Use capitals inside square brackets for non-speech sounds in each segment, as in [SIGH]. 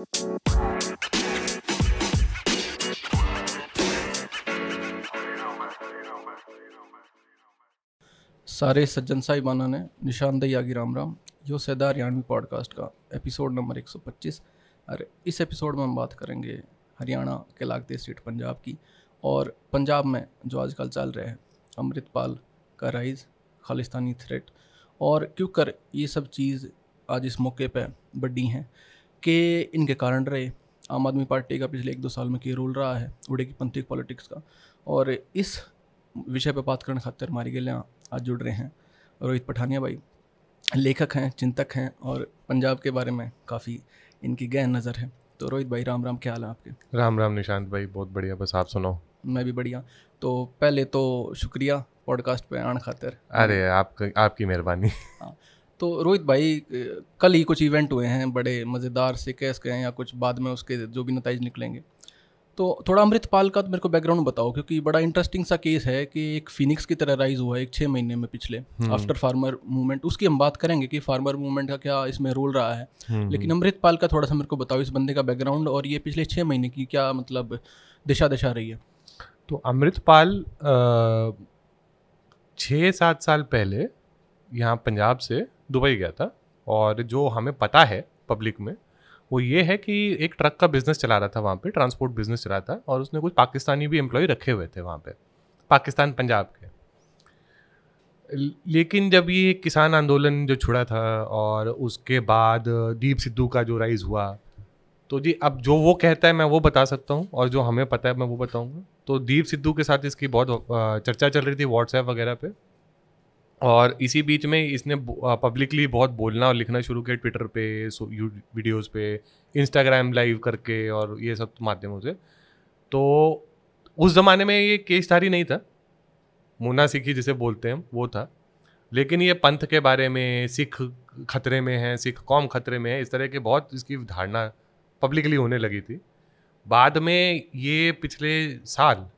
सारे सज्जन साहिबाना ने निशानदेही आगी राम राम। यो सैदा हरियाणवी पॉडकास्ट का एपिसोड नंबर 125 और इस एपिसोड में हम बात करेंगे हरियाणा के लागते स्टेट पंजाब की और पंजाब में जो आजकल चल रहे हैं, अमृतपाल का राइज, खालिस्तानी थ्रेट और क्यों कर ये सब चीज़ आज इस मौके पे बड़ी हैं? कि इनके कारण रहे। आम आदमी पार्टी का पिछले एक दो साल में क्या रोल रहा है उड़े की पंथी पॉलिटिक्स का। और इस विषय पर बात करने खातिर हमारी गलियाँ आज जुड़ रहे हैं रोहित पठानिया भाई। लेखक हैं चिंतक हैं और पंजाब के बारे में काफ़ी इनकी गहन नज़र है। तो रोहित भाई राम राम क्या हाल है आपके? राम राम निशांत भाई बहुत बढ़िया बस आप सुनाओ। मैं भी बढ़िया। तो पहले तो शुक्रिया पॉडकास्ट पे आने खातिर। अरे आप आपकी मेहरबानी। हाँ तो रोहित भाई कल ही कुछ इवेंट हुए हैं बड़े मज़ेदार से केस के हैं या कुछ बाद में उसके जो भी नतज निकलेंगे। तो थोड़ा अमृतपाल का तो मेरे को बैकग्राउंड बताओ क्योंकि बड़ा इंटरेस्टिंग सा केस है कि एक फिनिक्स की तरह राइज हुआ है एक छः महीने में पिछले आफ्टर फार्मर मूवमेंट उसकी हम बात करेंगे कि फार्मर मूवमेंट का क्या इसमें रोल रहा है। हम्म, लेकिन अमृतपाल का थोड़ा सा मेरे को बताओ इस बंदे का बैकग्राउंड और ये पिछले छः महीने की क्या मतलब दिशा दिशा रही है। तो अमृतपाल छः सात साल पहले यहाँ पंजाब से दुबई गया था और जो हमें पता है पब्लिक में, वो ये है कि एक ट्रक का बिज़नेस चला रहा था वहाँ पे ट्रांसपोर्ट बिज़नेस चला रहा था और उसने कुछ पाकिस्तानी भी एम्प्लॉय रखे हुए थे वहाँ पे, पाकिस्तान, पंजाब के। लेकिन जब ये किसान आंदोलन जो छुड़ा था और उसके बाद दीप सिद्धू का जो राइज हुआ तो जी अब जो वो कहता है मैं वो बता सकता हूँ और जो हमें पता है मैं वो बताऊँगा। तो दीप सिद्धू के साथ इसकी बहुत चर्चा चल रही थी व्हाट्सएप वगैरह पे। और इसी बीच में इसने पब्लिकली बहुत बोलना और लिखना शुरू किया ट्विटर पे वीडियोस पे इंस्टाग्राम लाइव करके और ये सब माध्यमों से। तो उस ज़माने में ये केसधारी नहीं था। मुना सिखी जिसे बोलते हैं, वो था। लेकिन ये पंथ के बारे में, सिख खतरे में है, सिख कौम खतरे में है, इस तरह के बहुत इसकी धारणा पब्लिकली होने लगी थी। बाद में ये पिछले साल,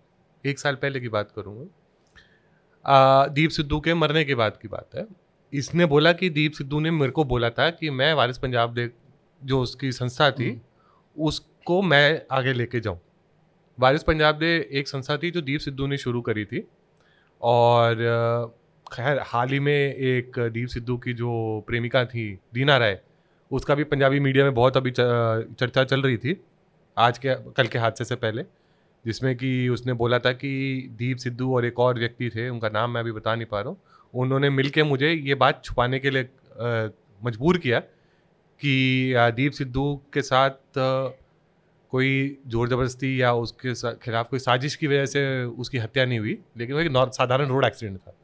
एक साल पहले की बात करूँगा दीप सिद्धू के मरने के बाद की बात है। इसने बोला कि दीप सिद्धू ने मेरे को बोला था कि मैं वारिस पंजाब दे जो उसकी संस्था थी हम्म। उसको मैं आगे लेके जाऊँ। वारिस पंजाब दे एक संस्था थी जो दीप सिद्धू ने शुरू करी थी। और खैर हाल ही में एक दीप सिद्धू की जो प्रेमिका थी दीना राय उसका भी पंजाबी मीडिया में बहुत अभी चर्चा चल रही थी। आज के कल के हादसे से पहले। जिसमें कि उसने बोला था कि दीप सिद्धू और एक और व्यक्ति थे, उनका नाम मैं अभी बता नहीं पा रहा हूँ। उन्होंने मिल मुझे ये बात छुपाने के लिए मजबूर किया कि दीप सिद्धू के साथ कोई ज़ोर ज़बरदस्ती या उसके खिलाफ कोई साजिश की वजह से उसकी हत्या नहीं हुई, लेकिन वो एक साधारण रोड एक्सीडेंट था।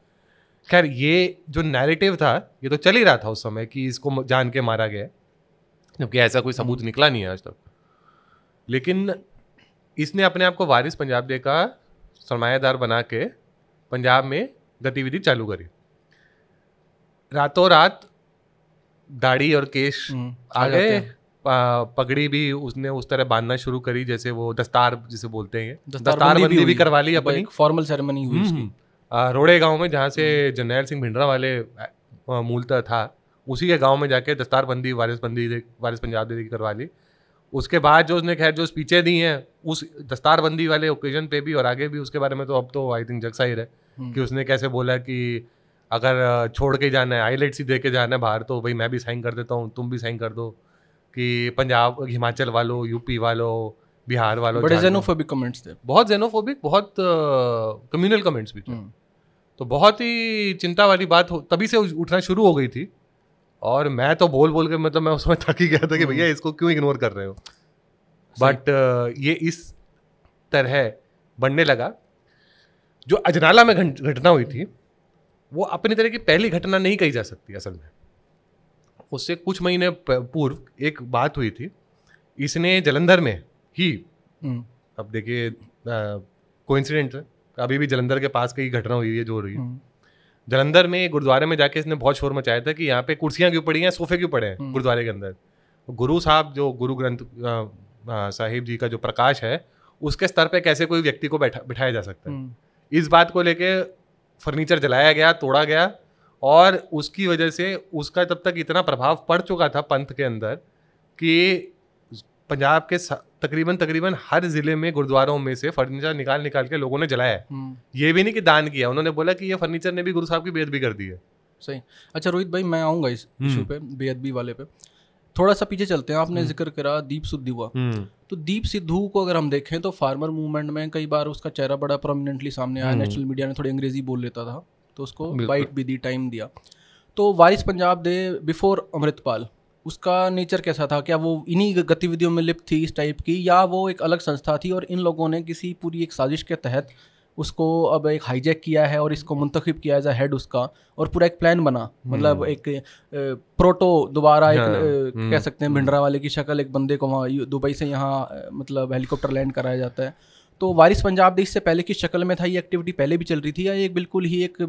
खैर, ये जो नैरेटिव था, ये तो चल ही रहा था उस समय कि इसको जान के मारा गया, जबकि ऐसा कोई सबूत निकला नहीं है आज तक। लेकिन इसने अपने आप को वारिस पंजाब डे का सरमायादार बना के पंजाब में गतिविधि चालू करी। रातों रात दाढ़ी और केश हम्म, आ गए पगड़ी भी उसने उस तरह बांधना शुरू करी जैसे वो दस्तार जिसे बोलते हैं। दस्तार, दस्तार बंदी भी, भी करवा ली अपनी। फॉर्मल सेरेमनी हुई उसकी। हम्म। रोड़े गाँव में जहाँ से जर्नैल सिंह भिंडरा वाले मूलतः था उसी के गाँव में जाके दस्तार बंदी वारिस बंदी वारिस पंजाब दे करवा ली। उसके बाद जो उसने खैर जो स्पीचें दी हैं उस दस्तारबंदी वाले ओकेजन पे भी और आगे भी उसके बारे में तो अब तो आई थिंक जग साहिर है हम्म। कि उसने कैसे बोला कि अगर छोड़ के जाना है आईलेट ही दे के जाना है बाहर तो भाई मैं भी साइन कर देता हूँ तुम भी साइन कर दो कि पंजाब हिमाचल वालों यूपी वालों बिहार वालों बड़े जेनोफोबिक कमेंट्स थे बहुत जेनोफोबिक बहुत कम्युनल कमेंट्स भी थे हम्म। तो बहुत ही चिंता वाली बात हो तभी से उठना शुरू हो गई थी और मैं तो बोल बोल के मतलब मैं उसमें थक ही गया था कि भैया हम्म। इसको क्यों इग्नोर कर रहे हो? बट uh, ये इस तरह बढ़ने लगा। जो अजनाला में घटना हुई थी वो अपनी तरह की पहली घटना नहीं कही जा सकती असल में। उससे कुछ महीने पूर्व एक बात हुई थी। इसने जलंधर में ही हम्म। अब देखिए कोइंसिडेंट है। अभी भी जलंधर के पास कई घटना हुई है जो हो रही है। हम्म। जलंधर में गुरुद्वारे में जाके इसने बहुत शोर मचाया था कि यहाँ पे कुर्सियाँ क्यों पड़ी हैं सोफे क्यों पड़े हैं हम्म। गुरुद्वारे के अंदर गुरु साहब जो गुरु ग्रंथ साहिब जी का जो प्रकाश है उसके स्तर पे कैसे कोई व्यक्ति को बैठा बिठाया जा सकता है हम्म। इस बात को लेके फर्नीचर जलाया गया तोड़ा गया और उसकी वजह से उसका तब तक इतना प्रभाव पड़ चुका था पंथ के अंदर कि पंजाब के तकरीबन तकरीबन हर ज़िले में गुरुद्वारों में से फर्नीचर निकाल निकाल के लोगों ने जलाया है। हम्म, ये भी नहीं कि दान किया उन्होंने बोला कि ये फर्नीचर ने भी गुरु साहब की बेद भी कर दी है। सही। अच्छा रोहित भाई मैं आऊँगा इस हम्म। इशू पे बेअदबी वाले पे। थोड़ा सा पीछे चलते हैं आपने ज़िक्र करा दीप सिद्धू का। तो दीप सिद्धू को अगर हम देखें तो फार्मर मूवमेंट में कई बार उसका चेहरा बड़ा प्रोमिनेंटली सामने आया। नेशनल मीडिया ने थोड़ी अंग्रेज़ी बोल लेता था तो उसको बाइट भी दी टाइम दिया। तो वारिस पंजाब दे बिफोर अमृतपाल उसका नेचर कैसा था? क्या वो इन्हीं गतिविधियों में लिप्त थी इस टाइप की या वो एक अलग संस्था थी और इन लोगों ने किसी पूरी एक साजिश के तहत उसको अब एक हाईजैक किया है और इसको मुंतखब किया एज अ हेड उसका और पूरा एक प्लान बना? मतलब एक प्रोटो दोबारा एक हाँ, हम्म, कह सकते हैं भिंडरा वाले की शक्ल एक बंदे को वहाँ दुबई से यहाँ मतलब हेलीकॉप्टर लैंड कराया जाता है। तो वारिस पंजाब देश से पहले की शक्ल में था? ये एक्टिविटी पहले भी चल रही थी या ये बिल्कुल ही एक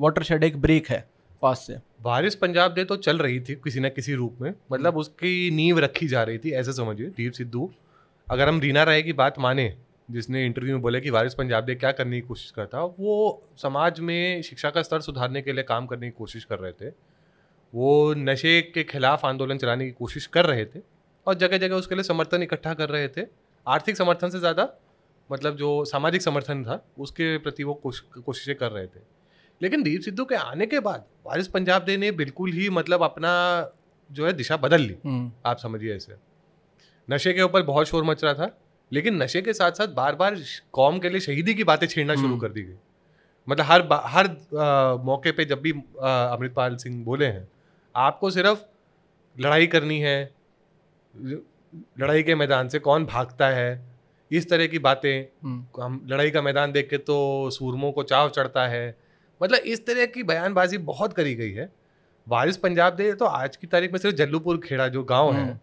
वाटर शेड एक ब्रेक है पास से? बारिश पंजाब डे तो चल रही थी किसी न किसी रूप में। मतलब उसकी नींव रखी जा रही थी ऐसे समझिए दीप सिद्धू अगर हम रीना राय की बात माने जिसने इंटरव्यू में बोला कि वारिस पंजाब डे क्या करने की कोशिश करता वो समाज में शिक्षा का स्तर सुधारने के लिए काम करने की कोशिश कर रहे थे। वो नशे के खिलाफ आंदोलन चलाने की कोशिश कर रहे थे और जगह जगह उसके लिए समर्थन इकट्ठा कर रहे थे। आर्थिक समर्थन से ज़्यादा मतलब जो सामाजिक समर्थन था उसके प्रति वो कोशिशें कर रहे थे। लेकिन दीप सिद्धू के आने के बाद वारिस पंजाब डे ने बिल्कुल ही मतलब अपना जो है दिशा बदल ली। हम्म, आप समझिए ऐसे नशे के ऊपर बहुत शोर मच रहा था लेकिन नशे के साथ साथ बार बार कौम के लिए शहीदी की बातें छेड़ना शुरू हम्म। कर दी गई। मतलब हर हर आ, मौके पे जब भी अमृतपाल सिंह बोले हैं आपको सिर्फ़ लड़ाई करनी है लड़ाई के मैदान से कौन भागता है इस तरह की बातें हम्म, हम लड़ाई का मैदान देख के तो सूरमों को चाव चढ़ता है मतलब इस तरह की बयानबाजी बहुत करी गई है वारिस पंजाब दे तो आज की तारीख में सिर्फ़ जल्लूपुर खेड़ा जो गाँव है हम्म।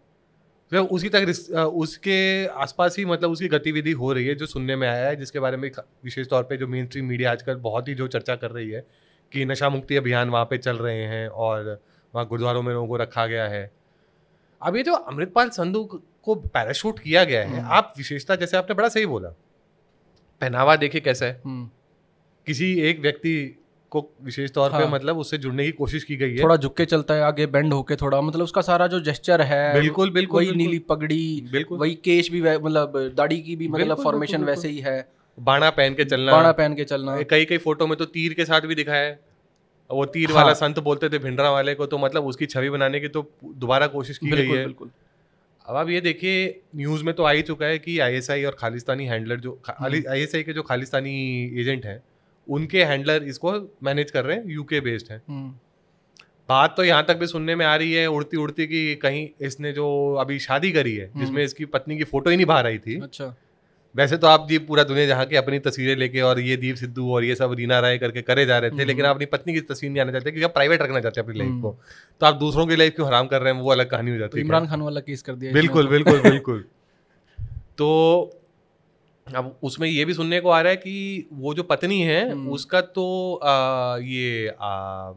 सिर्फ़ उसी तक उसके आसपास ही मतलब उसकी गतिविधि हो रही है जो सुनने में आया है जिसके बारे में विशेष तौर पे जो मेन स्ट्रीम मीडिया आजकल बहुत ही जो चर्चा कर रही है कि नशा मुक्ति अभियान वहाँ पे चल रहे हैं और वहाँ गुरुद्वारों में लोगों को रखा गया है अब ये जो अमृतपाल संधू को पैराशूट किया गया है हम्म। आप विशेषता जैसे आपने बड़ा सही बोला पहनावा देखिए कैसा है हम्म, किसी एक व्यक्ति को विशेष तौर हाँ। पे। मतलब उससे जुड़ने की कोशिश की गई है। थोड़ा झुक के चलता है आगे बेंड होके थोड़ा मतलब उसका सारा जो जेस्चर है बिल्कुल बिल्कुल वही नीली पगड़ी बिल्कुल। वही केश भी मतलब दाढ़ी की भी मतलब फॉर्मेशन वैसे ही है। बाणा पहन के चलना। बाड़ा पहन के चलना। कई कई फ़ोटो में तो तीर के साथ भी दिखाया है। वो तीर हाँ। वाला संत बोलते थे भिंडरा वाले को तो मतलब उसकी छवि बनाने की तो दोबारा कोशिश की गई है। बिल्कुल। अब आप ये देखिए न्यूज़ में तो आ ही चुका है कि आईएसआई और खालिस्तानी हैंडलर जो हम्म। आईएसआई के जो खालिस्तानी एजेंट हैं उनके हैंडलर इसको मैनेज कर रहे हैं यूके बेस्ड हैं। हम्म, बात तो यहाँ तक भी सुनने में आ रही है उड़ती उड़ती कि कहीं इसने जो अभी शादी करी है जिसमें इसकी पत्नी की फ़ोटो ही नहीं बाहर आई थी। अच्छा। वैसे तो आप जी पूरा दुनिया जहाँ की अपनी तस्वीरें लेके और ये दीप सिद्धू और ये सब रीना राय करके करे जा रहे थे लेकिन आप अपनी पत्नी की तस्वीर नहीं आना चाहते क्योंकि आप प्राइवेट रखना चाहते हैं अपनी लाइफ को। तो आप दूसरों की लाइफ क्यों हराम कर रहे हैं? वो अलग कहानी हो तो जाती है इमरान खान वाला केस कर दिया बिल्कुल तो। बिल्कुल बिल्कुल। [LAUGHS] तो अब उसमें ये भी सुनने को आ रहा है कि वो जो पत्नी है हम्म। उसका तो आ, ये आ,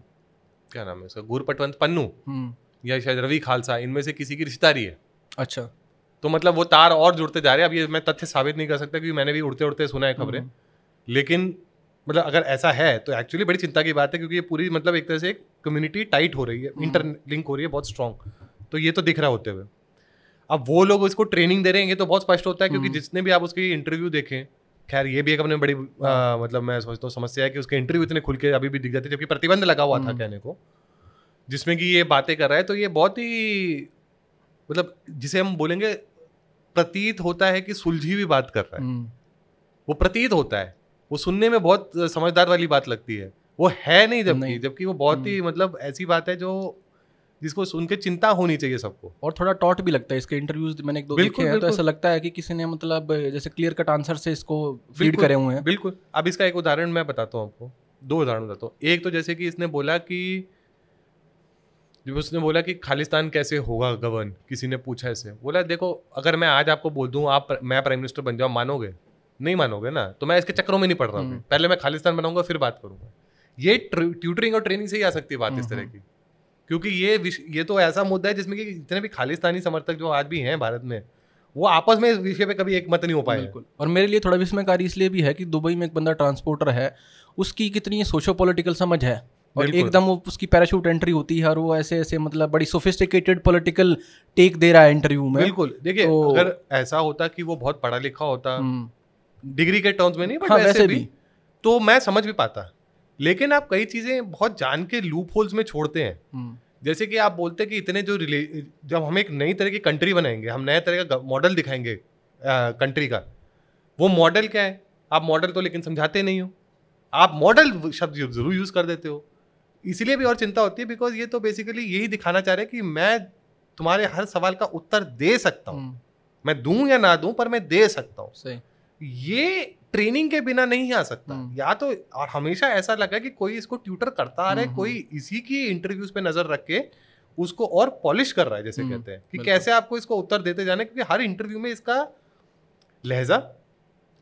क्या नाम है उसका गुरपटवंत पन्नू हम्म, या शायद रवि खालसा इनमें से किसी की रिश्तेदारी है। अच्छा। तो मतलब वो तार और जुड़ते जा रहे हैं। अब ये मैं तथ्य साबित नहीं कर सकता क्योंकि मैंने भी उड़ते उड़ते सुना है खबरें। हम्म, लेकिन मतलब अगर ऐसा है तो एक्चुअली बड़ी चिंता की बात है क्योंकि ये पूरी मतलब एक तरह से एक कम्युनिटी टाइट हो रही है। इंटरलिंक हो रही है बहुत स्ट्रांग तो ये तो दिख रहा होते हुए। अब वो लोग इसको ट्रेनिंग दे रहे हैं तो बहुत स्पष्ट होता है हम्म। क्योंकि जितने भी आप उसकी इंटरव्यू देखें खैर ये भी एक अपने बड़ी हाँ। आ, मतलब मैं सोचता हूँ समस्या है कि उसके इंटरव्यू इतने खुल के अभी भी दिख जाते जबकि प्रतिबंध लगा हुआ था हम्म। कहने को जिसमें कि ये बातें कर रहा है तो ये बहुत ही मतलब जिसे हम बोलेंगे प्रतीत होता है कि सुलझी हुई बात कर रहा है हम्म, वो प्रतीत होता है वो सुनने में बहुत समझदार वाली बात लगती है वो है नहीं जबकि। जबकि वो बहुत ही मतलब ऐसी बात है जो जिसको सुन के चिंता होनी चाहिए सबको। और थोड़ा टॉट भी लगता है इसके इंटरव्यूज़ मैंने एक दो देखे हैं तो ऐसा लगता है कि किसी ने मतलब जैसे क्लियर कट आंसर से इसको फ़ीड करे हुए हैं। बिल्कुल। अब इसका एक उदाहरण मैं बताता हूँ आपको। दो उदाहरण बताता हूँ। एक तो जैसे कि इसने बोला कि जब उसने बोला कि खालिस्तान कैसे होगा गवर्न किसी ने पूछा इसे बोला देखो अगर मैं आज आपको बोल दूँ आप मैं प्राइम मिनिस्टर बन जाऊँ मानोगे? नहीं मानोगे ना? तो मैं इसके चक्रों में नहीं पड़ रहा हूँ। हम्म। पहले मैं खालिस्तान बनाऊँगा फिर बात करूँगा। ये ट्यूटरिंग और ट्रेनिंग से ही आ सकती है बात इस तरह हम्म, की। क्योंकि ये ये तो ऐसा मुद्दा है जिसमें कि जितने भी खालिस्तानी समर्थक जो आज भी हैं भारत में वो आपस में इस विषय पे कभी एक मत नहीं हो पाए। बिल्कुल। और मेरे लिए थोड़ा विस्मयकारी इसलिए भी है कि दुबई में एक बंदा ट्रांसपोर्टर है उसकी कितनी सोशो पॉलिटिकल समझ है। और एकदम वो उसकी पैराशूट एंट्री होती है और वो ऐसे ऐसे मतलब बड़ी सोफिस्टिकेटेड पॉलिटिकल टेक दे रहा है इंटरव्यू में। बिल्कुल। देखिए तो- अगर ऐसा होता कि वो बहुत पढ़ा लिखा होता हम्म, डिग्री के टर्म्स में नहीं बट हाँ, वैसे, वैसे भी, भी। तो मैं समझ भी पाता। लेकिन आप कई चीज़ें बहुत जान के लूप होल्स में छोड़ते हैं। हम्म, जैसे कि आप बोलते हैं कि इतने जो रिले जब हम एक नई तरह की कंट्री बनाएँगे हम नए तरह का मॉडल दिखाएँगे कंट्री का वो मॉडल क्या है? आप मॉडल तो लेकिन समझाते नहीं हो। आप मॉडल शब्द ज़रूर यूज़ कर देते हो। इसलिए भी और चिंता होती है बिकॉज़ ये तो बेसिकली यही दिखाना चाह रहे हैं कि मैं तुम्हारे हर सवाल का उत्तर दे सकता हूँ। हम्म, मैं दूँ या ना दूँ पर मैं दे सकता हूँ। सही। ये ट्रेनिंग के बिना नहीं आ सकता। हम्म। या तो और हमेशा ऐसा लगा कि कोई इसको ट्यूटर करता आ रहा है हम्म, कोई इसी की इंटरव्यूज़ पे नज़र रख के उसको और पॉलिश कर रहा है जैसे हम्म, कहते हैं। कि कैसे आपको इसको उत्तर देते जाने क्योंकि हर इंटरव्यू में इसका लहजा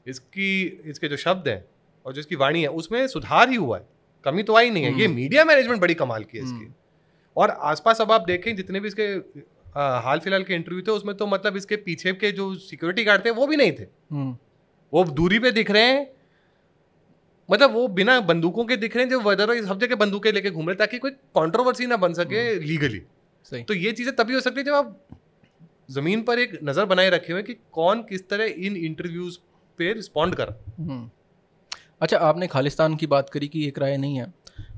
इसकी इसके जो शब्द हैं और जो इसकी वाणी है उसमें सुधार ही हुआ है। कमी तो आई नहीं है। ये हम्म। मीडिया मैनेजमेंट बड़ी कमाल की है इसकी। हम्म। और आसपास अब आप देखें जितने भी इसके हाल फ़िलहाल के इंटरव्यू थे उसमें तो मतलब इसके पीछे के जो सिक्योरिटी गार्ड थे वो भी नहीं थे। हम्म, वो दूरी पे दिख रहे हैं। मतलब वो बिना बंदूकों के दिख रहे हैं जो अदरवाइज़ सब जगह बंदूकें लेके घूम रहे ताकि कोई कंट्रोवर्सी ना बन सके लीगली सही। तो ये चीज़ें तभी हो सकती है जब आप ज़मीन पर एक नज़र बनाए रखे हुए कि कौन किस तरह इन इंटरव्यूज़ पे रिस्पॉन्ड कर। हम्म। अच्छा आपने खालिस्तान की बात करी कि एक राय नहीं है।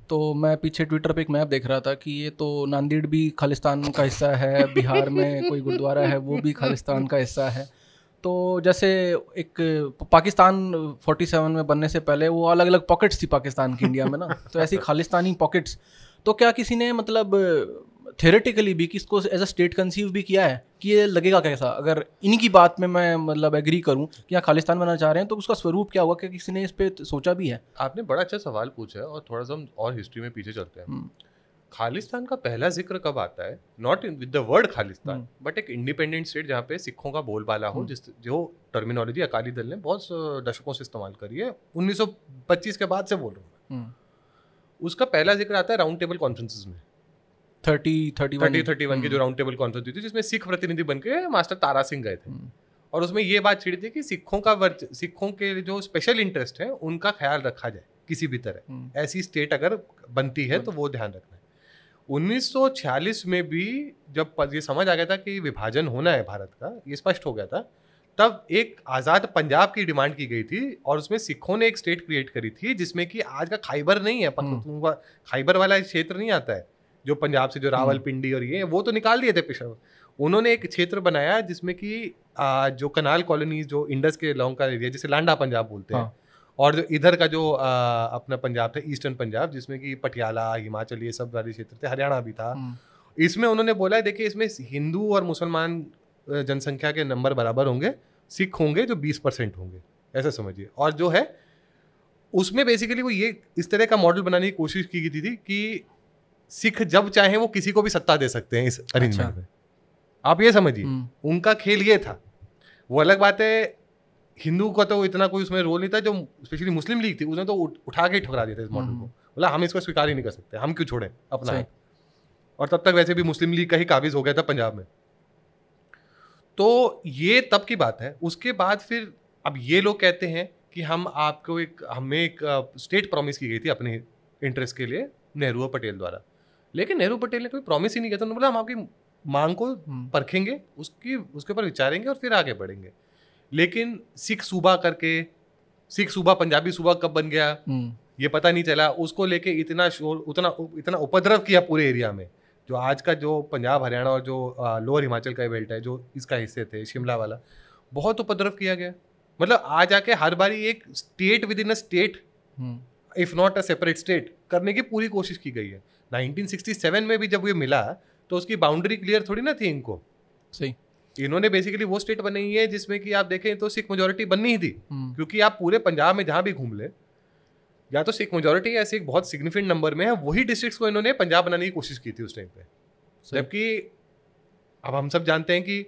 तो मैं पीछे ट्विटर पे एक मैप देख रहा था कि ये तो नांदेड़ भी खालिस्तान का हिस्सा है बिहार में कोई गुरुद्वारा है वो भी खालिस्तान का हिस्सा है। तो जैसे एक पाकिस्तान 47 में बनने से पहले वो अलग अलग पॉकेट्स थी पाकिस्तान की इंडिया में ना। [LAUGHS] तो ऐसी खालिस्तानी पॉकेट्स तो क्या किसी ने मतलब थेरेटिकली भी कि इसको एज अ स्टेट कंसीव भी किया है कि ये लगेगा कैसा? अगर इन्हीं की बात में मैं मतलब एग्री करूँ कि यहाँ खालिस्तान बनाना चाह रहे हैं तो उसका स्वरूप क्या होगा क्या किसी ने इस पर सोचा भी है? आपने बड़ा अच्छा सवाल पूछा है और थोड़ा सा हम और हिस्ट्री में पीछे चलते हैं। हम्म, खालिस्तान का पहला ज़िक्र कब आता है? Not with the word Khalistan hmm. But एक इंडिपेंडेंट स्टेट जहाँ पे सिखों का बोलबाला हो हम्म। जिस जो टर्मिनोलॉजी अकाली दल ने बहुत दशकों से इस्तेमाल करी है 1925 के बाद से बोल रहा हूँ हम्म, उसका पहला ज़िक्र आता है राउंड टेबल कॉन्फ्रेंसेस में। Thirty thirty thirty thirty one की जो राउंड टेबल कॉन्फ्रेंस हुई थी जिसमें सिख प्रतिनिधि बन के मास्टर तारा सिंह गए थे। हम्म। और उसमें ये बात छिड़ी थी कि सिखों का वर्च सिखों के जो स्पेशल इंटरेस्ट है उनका ख्याल रखा जाए किसी भी तरह। हम्म, ऐसी स्टेट अगर बनती है तो वो ध्यान रखना है। 1946 में भी जब ये समझ आ गया था कि विभाजन होना है भारत का ये स्पष्ट हो गया था तब एक आज़ाद पंजाब की डिमांड की गई थी और उसमें सिखों ने एक स्टेट क्रिएट करी थी जिसमें कि आज का खाइबर नहीं है पख्तूनख्वा खाइबर वाला क्षेत्र नहीं आता है जो पंजाब से जो रावलपिंडी और ये वो तो निकाल दिए थे पेशा उन्होंने एक क्षेत्र बनाया जिसमें कि जो कनाल कॉलोनी जो इंडस के लॉन्ग का एरिया जिसे लांडा पंजाब बोलते हैं हाँ। और जो इधर का जो आ, अपना पंजाब था ईस्टर्न पंजाब जिसमें कि पटियाला हिमाचल ये सब वाले क्षेत्र थे हरियाणा भी था। हम्म, इसमें उन्होंने बोला देखिए इसमें हिंदू और मुसलमान जनसंख्या के नंबर बराबर होंगे सिख होंगे जो बीस परसेंट होंगे ऐसा समझिए। और जो है उसमें बेसिकली वो ये इस तरह का मॉडल बनाने की कोशिश की गई थी कि सिख जब चाहें वो किसी को भी सत्ता दे सकते हैं इस अरेंजमेंट में। आप ये समझिए हम्म, उनका खेल ये था। वो अलग बात है हिंदू का तो इतना कोई उसमें रोल नहीं था जो स्पेशली मुस्लिम लीग थी उसने तो उठा के ही ठुकरा दिया था इस मॉडल को। हम्म। बोला हम इसको स्वीकार ही नहीं कर सकते हम क्यों छोड़ें अपना। हक? और तब तक वैसे भी मुस्लिम लीग का ही काबिज हो गया था पंजाब में। तो ये तब की बात है। उसके बाद फिर अब ये लोग कहते हैं कि हम आपको एक हमें एक स्टेट प्रॉमिस की गई थी अपने इंटरेस्ट के लिए नेहरू और पटेल द्वारा। लेकिन नेहरू पटेल ने कोई प्रॉमिस ही नहीं किया था। उन्होंने बोला हम आपकी मांग को हम्म, परखेंगे उसकी उसके ऊपर विचारेंगे और फिर आगे बढ़ेंगे। लेकिन सिख सूबा करके सिख सूबा पंजाबी सूबा कब बन गया? हम्म, ये पता नहीं चला। उसको लेके इतना शोर उतना इतना उपद्रव किया पूरे एरिया में जो आज का जो पंजाब हरियाणा और जो लोअर हिमाचल का बेल्ट है जो इसका हिस्से थे शिमला वाला बहुत उपद्रव किया गया। मतलब आज आके हर बारी एक state within a state if not a separate state करने की पूरी कोशिश की गई है। 1967 में भी जब ये मिला तो उसकी बाउंड्री क्लियर थोड़ी ना थी इनको। सही। इन्होंने बेसिकली वो स्टेट बनाई है जिसमें कि आप देखें तो सिख मेजोरिटी बननी ही थी। हम्म, क्योंकि आप पूरे पंजाब में जहाँ भी घूम ले या तो सिख मेजोरिटी या सिख बहुत सिग्निफिकेंट नंबर में है वही डिस्ट्रिक्ट्स को इन्होंने पंजाब बनाने की कोशिश की थी उस टाइम पे। जबकि अब हम सब जानते हैं कि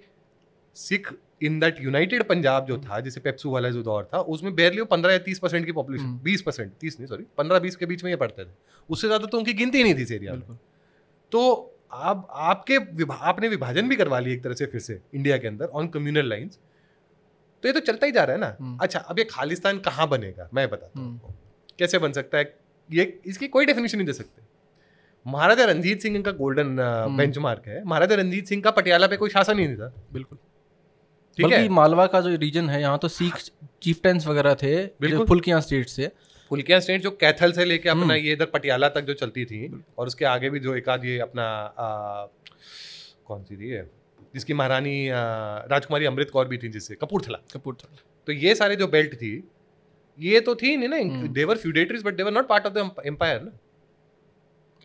Sikh in that united Punjab जो था जिसे पेप्सू वाला जो दौर था उसमें बेरली वो पंद्रह या तीस परसेंट की पॉपुलेशन हम्म। बीस परसेंट तीस नहीं सॉरी पंद्रह बीस के बीच में ये पढ़ते थे। उससे ज़्यादा तो उनकी गिनती नहीं थी इस एरिया में। तो आप आपके विभा, आपने विभाजन भी करवा लिया एक तरह से फिर से इंडिया के अंदर ऑन कम्युनल लाइंस तो ये तो चलता ही जा रहा है ना। हम्म। अच्छा अब ये खालिस्तान कहाँ बनेगा? मैं बताता हूँ हम्म। कैसे बन सकता है? ये इसकी कोई डेफिनेशन नहीं दे सकते। महाराजा रंजीत सिंह का गोल्डन बेंचमार्क है। महाराजा रंजीत सिंह का पटियाला पे कोई शासन ही नहीं था। बिल्कुल। ठीक है? मालवा का जो रीजन है यहाँ तो सिख चीफटेंस वगैरह थे बिल्कुल। फुल्कियाँ स्टेट से। फुलकिया स्टेट जो कैथल से लेके अपना हम्म। ये इधर पटियाला तक जो चलती थी और उसके आगे भी जो एक आध ये अपना आ, कौन सी थी ये? जिसकी महारानी राजकुमारी अमृत कौर भी थी जिससे कपूरथला। कपूरथला। तो ये सारे जो बेल्ट थी ये तो थी नहीं ना। They were feudatories but they were not part of the empire ना?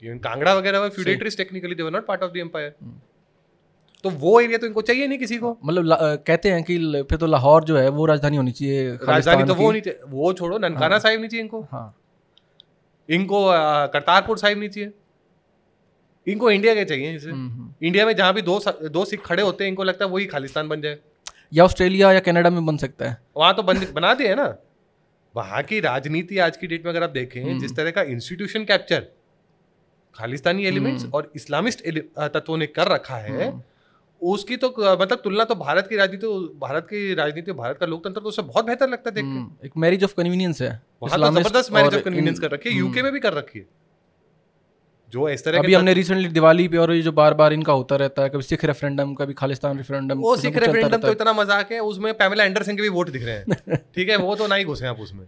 कांगड़ा वगैरह feudatories technically they were not part of the empire. तो वो एरिया तो इनको चाहिए नहीं किसी को। मतलब कहते हैं कि फिर तो लाहौर जो है वो राजधानी होनी चाहिए राजधानी तो वो नहीं वो छोड़ो ननकाना साहिब नहीं चाहिए इनको। हाँ। इनको करतारपुर साहिब नहीं चाहिए। इनको इंडिया के चाहिए इसे। हम्म, हम्म। इंडिया में जहाँ भी दो दो सिख खड़े होते हैं इनको लगता है वही खालिस्तान बन जाए। या ऑस्ट्रेलिया या कनाडा में बन सकता है। वहाँ तो बन बना दिए ना। वहाँ की राजनीति आज की डेट में अगर आप देखें हम्म। जिस तरह का इंस्टीट्यूशन कैप्चर खालिस्तानी एलिमेंट्स और इस्लामिस्ट तत्वों ने कर रखा है हम्म, उसकी तो मतलब तुलना तो भारत की राजनीति भारत की राजनीति भारत का लोकतंत्र तो उससे बहुत बेहतर लगता है देख हम्म, एक मैरिज ऑफ़ कन्वीनियंस है। इस्लामिस्ट ज़बरदस्त मैरिज ऑफ़ कन्वीनियंस कर रखी है हम्म। यूके में भी कर रखी है। जो इस तरह अभी हमने रिसेंटली दिवाली पे और ये जो बार बार इनका होता रहता है कभी सिख रेफरेंडम कभी खालिस्तान रेफरेंडम वो सिख रेफरेंडम तो इतना मज़ाक है उसमें पैमेला एंडरसन के भी वोट दिख रहे हैं। [LAUGHS] ठीक है वो तो ना ही घुसे आप उसमें।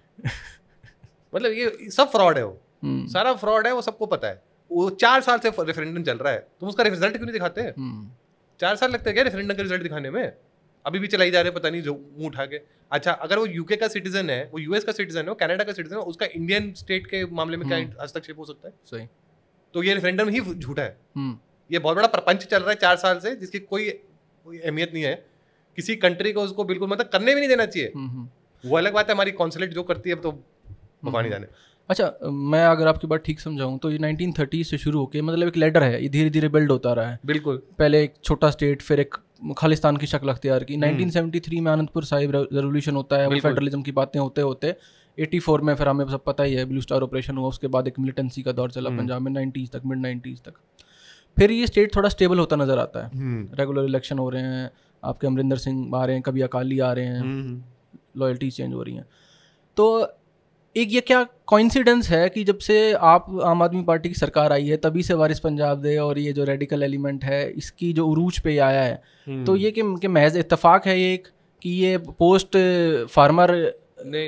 मतलब ये सब फ्रॉड है वो। हम्म, सारा फ्रॉड है वो सबको पता है। वो चार साल से रेफरेंडम चल रहा है। तुम उसका रिज़ल्ट क्यों नहीं दिखाते? हैं हम्म, चार साल लगते हैं क्या रेफरेंडम का रिज़ल्ट दिखाने में? अभी भी चलाई जा रहे हैं पता नहीं जो मुँह उठा के। अच्छा अगर वो यूके का सिटीजन है वो यूएस का सिटीजन है वो कनाडा का सिटीजन है उसका इंडियन स्टेट के मामले में क्या हम्म। हस्तक्षेप हो सकता है? सही। तो ये रेफरेंडम ही झूठा है। हम्म, ये बहुत बड़ा प्रपंच चल रहा है चार साल से जिसकी कोई कोई अहमियत नहीं है। किसी कंट्री को उसको बिल्कुल मतलब करने भी नहीं देना चाहिए। हम्म। वो अलग बात है हमारी कॉन्सुलेट जो करती है अब तो भगवान जाने। अच्छा मैं अगर आपकी बात ठीक समझाऊं तो ये 1930 से शुरू होके मतलब एक लेडर है ये धीरे धीरे बिल्ड होता रहा है। बिल्कुल। पहले एक छोटा स्टेट फिर एक खालिस्तान की शक्ल अख्तियार की। 1973 में आनंदपुर साहिब रेवोल्यूशन होता है फेडरलिज्म की बातें होते होते 84 में फिर हमें सब पता ही है ब्लू स्टार ऑपरेशन हुआ उसके बाद एक मिलिटेंसी का दौर चला पंजाब में 90s तक मिड 90s तक। फिर ये स्टेट थोड़ा स्टेबल होता नज़र आता है। हम्म। रेगुलर इलेक्शन हो रहे हैं आपके अमरिंदर सिंह आ रहे हैं कभी अकाली आ रहे हैं हम्म। लॉयल्टीज चेंज हो रही हैं। तो एक ये क्या कॉइंसिडेंस है कि जब से आप आम आदमी पार्टी की सरकार आई है तभी से वारिस पंजाब दे और ये जो रेडिकल एलिमेंट है इसकी जो उरूज पे आया है हम्म। तो ये कि, कि महज इतफाक है ये एक कि ये पोस्ट फार्मर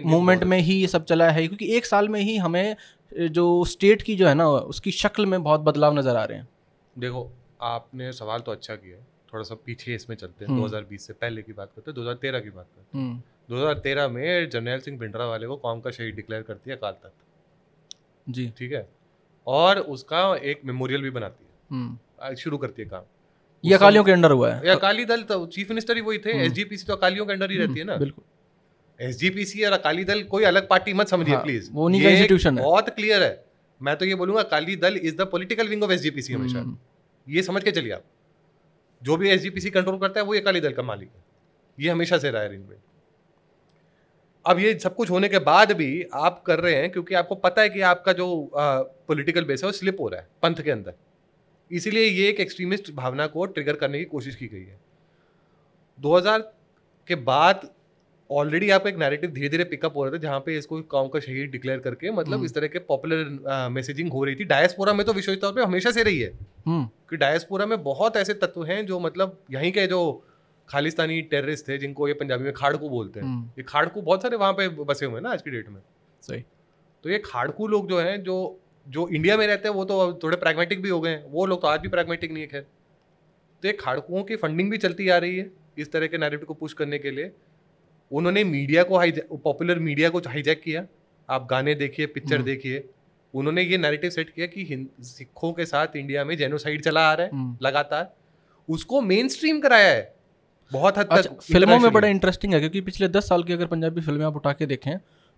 मूवमेंट में ही ये सब चला है क्योंकि एक साल में ही हमें जो स्टेट की जो है ना उसकी शक्ल में बहुत बदलाव नज़र आ रहे हैं देखो आपने सवाल तो अच्छा किया थोड़ा सा पीछे इसमें चलते हैं हम्म। 2020 से पहले की बात करते हैं 2013 की बात करते हम्म, हैं 2013 में जर्नैल सिंह भिंडरा वाले को कौम का शहीद डिक्लेयर करती है अकाल तख्त। जी। ठीक है? और उसका एक मेमोरियल भी बनाती है। हम्म। शुरू करती है काम। ये अकालियों के अंडर हुआ है। ये अकाली दल तो चीफ मिनिस्टर ही वही थे एसजीपीसी तो अकालियों के अंडर ही रहती है ना। बिल्कुल। एसजीपीसी और अकाली दल कोई अलग पार्टी मत समझिए हाँ, प्लीज़ वो का institution है। बहुत क्लियर है। मैं तो ये बोलूँगा Akali Dal is the political wing of SGPC हमेशा हम्म, ये समझ के चलिए आप। जो भी एसजीपीसी कंट्रोल करता है वो अकाली दल का मालिक है। ये हमेशा से रहा है अरेंजमेंट अब ये सब कुछ होने के बाद भी आप कर रहे हैं क्योंकि आपको पता है कि आपका जो पॉलिटिकल बेस है वो स्लिप हो रहा है पंथ के अंदर। इसीलिए ये एक एक्सट्रीमिस्ट भावना को ट्रिगर करने की कोशिश की गई है। 2000 के बाद ऑलरेडी आपका एक नैरेटिव धीरे धीरे पिकअप हो रहा था जहाँ पे इसको कौम का शहीद डिक्लेयर करके मतलब इस तरह के पॉपुलर मैसेजिंग हो रही थी। डायस्पोरा में तो विशेष तौर पे हमेशा से रही है हम्म, कि डायस्पोरा में बहुत ऐसे तत्व हैं जो मतलब यहीं के जो खालिस्तानी टेररिस्ट थे जिनको ये पंजाबी में खाड़कू बोलते हैं। हम्म, ये खाड़कू बहुत सारे वहाँ पे बसे हुए हैं ना आज की डेट में। सही। तो ये खाड़कू लोग जो हैं जो जो इंडिया में रहते हैं वो तो थोड़े प्रैग्मेटिक भी हो गए हैं। वो लोग तो आज भी प्रैग्मेटिक नहीं है खैर। तो ये खाड़कुओं की फंडिंग भी चलती आ रही है इस तरह के नैरेटिव को पुश करने के लिए। उन्होंने मीडिया को हाई पॉपुलर मीडिया को हाईजैक किया। आप गाने देखिए पिक्चर हम्म। देखिए। उन्होंने ये नैरेटिव सेट किया कि सिखों के साथ इंडिया में जेनोसाइड चला आ रहा है हम्म। लगातार। उसको मेन स्ट्रीम कराया है। बहुत हद अच्छा तक फ़िल्मों में बड़ा इंटरेस्टिंग है क्योंकि पिछले दस साल की अगर पंजाबी फ़िल्में आप उठा के देखें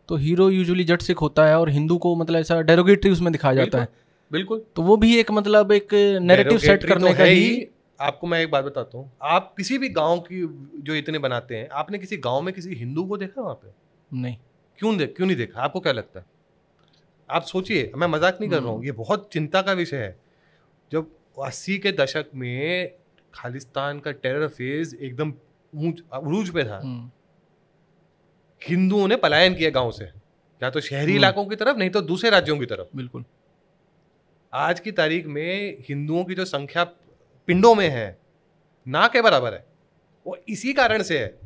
तो हीरो यूजुअली जट सिख होता है और हिंदू को मतलब ऐसा डेरोगेटरी उसमें दिखाया जाता है। बिल्कुल। तो वो भी एक मतलब एक नैरेटिव सेट करने तो का ही आपको मैं एक बात बताता हूँ आप किसी भी गाँव की जो इतने बनाते हैं आपने किसी गाँव में किसी हिंदू को देखा वहाँ पे? नहीं। क्यों देख क्यों नहीं देखा? आपको क्या लगता है? आप सोचिए मैं मज़ाक नहीं कर रहा हम्म। हूँ ये बहुत चिंता का विषय है। जब अस्सी के दशक में खालिस्तान का टेरर फ़ेज़ एकदम ऊंच अरूज पे था। हम्म, हिंदुओं ने पलायन किया गाँव से। या तो शहरी हम्म। इलाकों की तरफ़ नहीं तो दूसरे राज्यों की तरफ़। बिल्कुल। आज की तारीख में हिंदुओं की जो संख्या पिंडों में है ना के बराबर है। वो इसी कारण से है।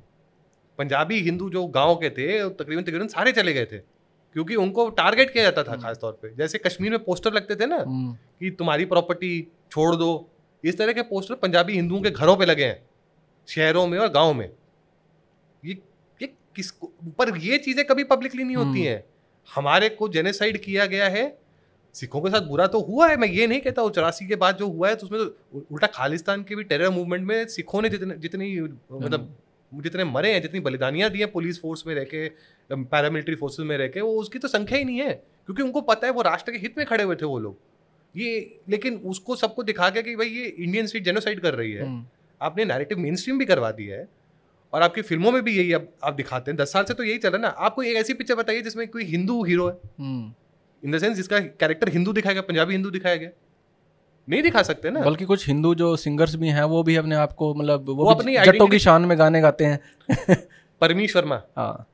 पंजाबी हिंदू जो गाँव के थे तकरीबन तकरीबन सारे चले गए थे। क्योंकि उनको टारगेट किया जाता था खास तौर पे। जैसे कश्मीर में पोस्टर लगते थे ना हम्म, कि तुम्हारी प्रॉपर्टी छोड़ दो इस तरह के पोस्टर पंजाबी हिंदुओं के घरों पे लगे हैं शहरों में और गाँव में। ये ये किस पर ये चीज़ें कभी पब्लिकली नहीं होती हम्म। हैं। हमारे को जेनेसाइड किया गया है सिखों के साथ बुरा तो हुआ है मैं ये नहीं कहता चौरासी के बाद जो हुआ है तो उसमें तो उल्टा खालिस्तान के भी टेरर मूवमेंट में सिखों ने जितने जितनी मतलब जितने मरे हैं जितनी बलिदानियाँ दी हैं पुलिस फोर्स में रह के पैरामिलिट्री फोर्सेज में रह के वो उसकी तो संख्या ही नहीं है क्योंकि उनको पता है वो राष्ट्र के हित में खड़े हुए थे वो लोग। ये लेकिन उसको सबको दिखा के कि भाई ये इंडियन स्टेट जेनोसाइड कर रही है। हम्म, आपने नैरेटिव मेन स्ट्रीम भी करवा दिया है और आपकी फ़िल्मों में भी यही अब आप दिखाते हैं। दस साल से तो यही चल ना। आपको एक ऐसी पिक्चर बताइए जिसमें कोई हिंदू हीरो है। इन द सेंस जिसका कैरेक्टर हिंदू दिखाया गया पंजाबी हिंदू दिखाया गया। नहीं दिखा सकते ना। बल्कि कुछ हिंदू जो सिंगर्स भी हैं वो भी अपने आप को मतलब वो, वो अपनी जट्टों की शान में गाने गाते हैं। [LAUGHS] परमीश वर्मा। हाँ।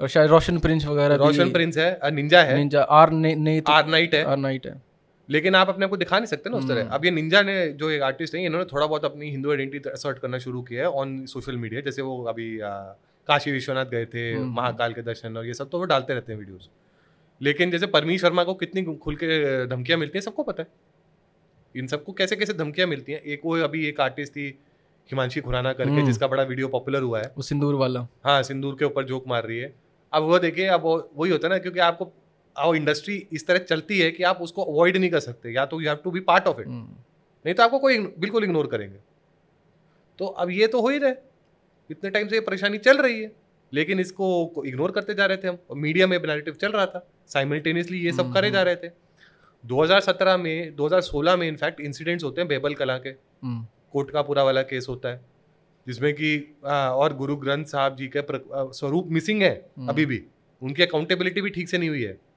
और शायद रोशन प्रिंस वगैरह रोशन प्रिंस है निंजा है। निंजा आर ने आर नाइट है। आर नाइट है। लेकिन आप अपने आपको दिखा नहीं सकते ना उस हम्म। तरह अब ये निंजा ने जो एक आर्टिस्ट है इन्होंने थोड़ा बहुत अपनी हिंदू आइडेंटिटी असर्ट करना शुरू किया है ऑन सोशल मीडिया जैसे वो अभी काशी विश्वनाथ गए थे हम्म। महाकाल के दर्शन और ये सब तो वो डालते रहते हैं वीडियोस लेकिन जैसे परमीश वर्मा को कितनी खुल के धमकियाँ मिलती हैं सबको पता है। इन सबको कैसे कैसे धमकियाँ मिलती हैं? एक वो अभी एक आर्टिस्ट थी हिमांशी खुराना करके हम्म। जिसका बड़ा वीडियो पॉपुलर हुआ है। वो सिंदूर वाला। हाँ सिंदूर के ऊपर जोक मार रही है। अब वो देखिए अब वही होता है ना क्योंकि आपको वो इंडस्ट्री इस तरह चलती है कि आप उसको अवॉइड नहीं कर सकते या तो you have to be part of it hmm, नहीं तो आपको कोई बिल्कुल इग्नोर करेंगे। तो अब ये तो हो ही रहे इतने टाइम से ये परेशानी चल रही है। लेकिन इसको इग्नोर करते जा रहे थे हम। और मीडिया में नैरेटिव चल रहा था। साइमल्टेनियसली ये सब करे जा रहे थे। 2017 में 2016 में इनफैक्ट इंसिडेंट्स होते हैं बेबल कला के। हम्म, कोटकापुरा वाला केस होता है। जिसमें कि और गुरु ग्रंथ साहब जी का प्र- स्वरूप मिसिंग है अभी भी। उनकी अकाउंटेबिलिटी भी ठीक से नहीं हुई है।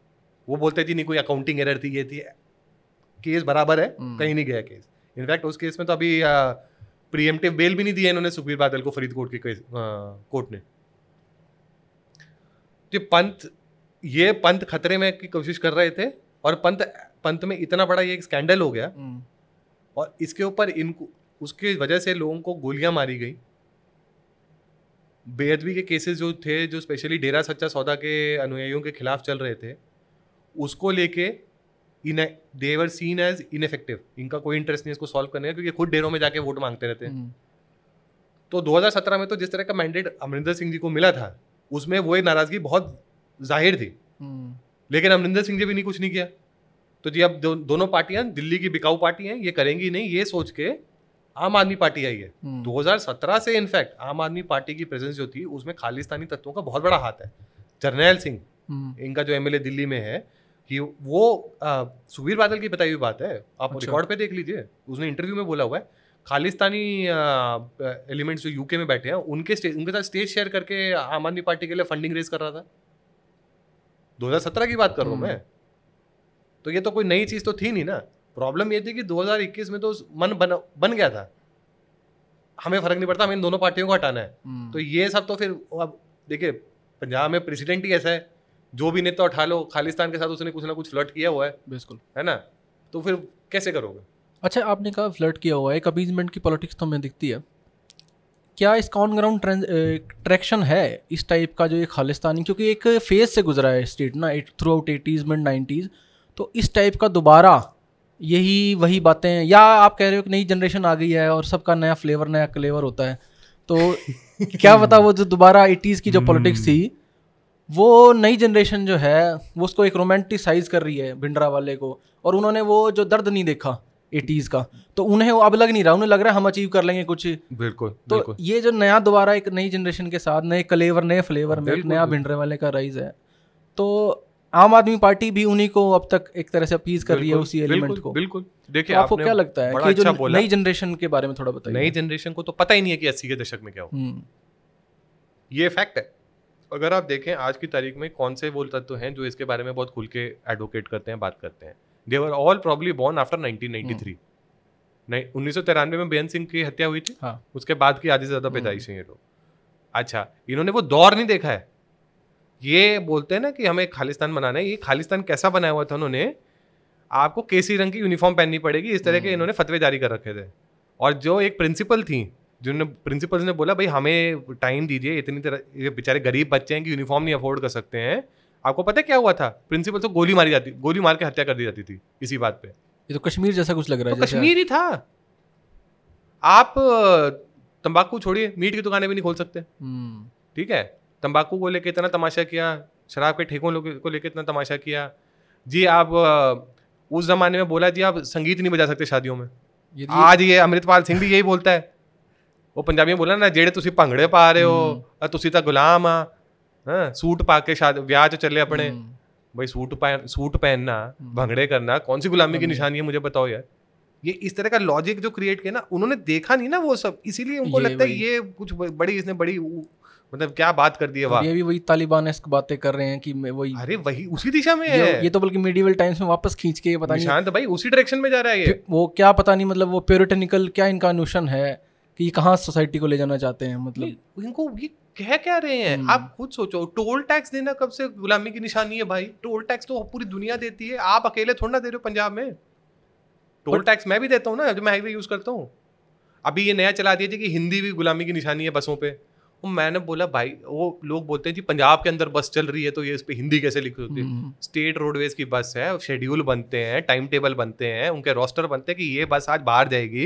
वो बोलते थे नहीं कोई अकाउंटिंग एरर थी ये थी। केस बराबर है हम्म। कहीं नहीं गया केस। इनफैक्ट उस केस में तो अभी प्रीएम्प्टिव बेल भी नहीं दिया इन्होंने सुखबीर बादल को फरीदकोट के केस कोर्ट ने। तो पंत ये पंत खतरे में की कोशिश कर रहे थे और पंत पंत में इतना बड़ा ये एक स्कैंडल हो गया हम्म, और इसके ऊपर इनको उसकी वजह से लोगों को गोलियाँ मारी गई। बेअदबी के केसेस जो थे जो स्पेशली डेरा सच्चा सौदा के अनुयायियों के खिलाफ चल रहे थे उसको लेके इन they were seen as ineffective इनका कोई इंटरेस्ट नहीं है इसको सॉल्व करने का क्योंकि खुद डेरों में जाके वोट मांगते रहते हैं। हम्म, तो 2017 में तो जिस तरह का मैंडेट अमरिंदर सिंह जी को मिला था उसमें वो एक नाराज़गी बहुत ज़ाहिर थी। हम्म, लेकिन अमरिंदर सिंह जी भी नहीं कुछ नहीं किया। तो जी अब दो, दोनों पार्टियाँ दिल्ली की बिकाऊ पार्टी हैं ये करेंगी नहीं ये सोच के आम आदमी पार्टी आई है। हम्म, 2017 से इनफैक्ट आम आदमी पार्टी की प्रेजेंस जो थी उसमें खालिस्तानी तत्वों का बहुत बड़ा हाथ है। जरनैल सिंह हम्म, इनका जो एमएलए दिल्ली में है कि वो आ, सुखबीर बादल की बताई हुई बात है। आप अच्छा। रिकॉर्ड पे देख लीजिए। उसने इंटरव्यू में बोला हुआ है खालिस्तानी एलिमेंट्स जो यूके में बैठे हैं उनके स्टेज उनके साथ स्टेज शेयर करके आम आदमी पार्टी के लिए फंडिंग रेज कर रहा था। 2017 की बात कर रहा हूँ हम्म। मैं। तो ये तो कोई नई चीज़ तो थी नहीं ना। प्रॉब्लम ये थी कि 2021 में तो मन बन बन गया था। हमें फ़र्क नहीं पड़ता हमें इन दोनों पार्टियों को हटाना है। हम्म, तो ये सब तो फिर अब देखिए पंजाब में प्रेसिडेंट ही ऐसा है। जो भी नेता उठा लो खालिस्तान के साथ उसने कुछ ना कुछ फ्लर्ट किया हुआ है। बिल्कुल। है ना? तो फिर कैसे करोगे? अच्छा आपने कहा फ्लर्ट किया हुआ है एक अपीजमेंट की पॉलिटिक्स तो हमें दिखती है। क्या इसका ऑन ग्राउंड ट्रैक्शन है इस टाइप का जो ये खालिस्तानी क्योंकि एक फ़ेज़ से गुजरा है स्टेट ना throughout eighties mid nineties तो इस टाइप का दोबारा यही वही बातें या आप कह रहे हो कि नई जनरेशन आ गई है और सबका नया फ्लेवर नया क्लेवर होता है तो [LAUGHS] क्या पता वो जो दोबारा एटीज़ की जो पॉलिटिक्स थी वो नई जनरेशन जो है वो उसको एक रोमांटिसाइज कर रही है भिंडरा वाले को और उन्होंने वो जो दर्द नहीं देखा एटीज़ का तो उन्हें वो अब लग नहीं रहा उन्हें लग रहा है हम अचीव कर लेंगे कुछ। बिल्कुल तो बिल्कुल। ये जो नया दोबारा एक नई जनरेशन के साथ नए कलेवर नए फ्लेवर में एक नया। भिंडरे वाले का राइज है। तो आम आदमी पार्टी भी उन्हीं को अब तक एक तरह से अपीज कर रही है उसी एलिमेंट को। बिल्कुल। तो देखिए आपको क्या लगता है कि जो अच्छा नई जनरेशन के बारे में थोड़ा बताइए। नई जनरेशन को तो पता ही नहीं है कि अस्सी के दशक में क्या हो। हम्म, ये फैक्ट है। अगर आप देखें आज की तारीख में कौन से वो तत्व हैं जो इसके बारे में बहुत खुल के एडवोकेट करते हैं बात करते हैं? They were all probably born after 1993 नहीं उन्नीस सौ तिरानवे में बेन सिंह की हत्या हुई थी? हाँ। उसके बाद की आधी से ज़्यादा पैदाइश है ये लोग। अच्छा इन्होंने वो दौर नहीं देखा है। ये बोलते हैं ना कि हमें खालिस्तान बनाना है। ये खालिस्तान कैसा बनाया हुआ था उन्होंने? आपको केसरी रंग की यूनिफॉर्म पहननी पड़ेगी इस तरह के हम्म। इन्होंने फतवे जारी कर रखे थे। और जो एक प्रिंसिपल थी जिन्होंने प्रिंसिपल ने बोला भाई हमें टाइम दीजिए इतनी तरह ये बेचारे गरीब बच्चे हैं कि यूनिफॉर्म नहीं अफोर्ड कर सकते हैं। आपको पता है क्या हुआ था? प्रिंसिपल तो गोली मारी जाती गोली मार के हत्या कर दी जाती थी इसी बात पे। ये तो कश्मीर जैसा कुछ लग रहा तो है जैसे- कश्मीर ही था। आप तंबाकू छोड़िए मीट की दुकानें भी नहीं खोल सकते। हम्म, ठीक है? तंबाकू को लेके इतना तमाशा किया शराब के ठेकों को लेके इतना तमाशा किया। जी आप उस जमाने में बोला जी आप संगीत नहीं बजा सकते शादियों में। आज ये अमृतपाल सिंह भी यही बोलता है। वो पंजाबी में बोला ना जेड़े ਤੁਸੀਂ ਭੰਗੜੇ ਪਾ ਰਹੇ ਹੋ ਅ ਤੁਸੀਂ ਤਾਂ ਗੁਲਾਮ ਆ ਹਾਂ सूट पा के शादी ब्याह च चले अपने हम्म, भाई सूट पहन सूट पहनना भंगड़े करना कौन सी गुलामी की निशानी है मुझे बताओ यार ये इस तरह का लॉजिक जो क्रिएट किया ना उन्होंने देखा नहीं ना वो सब इसीलिए उनको ये लगता है वही। ये कुछ ब- बड़ी इसने बड़ी उ- मतलब क्या बात कर दी है और वाह ये भी वही तालिबान बातें कर रहे हैं कि मैं वही अरे वही उसी दिशा में ये, है ये तो बल्कि मीडियल टाइम्स में वापस खींच के ये पता नहीं निशांत भाई उसी डायरेक्शन में जा रहा है ये फिर वो क्या पता नहीं मतलब वो प्योरिटेनिकल क्या इनका नोशन है कि ये कहाँ सोसाइटी को ले जाना चाहते हैं मतलब? इनको ये कह क्या रहे हैं? हम्म। आप खुद सोचो टोल टैक्स देना कब से गुलामी की निशानी है भाई? टोल टैक्स तो पूरी दुनिया देती है। आप अकेले थोड़ा ना दे रहे हो पंजाब में। टोल टैक्स मैं भी देता हूँ ना जो मैं हाईवे यूज़ करता हूँ। अभी ये नया चला दिया जी कि हिंदी भी गुलामी की निशानी है बसों पे। वो मैंने बोला भाई वो लोग बोलते हैं जी पंजाब के अंदर बस चल रही है तो ये इस पर हिंदी कैसे लिखी होती है? हम्म, स्टेट रोडवेज़ की बस है शेड्यूल बनते हैं टाइम टेबल बनते हैं उनके रोस्टर बनते हैं कि ये बस आज बाहर जाएगी।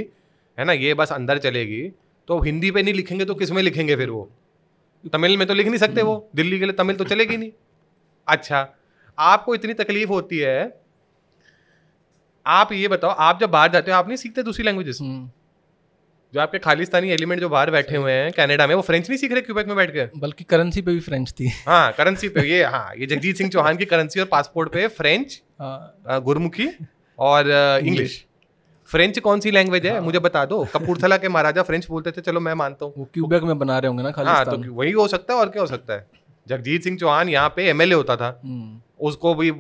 है ना ये बस अंदर चलेगी। तो हिंदी पे नहीं लिखेंगे तो किसमें लिखेंगे फिर वो? तमिल में तो लिख नहीं सकते वो। दिल्ली के लिए तमिल तो चलेगी नहीं। अच्छा आपको इतनी तकलीफ़ होती है। आप ये बताओ आप जब बाहर जाते हो आप नहीं सीखते दूसरी लैंग्वेजेस हम्म, जो आपके खालिस्तानी एलिमेंट जो बाहर बैठे हुए हैं कनाडा में वो फ्रेंच नहीं सीख रहे क्यूबेक में बैठ के? बल्कि करेंसी पे भी फ्रेंच थी। हाँ करेंसी पे ये हाँ ये जगजीत सिंह चौहान की करेंसी और पासपोर्ट पे फ्रेंच हाँ, गुरमुखी और इंग्लिश फ्रेंच कौन सी लैंग्वेज है? मुझे बता दो। कपूरथला के महाराजा फ्रेंच बोलते थे चलो मैं मानता हूँ। वो क्यूबेक में बना रहे होंगे ना हाँ तो वही हो सकता है और क्या हो सकता है? जगजीत सिंह चौहान यहाँ पे एमएलए होता था। हम्म, उसको भी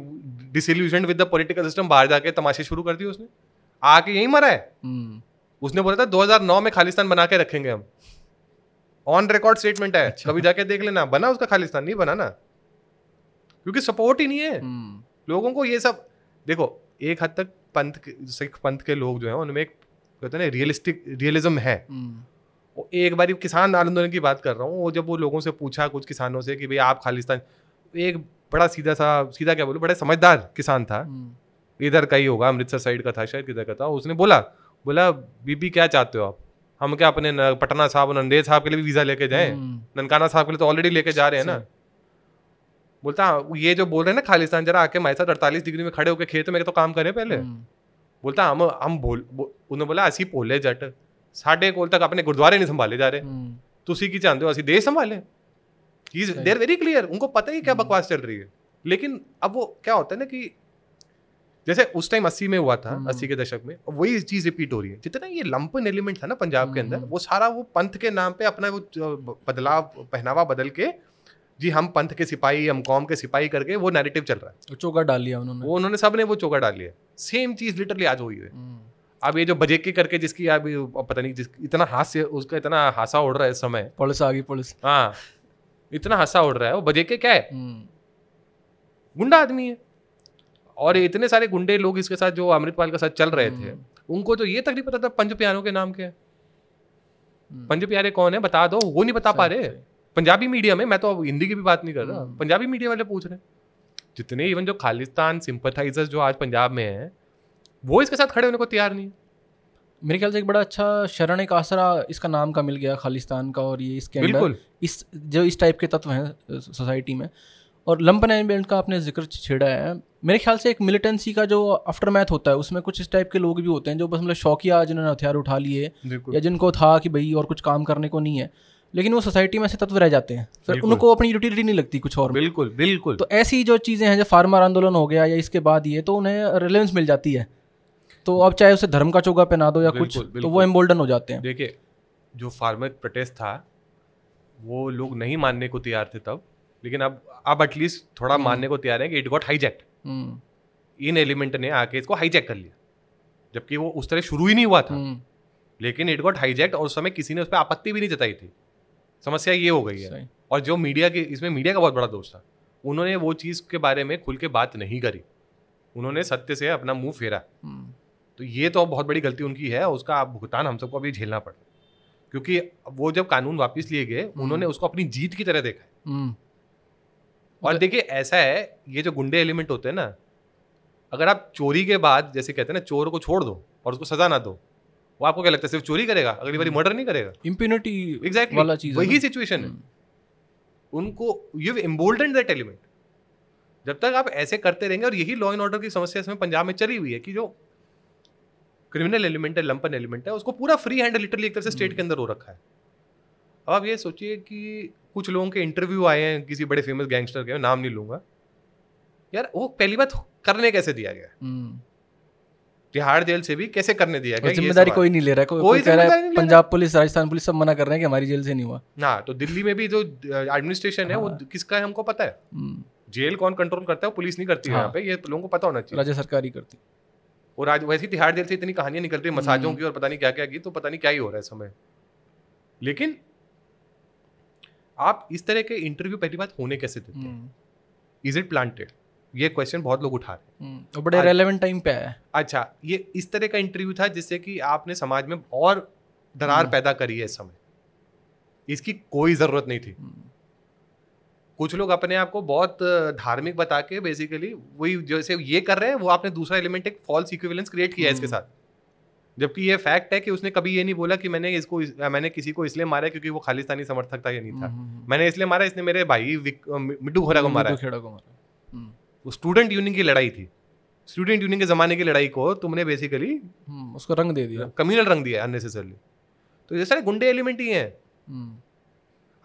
disillusion with the political system बाहर जाके तमाशे शुरू कर दिए उसने। आके यहीं मरा है। हम्म, उसने बोला था 2009 में खालिस्तान बना के रखेंगे हम। ऑन रिकॉर्ड स्टेटमेंट है। अच्छा। कभी जाके देख लेना। बना उसका खालिस्तान नहीं बना ना। क्योंकि सपोर्ट ही नहीं है। हम्म, लोगों को ये सब देखो एक हद तक पंथ सिख पंथ के लोग जो हैं उनमें एक कहते हैं ना रियलिस्टिक रियलिज्म है। हम्म, वो एक बार किसान आंदोलन की बात कर रहा हूँ वो जब वो लोगों से पूछा कुछ किसानों से कि भाई आप खालिस्तान एक बड़ा सीधा सा सीधा क्या बोलूँ बड़ा समझदार किसान था। हम्म, इधर का ही होगा अमृतसर साइड का था शायद किधर का था। उसने बोला बोला बीबी क्या चाहते हो आप? हम क्या अपने पटना साहब और नंदेड़ साहब के लिए भी वीज़ा लेके जाएँ? हम्म, ननकाना साहब के लिए तो ऑलरेडी लेके जा रहे हैं ना। बोलता हाँ ये जो बोल रहे हैं ना खालिस्तान जरा आके हमारे साथ अड़तालीस डिग्री में खड़े होकर खेत में तो काम करें पहले। हम्म। बोलता हम हम बोल उन्होंने बोला असी भोले जट साढ़े कोल तक अपने गुरुद्वारे नहीं संभाले जा रहे। हम्म। तुम की चाहते हो असी देश संभाले। इज़ देर वेरी क्लियर उनको पता ही क्या हम्म। बकवास चल रही है। लेकिन अब वो क्या होता है ना कि जैसे उस टाइम अस्सी में हुआ था अस्सी के दशक में वही चीज़ रिपीट हो रही है। जितना ये लंपन एलिमेंट था ना पंजाब के अंदर वो सारा वो पंथ के नाम पे अपना वो बदलाव पहनावा बदल के जी हम पंथ के सिपाही हम कौम के सिपाही करके वो नैरेटिव चल रहा है। चोगा डाल लिया उन्होंने। वो उन्होंने सबने वो चौका डाल लिया। सेम चीज़ लिटरली आज हुई है। हम्म, अब ये जो बजेके करके जिसकी अब पता नहीं जिस इतना हास्य उसका इतना हासा उड़ रहा है इस समय। पुलिस आ गई पुलिस। हाँ इतना हंसा उड़ रहा है। वो बजेके क्या है? हम्म, गुंडा आदमी है। और इतने सारे गुंडे लोग इसके साथ जो अमृतपाल के साथ चल रहे थे उनको तो ये तक नहीं पता था पंज प्यारों के नाम के हम्म, पंज प्यारे कौन है? बता दो। वो नहीं बता पा रहे। पंजाबी मीडिया में मैं तो अब हिंदी की भी बात नहीं कर रहा हम्म। पंजाबी मीडिया वाले पूछ रहे हैं जितने इवन जो खालिस्तान सिंपथाइजर्स जो आज पंजाब में हैं वो इसके साथ खड़े होने को तैयार नहीं मेरे ख्याल से एक बड़ा अच्छा शरण एक आसरा इसका नाम का मिल गया खालिस्तान का और ये इसके अंदर इस जो इस टाइप के तत्व हैं सोसाइटी में। और लंपन एलिमेंट का आपने ज़िक्र छेड़ा है। मेरे ख्याल से एक मिलिटेंसी का जो आफ्टर मैथ होता है उसमें कुछ इस टाइप के लोग भी होते हैं जो बस मतलब शौकिया जिन्होंने हथियार उठा लिए या जिनको था कि भाई और कुछ काम करने को नहीं है। लेकिन वो सोसाइटी में ऐसे तत्व रह जाते हैं। फिर उनको अपनी यूटिलिटी नहीं लगती कुछ और बिल्कुल बिल्कुल। तो ऐसी जो चीज़ें हैं जो फार्मर आंदोलन हो गया या इसके बाद ये तो उन्हें रिलेवेंस मिल जाती है। तो अब चाहे उसे धर्म का चोगा पहना दो या कुछ बिल्कुल, तो वो एम्बोल्डन हो जाते हैं। देखिए जो फार्मर प्रोटेस्ट था वो लोग नहीं मानने को तैयार थे तब। लेकिन अब अब एटलीस्ट थोड़ा हम्म। मानने को तैयार है कि इट गॉट हाईजैक्ट हम्म, इन एलिमेंट ने आके इसको हाईजैक कर लिया। जबकि वो उस तरह शुरू ही नहीं हुआ था। हम्म, लेकिन इट गॉट हाईजैक्ट और उस समय किसी ने उस पर आपत्ति भी नहीं जताई थी। समस्या ये हो गई है। और जो मीडिया के इसमें मीडिया का बहुत बड़ा दोष था। उन्होंने वो चीज़ के बारे में खुल के बात नहीं करी। उन्होंने सत्य से अपना मुँह फेरा। हम्म, तो ये तो बहुत बड़ी गलती उनकी है उसका आप भुगतान हम सबको अभी झेलना पड़ा क्योंकि वो जब कानून वापस लिए गए उन्होंने उसको अपनी जीत की तरह देखा है। हम्म, और देखिए ऐसा है ये जो गुंडे एलिमेंट होते हैं ना अगर आप चोरी के बाद जैसे कहते हैं ना चोर को छोड़ दो और उसको सजा ना दो वो आपको क्या लगता है सिर्फ़ चोरी करेगा? अगली बार मर्डर नहीं करेगा? Impunity एग्जैक्टली वाला चीज़ वही सिचुएशन है। हम्म, उनको यू एम्बोल्डन दैट एलिमेंट जब तक आप ऐसे करते रहेंगे और यही लॉ एंड ऑर्डर की समस्या इसमें पंजाब में चली हुई है कि जो क्रिमिनल एलिमेंट है लंपन एलिमेंट है उसको पूरा फ्री हैंड लिटरली एक तरह से स्टेट के अंदर हो रखा है। अब आप ये सोचिए कि कुछ लोगों के इंटरव्यू आए हैं किसी बड़े फ़ेमस गैंगस्टर के नाम नहीं लूँगा। यार वो पहली बात करने कैसे दिया गया? हम्म। तिहाड़ जेल से भी कैसे करने दिया गया ज़िम्मेदारी कोई नहीं ले रहा है कोई, कोई कह रहा है पंजाब पुलिस राजस्थान पुलिस सब मना कर रहे हैं कि हमारी जेल से नहीं हुआ। हाँ तो दिल्ली में भी जो एडमिनिस्ट्रेशन है वो हाँ। किसका है हमको पता है? हम्म, जेल कौन कंट्रोल करता है? वो पुलिस नहीं करती है हाँ। यहाँ पे ये लोगों को पता होना चाहिए। राज्य सरकार ही करती और आज वैसे ही तिहाड़ जेल से इतनी कहानियाँ निकल रही है मसाजों हम्म। की और पता नहीं क्या क्या की तो पता नहीं क्या ही हो रहा है समय। लेकिन आप इस तरह के इंटरव्यू पहली बात होने कैसे देते हैं? इज़ इट प्लांटेड ये क्वेश्चन बहुत लोग उठा रहे हैं। हम्म, बड़े रेलेवेंट टाइम पे आया है। अच्छा ये इस तरह का इंटरव्यू था जिससे कि आपने समाज में और दरार हम्म। पैदा करी है इस समय। इसकी कोई ज़रूरत नहीं थी। हम्म, कुछ लोग अपने आप को बहुत धार्मिक बता के बेसिकली वही जैसे ये कर रहे हैं वो आपने दूसरा एलिमेंट एक फॉल्स इक्विवेलेंस क्रिएट किया है इसके। साथ। जबकि ये फैक्ट है कि उसने कभी ये नहीं बोला कि मैंने इसको इस, मैंने किसी को इसलिए मारा क्योंकि वो खालिस्तानी समर्थक था या नहीं था। मैंने इसलिए मारा इसने मेरे भाई मिट्टू खोरा को मारा को मारा वो स्टूडेंट यूनियन की लड़ाई थी। स्टूडेंट यूनियन के जमाने की लड़ाई को तुमने बेसिकली हम्म, उसको रंग दे दिया। कम्युनल रंग दिया अननेसेसरली तो ये सारे गुंडे एलिमेंट ही हैं। हम्म,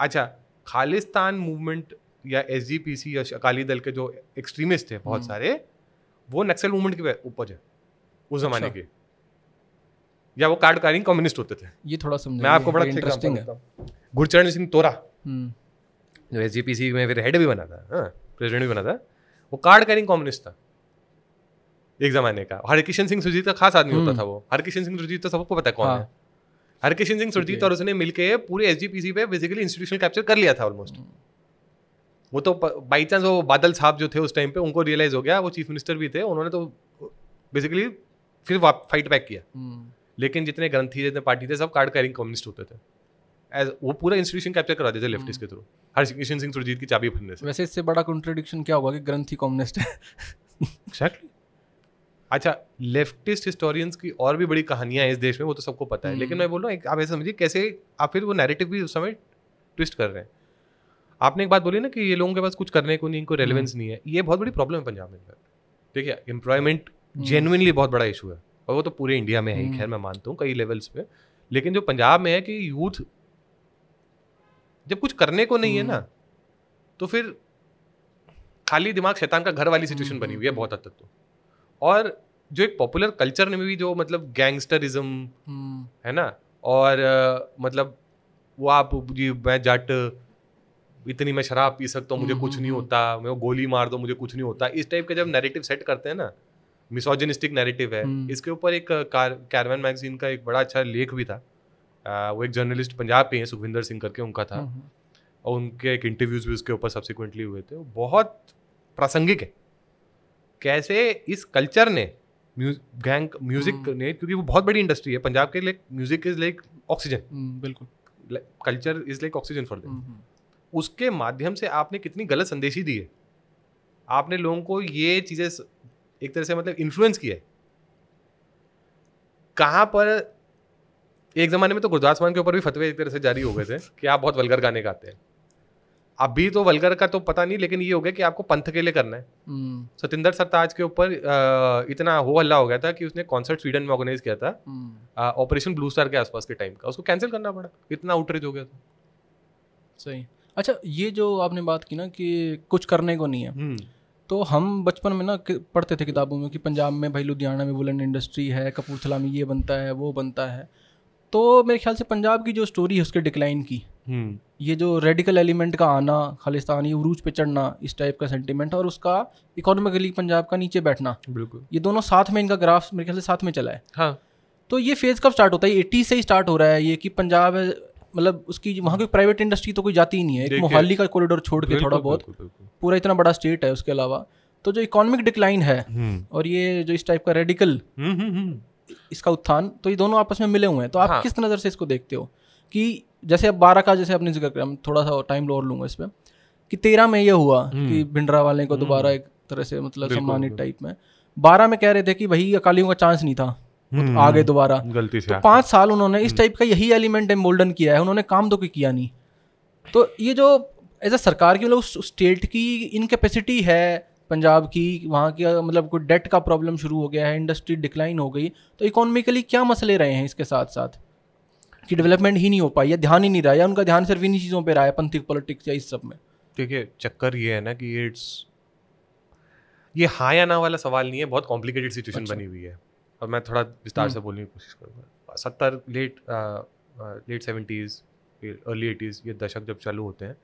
अच्छा खालिस्तान मूवमेंट या एसजीपीसी या अकाली दल के जो एक्सट्रीमिस्ट थे बहुत हम्म। सारे वो नक्सल मूवमेंट के उपज है उस जमाने अच्छा। के। या वो कार्ड कारिंग कम्युनिस्ट होते थे। ये थोड़ा समझ मैं आपको बड़ा इंटरेस्टिंग है गुरचरण सिंह तोरा जो एस में फिर हेड भी बना था हाँ प्रेसिडेंट भी बना था। वो कार्ड कैरिंग कम्युनिस्ट था एक जमाने का। हरकिशन सिंह सुरजीत का खास आदमी होता हम्म। था वो। हरकिशन सिंह सुरजीत तो सबको पता है कौन हाँ। है। हरकिशन सिंह सुरजीत. और उसने मिलके पूरे एसजीपीसी पे बेसिकली इंस्टीट्यूशनल कैप्चर कर लिया था ऑलमोस्ट हम्म, वो तो बाई चांस वो बादल साहब जो थे उस टाइम पे उनको रियलाइज़ हो गया। वो चीफ मिनिस्टर भी थे। उन्होंने तो बेसिकली फिर फाइट बैक किया। हम्म, लेकिन जितने ग्रंथी जितने पार्टी थे सब कार्ड कैरिंग कम्युनिस्ट होते थे। एज वो पूरा इंस्टीट्यूशन कैप्चर करा देते लेफ्टिस्ट के थ्रू हरकिशन सिंह सुरजीत की चाबी भरने से। वैसे इससे बड़ा कॉन्ट्रडिक्शन क्या होगा कि ग्रंथी कम्युनिस्ट है? एग्जैक्टली अच्छा लेफ्टिस्ट हिस्टोरियंस की और भी बड़ी कहानियाँ हैं इस देश में वो तो सबको पता है। हम्म। लेकिन मैं बोल रहा हूँ आप ऐसे समझिए कैसे आप फिर वो नैरेटिव भी उस समय ट्विस्ट कर रहे हैं। आपने एक बात बोली ना कि ये लोगों के पास कुछ करने को नहीं कोई रेलिवेंस नहीं है। ये बहुत बड़ी प्रॉब्लम है पंजाब में देखिए एम्प्लॉयमेंट जेनुनली बहुत बड़ा इशू है। और वो तो पूरे इंडिया में है हम्म। खैर मैं मानता हूँ कई लेवल्स पे। लेकिन जो पंजाब में है कि यूथ जब कुछ करने को नहीं है ना तो फिर खाली दिमाग शैतान का घर वाली सिचुएशन बनी हुई है बहुत हद तक तो। और जो एक पॉपुलर कल्चर में भी जो मतलब गैंगस्टरिज्म हम्म, है ना और अ, मतलब वो आप जी मैं जट इतनी मैं शराब पी सकता हूँ मुझे हम्म, कुछ हम्म, नहीं हम्म। होता मैं वो गोली मार दो मुझे कुछ नहीं होता। इस टाइप का जब नैरेटिव सेट करते हैं ना मिसोजिनिस्टिक नैरेटिव है हम्म। इसके ऊपर एक कार कैरवन मैगजीन का एक बड़ा अच्छा लेख भी था। वो एक जर्नलिस्ट पंजाब के हैं सुखविंदर सिंह करके उनका था। हम्म, और उनके एक इंटरव्यूज़ भी उसके ऊपर सब्सिक्वेंटली हुए थे। वो बहुत प्रासंगिक है। कैसे इस कल्चर ने गैंग म्यूज़िक हम्म। ने क्योंकि वो बहुत बड़ी इंडस्ट्री है पंजाब के लिए music is like oxygen hmm, बिल्कुल। Culture is like oxygen for them hmm, hmm, उसके माध्यम से आपने कितनी गलत संदेशी दी है? आपने लोगों को ये चीज़ें एक तरह से मतलब इन्फ्लुएंस किया है। कहाँ पर एक जमाने में तो गुरदास मान के ऊपर भी फतवे एक तरह से जारी हो गए थे कि आप बहुत वलगर गाने गाते हैं। अभी तो वलगर का तो पता नहीं लेकिन ये हो गया कि आपको पंथ के लिए करना है। हम्म, सतिंदर सरताज के ऊपर इतना हो हल्ला हो गया था कि उसने कॉन्सर्ट स्वीडन में ऑर्गेनाइज किया था हम्म, ऑपरेशन ब्लू स्टार के आसपास के टाइम का। उसको कैंसिल करना पड़ा। इतना आउटरीच हो गया था। सही। अच्छा ये जो आपने बात की ना कि कुछ करने को नहीं है हम्म। तो हम बचपन में ना पढ़ते थे किताबों में कि पंजाब में भाई लुधियाना में वुलन इंडस्ट्री है कपूरथला में ये बनता है वो बनता है। तो मेरे ख्याल से पंजाब की जो स्टोरी है उसके डिक्लाइन की। हम्म। ये जो रेडिकल एलिमेंट का आना खालिस्तानी उरूज पे चढ़ना इस टाइप का सेंटिमेंट और उसका इकोनॉमिकली पंजाब का नीचे बैठना बिल्कुल। ये दोनों साथ में इनका ग्राफ मेरे ख्याल से साथ में चला है। हाँ। तो ये फ़ेज़ कब स्टार्ट होता है? एटी से ही स्टार्ट हो रहा है ये कि पंजाब है मतलब उसकी वहाँ की प्राइवेट इंडस्ट्री तो कोई जाती ही नहीं है एक मोहाली का कॉरिडोर छोड़ के थोड़ा बहुत। पूरा इतना बड़ा स्टेट है उसके अलावा। तो जो इकोनॉमिक डिक्लाइन है हम्म। और ये जो इस टाइप का रेडिकल इसका उत्थान तो ये दोनों आपस में मिले हुए हैं। तो आप हाँ। किस नज़र से इसको देखते हो? कि जैसे अब बारह का जैसे आपने ज़िक्र किया मैं थोड़ा सा टाइम और लूँगा इस पर कि तेरह में ये हुआ कि भिंडरा वाले को दोबारा एक तरह से मतलब हम्म। सम्मानित टाइप में। बारह में कह रहे थे कि भाई अकालियों का चांस नहीं था। तो हम्म, आ गए दोबारा। गलती से तो पाँच साल उन्होंने इस टाइप का यही एलिमेंट एम्बोल्डन किया है। उन्होंने काम तो कोई किया नहीं। तो ये जो एज अ सरकार की मतलब उस स्टेट की इनकेपेसिटी है पंजाब की वहाँ की मतलब कोई डेट का प्रॉब्लम शुरू हो गया है इंडस्ट्री डिक्लाइन हो गई तो इकोनॉमिकली क्या मसले रहे हैं इसके साथ साथ कि डेवलपमेंट ही नहीं हो पाई या ध्यान ही नहीं रहा या उनका ध्यान सिर्फ़ इन्हीं चीज़ों पर रहा है पंथिक पॉलिटिक्स या इस सब में? देखिए चक्कर ये है ना कि इट्स ये हाँ या ना वाला सवाल नहीं है बहुत कॉम्प्लिकेटेड सिचुएशन अच्छा। बनी हुई है। और मैं थोड़ा विस्तार से बोलने की कोशिश करूँगा। सत्तर late late seventies early eighties ये दशक जब चालू होते हैं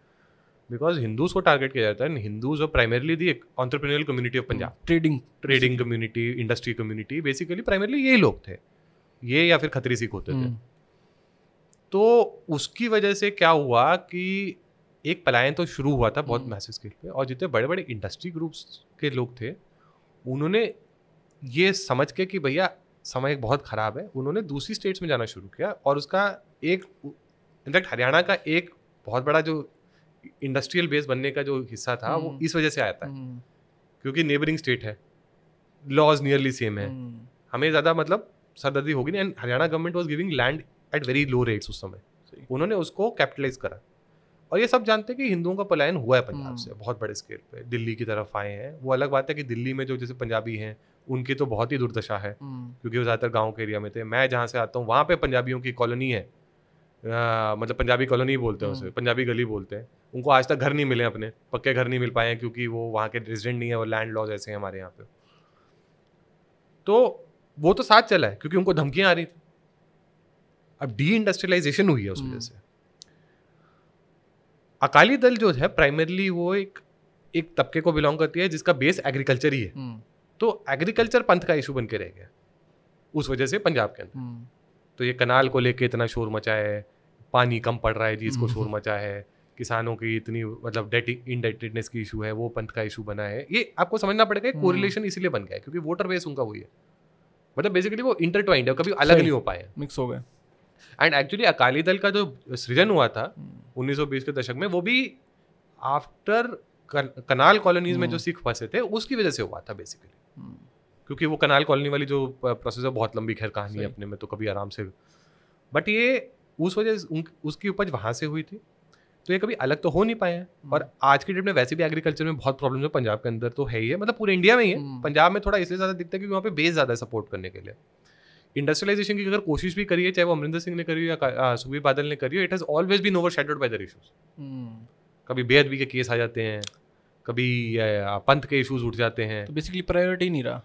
बिकॉज़ हिंदूज को टारगेट किया जाता है हिंदूज और primarily the entrepreneurial community of Punjab trading trading community industry community basically primarily यही लोग थे। ये या फिर खतरी सिख होते थे। तो उसकी वजह से क्या हुआ कि एक पलायन तो शुरू हुआ था बहुत मैसिव स्केल पे और जितने बड़े बड़े इंडस्ट्री ग्रुप्स के लोग थे उन्होंने ये समझ के कि भैया समय बहुत ख़राब है। उन्होंने दूसरी स्टेट्स में जाना शुरू किया और उसका एक इनफैक्ट हरियाणा का एक बहुत बड़ा जो इंडस्ट्रियल बेस बनने का जो हिस्सा था वो हम्म। इस वजह से आया था। हम्म, क्योंकि नेबरिंग स्टेट है। लॉज नियरली सेम है। हम्म, हमें ज़्यादा मतलब सरदर्दी होगी नहीं। And Haryana government was giving land at very low rates उस समय। उन्होंने उसको कैपिटलाइज करा। और ये सब जानते हैं कि हिंदुओं का पलायन हुआ है पंजाब। से बहुत बड़े स्केल पे। दिल्ली की तरफ़ आए हैं। वो अलग बात है कि दिल्ली में जो जैसे पंजाबी हैं उनकी तो बहुत ही दुर्दशा है। क्योंकि वो ज़्यादातर गाँव के एरिया में थे। मैं जहाँ से आता हूँ वहाँ पे पंजाबियों की कॉलोनी है। आ, मतलब पंजाबी कॉलोनी बोलते हैं उसे हम्म। पंजाबी गली बोलते हैं। उनको आज तक घर नहीं मिले अपने पक्के घर नहीं मिल पाए हैं क्योंकि वो वहाँ के रेजिडेंट नहीं है और लैंड लॉज ऐसे हैं हमारे यहाँ पे। तो वो तो साथ चला है क्योंकि उनको धमकियाँ आ रही थी। अब डी इंडस्ट्रियलाइजेशन हुई है उस वजह हम्म। से। अकाली दल जो है प्राइमरली वो एक एक तबके को बिलोंग करती है जिसका बेस एग्रीकल्चर ही है। हम्म, तो एग्रीकल्चर पंथ का इशू बन के रह गया उस वजह से पंजाब के अंदर। हम्म, तो ये कनाल को लेके इतना शोर मचा है पानी कम पड़ रहा है जी इसको हम्म। शोर मचा है किसानों की इतनी मतलब डेट इनडेटेडनेस की इशू है वो पंथ का इशू बना है। ये आपको समझना पड़ेगा हम्म। कोरिलेशन इसीलिए बन गया है क्योंकि वोटर बेस उनका वही है। मतलब बेसिकली वो इंटरट्वाइंड है कभी अलग नहीं हो पाए मिक्स हो गए। एंड एक्चुअली अकाली दल का जो सृजन हुआ था हम्म, 1920 के दशक में वो भी आफ्टर कनाल कॉलोनीज में जो हम्म। सिख फंसे थे उसकी वजह से हुआ था बेसिकली हम्म, क्योंकि वो कनाल कॉलोनी वाली जो प्रोसेस है बहुत लंबी खैर कहानी है अपने में तो कभी आराम से। बट ये उस वजह से उसकी उपज वहाँ से हुई थी। तो ये कभी अलग तो हो नहीं पाए हैं। हम्म। और आज की डेट में वैसे भी एग्रीकल्चर में बहुत प्रॉब्लम है पंजाब के अंदर तो है ही है। मतलब पूरे इंडिया में ही है। हम्म। पंजाब में थोड़ा इसलिए ज़्यादा दिखता है क्योंकि वहाँ पे बेस ज़्यादा है सपोर्ट करने के लिए। इंडस्ट्रियलाइजेशन की अगर कोशिश भी करी है चाहे वो अमरिंदर सिंह ने करी हो या सुखबीर बादल ने करी हो it has always been overshadowed by other issues कभी बेअदबी के केस आ जाते हैं कभी पंथ के इशूज उठ जाते हैं। तो बेसिकली प्रायोरिटी नहीं रहा।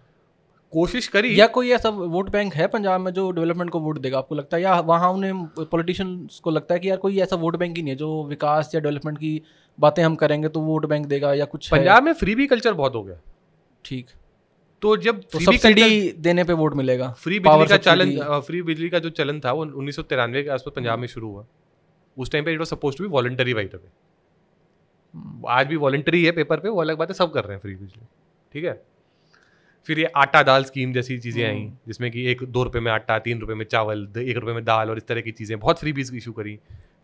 कोशिश करी। या कोई ऐसा वोट बैंक है पंजाब में जो डेवलपमेंट को वोट देगा? आपको लगता है या वहाँ उन्हें पॉलिटिशियंस को लगता है कि यार कोई ऐसा वोट बैंक ही नहीं है जो विकास या डेवलपमेंट की बातें हम करेंगे तो वोट बैंक देगा या कुछ पंजाब में फ्री भी कल्चर बहुत हो गया। ठीक। तो जब तो फ्री सब्सिडी देने पे वोट मिलेगा? फ्री बिजली का चलन फ्री बिजली का जो चलन था वो उन्नीस सौ तिरानवे के आसपास पंजाब में शुरू हुआ। उस टाइम पे it was supposed to be voluntary hmm, आज भी वॉलंटरी है पेपर पे वो अलग बात है सब कर रहे हैं फ्री बिजली। ठीक है? फिर ये आटा दाल स्कीम जैसी चीज़ें आई हम्म। जिसमें कि एक दो रुपए में आटा तीन रुपए में चावल एक रुपए में दाल और इस तरह की चीज़ें बहुत फ्री बीज इशू करी।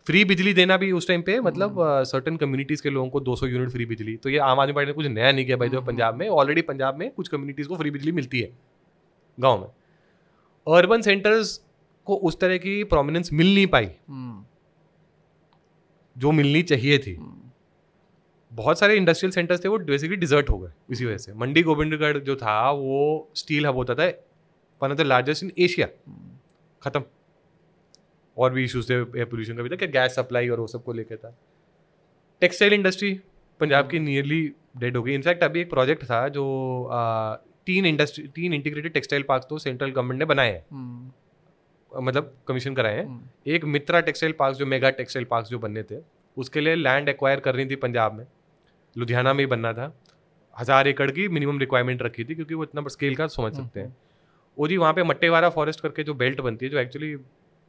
फ्री बिजली देना भी उस टाइम पे मतलब हम्म। सर्टन कम्युनिटीज़ के लोगों को 200 यूनिट फ्री बिजली। तो ये आम आदमी पार्टी ने कुछ नया नहीं किया भाई तो हम्म। पंजाब में। ऑलरेडी पंजाब में कुछ कम्युनिटीज़ को फ्री बिजली मिलती है गाँव में। अर्बन सेंटर्स को उस तरह की प्रोमिनेंस मिल नहीं पाई। हम्म, जो मिलनी चाहिए थी। हम्म, बहुत सारे इंडस्ट्रियल सेंटर्स थे वो बेसिकली डिजर्ट हो गए इसी वजह से। मंडी गोविंदगढ़ जो था वो स्टील हब होता था one of the largest in Asia खत्म। और भी इश्यूज़ थे एयर पोल्यूशन का भी था कि गैस सप्लाई और वो सबको लेकर था। टेक्सटाइल इंडस्ट्री पंजाब की नियरली डेड हो गई। इनफैक्ट अभी एक प्रोजेक्ट था जो आ, तीन इंडस्ट्री तीन इंटीग्रेटेड टेक्सटाइल पार्क तो सेंट्रल गवर्नमेंट ने बनाए हैं। हम्म, मतलब कमीशन कराए हैं। हम्म, एक मित्रा टेक्सटाइल पार्क जो मेगा टेक्सटाइल पार्क जो बनने थे उसके लिए लैंड एक्वायर करनी थी पंजाब में। लुधियाना में ही बनना था। हज़ार एकड़ की मिनिमम रिक्वायरमेंट रखी थी क्योंकि वो इतना स्केल का समझ सकते हैं। वो जी वहाँ पे मट्टेवारा फॉरेस्ट करके जो बेल्ट बनती है जो एक्चुअली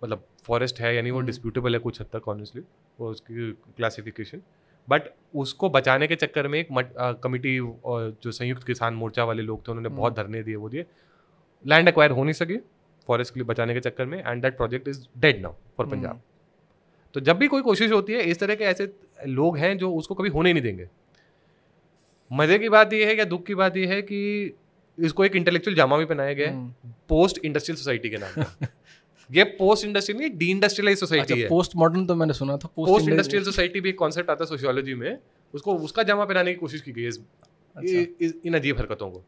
मतलब फॉरेस्ट है यानी वो हम्म। डिस्प्यूटेबल है कुछ हद तक ऑनेस्टली वो उसकी क्लासिफिकेशन बट उसको बचाने के चक्कर में एक मट कमिटी और जो संयुक्त किसान मोर्चा वाले लोग थे उन्होंने हम्म। बहुत धरने दिए वो दिए। लैंड एक्वायर हो नहीं सके फॉरेस्ट के लिए बचाने के चक्कर में and that project is dead now for hmm. Punjab तो जब भी कोई कोशिश होती है इस तरह के ऐसे लोग हैं जो उसको कभी होने नहीं देंगे। मज़े की बात यह है या दुख की बात यह है कि इसको एक इंटेलेक्चुअल जामा भी पहनाया गया है। पोस्ट इंडस्ट्रियल सोसाइटी के नाम [LAUGHS] ये पोस्ट इंडस्ट्रियल नहीं डी इंडस्ट्रियलाइज सोसाइटी है। पोस्ट मॉडर्न तो मैंने सुना था पोस्ट इंडस्ट्रियल सोसाइटी भी एक कॉन्सेप्ट आता है सोशियोलॉजी में उसको उसका जामा पहनाने की कोशिश की गई है अच्छा। इन अजीब हरकतों को।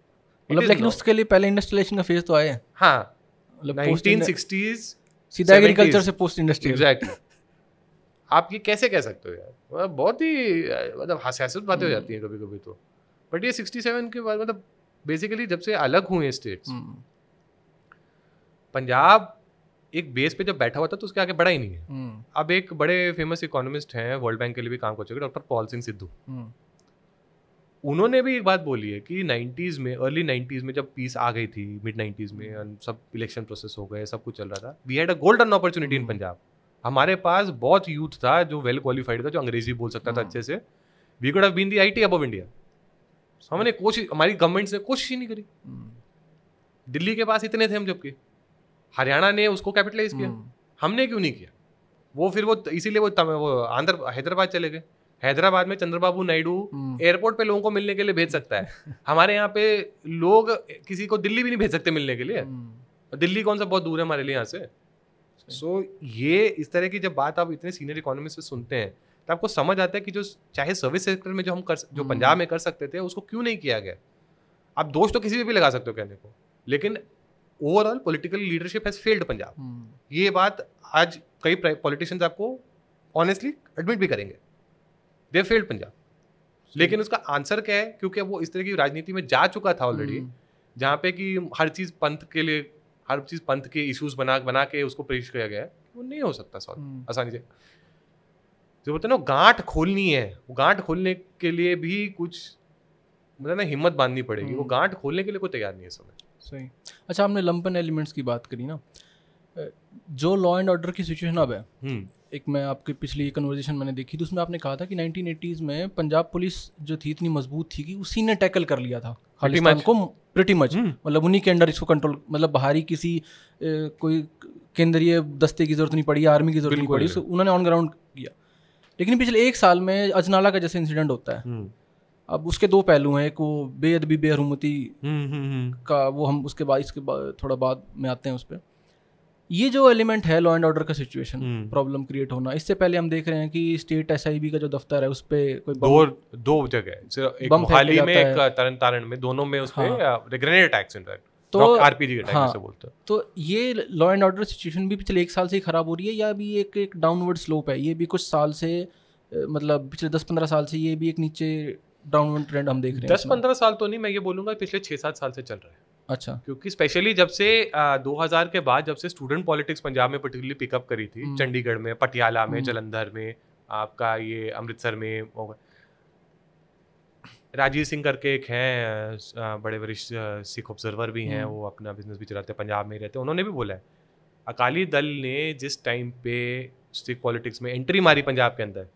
मतलब लेकिन उसके लिए पहले इंडस्ट्रियलाइजेशन का फ़ेज़ तो आया हाँ। मतलब post इंड- 1960s सीधा एग्रीकल्चर से पोस्ट इंडस्ट्रियल एग्जैक्टली आप ये कैसे कह सकते हो यार? मतलब बहुत ही मतलब हास्यास्पद बातें हो। जाती हैं कभी कभी तो। बट ये 67 के बाद मतलब बेसिकली जब से अलग हुए स्टेट्स हम्म, पंजाब एक बेस पे जब बैठा हुआ था तो उसके आगे बढ़ा ही नहीं है। हम्म, अब एक बड़े फ़ेमस इकोनॉमिस्ट हैं वर्ल्ड बैंक के लिए भी काम कर चुके डॉक्टर पॉल सिंह सिद्धू। हम्म, उन्होंने भी एक बात बोली है कि 90s में अर्ली 90s में जब पीस आ गई थी मिड 90s में सब इलेक्शन प्रोसेस हो गए सब कुछ चल रहा था we had a golden opportunity in. Punjab. हमारे पास बहुत यूथ था जो वेल क्वालिफाइड था जो अंग्रेज़ी बोल सकता था। अच्छे से। We could have been the I T above India हमने कोशिश हमारी गवर्नमेंट ने कोशिश ही नहीं करी। हम्म, दिल्ली के पास इतने थे हम जबकि। हरियाणा ने उसको कैपिटलाइज किया। हम्म, हमने क्यों नहीं किया? वो फिर वो इसीलिए वो वो आंध्र हैदराबाद चले गए। हैदराबाद में चंद्रबाबू नायडू हम्म, एयरपोर्ट पे लोगों को मिलने के लिए भेज सकता है। [LAUGHS] हमारे यहाँ पे लोग किसी को दिल्ली भी नहीं भेज सकते मिलने के लिए। हम्म, दिल्ली कौन सा बहुत दूर है हमारे लिए यहाँ से। सो so, ये इस तरह की जब बात आप इतने सीनियर इकोनॉमिस्ट से सुनते हैं तो आपको समझ आता है कि जो चाहे सर्विस सेक्टर में जो हम कर जो हम्म। पंजाब में कर सकते थे उसको क्यों नहीं किया गया? आप दोष तो किसी पे भी लगा सकते हो कहने को। लेकिन overall political leadership has failed Punjab. Hmm, ये बात आज कई पॉलिटिशियंस आपको ऑनेस्टली एडमिट भी करेंगे। They failed Punjab. लेकिन उसका आंसर क्या है? क्योंकि वो इस तरह की राजनीति में जा चुका था ऑलरेडी हम्म, जहाँ पे कि हर चीज़ पंथ के लिए हर चीज़ पंथ के इश्यूज़ बना बना के उसको पेश किया गया है। वो नहीं हो सकता सॉल्व आसानी से। जो बोलते हैं ना गांठ खोलनी है। वो गांठ खोलने के लिए भी कुछ मतलब ना हिम्मत बांधनी पड़ेगी। वो हम्म। गांठ खोलने के लिए कोई तैयार नहीं है समय। सही। अच्छा हमने लंपन एलिमेंट्स की बात करी ना। जो लॉ एंड ऑर्डर की सिचुएशन अब है हम्म। एक मैं आपकी पिछली कन्वर्जेशन मैंने देखी थी उसमें आपने कहा था कि 1980s में पंजाब पुलिस जो थी इतनी मज़बूत थी कि उसी ने टैकल कर लिया था। खालिस्तान. को प्रिटी मच हम्म। मतलब उन्हीं के अंडर इसको कंट्रोल मतलब बाहरी किसी कोई केंद्रीय दस्ते की ज़रूरत नहीं पड़ी आर्मी की ज़रूरत नहीं पड़ी उन्होंने ऑन ग्राउंड किया। लेकिन पिछले एक साल में अजनाला का जैसे इंसिडेंट होता है हम्म अब उसके दो पहलू हैं एक वो बेअदबी बेहरमती हम्म हम्म का वो हम उसके बाद इसके बाद थोड़ा बाद में आते हैं उस पर ये जो एलिमेंट है लॉ एंड ऑर्डर का सिचुएशन। प्रॉब्लम क्रिएट होना इससे पहले हम देख रहे हैं कि स्टेट एसआईबी का जो दफ्तर है उस पे कोई दो दो जगह। सिर्फ़ एक मोहाली में एक तरन तारण में दोनों में उस पे हाँ। ग्रेनेड अटैक्स इनफैक्ट तो- आरपीजी अटैक हाँ। जैसे बोलते हैं तो ये लॉ एंड ऑर्डर सिचुएशन भी पिछले एक साल से ही खराब हो रही है या भी एक एक डाउनवर्ड स्लोप है ये भी कुछ साल से मतलब पिछले दस पंद्रह साल से ये भी एक नीचे डाउनवर्ड ट्रेंड हम देख रहे हैं दस पंद्रह साल तो नहीं मैं ये बोलूँगा पिछले छह सात साल से चल रहा है अच्छा क्योंकि स्पेशली जब से आ, 2000 के बाद जब से स्टूडेंट पॉलिटिक्स पंजाब में पर्टिकुलरली पिकअप करी थी हम्म। चंडीगढ़ में पटियाला में हम्म। जलंधर में आपका ये अमृतसर में राजीव सिंह करके एक हैं बड़े वरिष्ठ सिख ऑब्जर्वर भी हैं हम्म। वो अपना बिज़नेस भी चलाते हैं पंजाब में ही रहते हैं उन्होंने भी बोला है अकाली दल ने जिस टाइम पे सिख पॉलिटिक्स में एंट्री मारी पंजाब के अंदर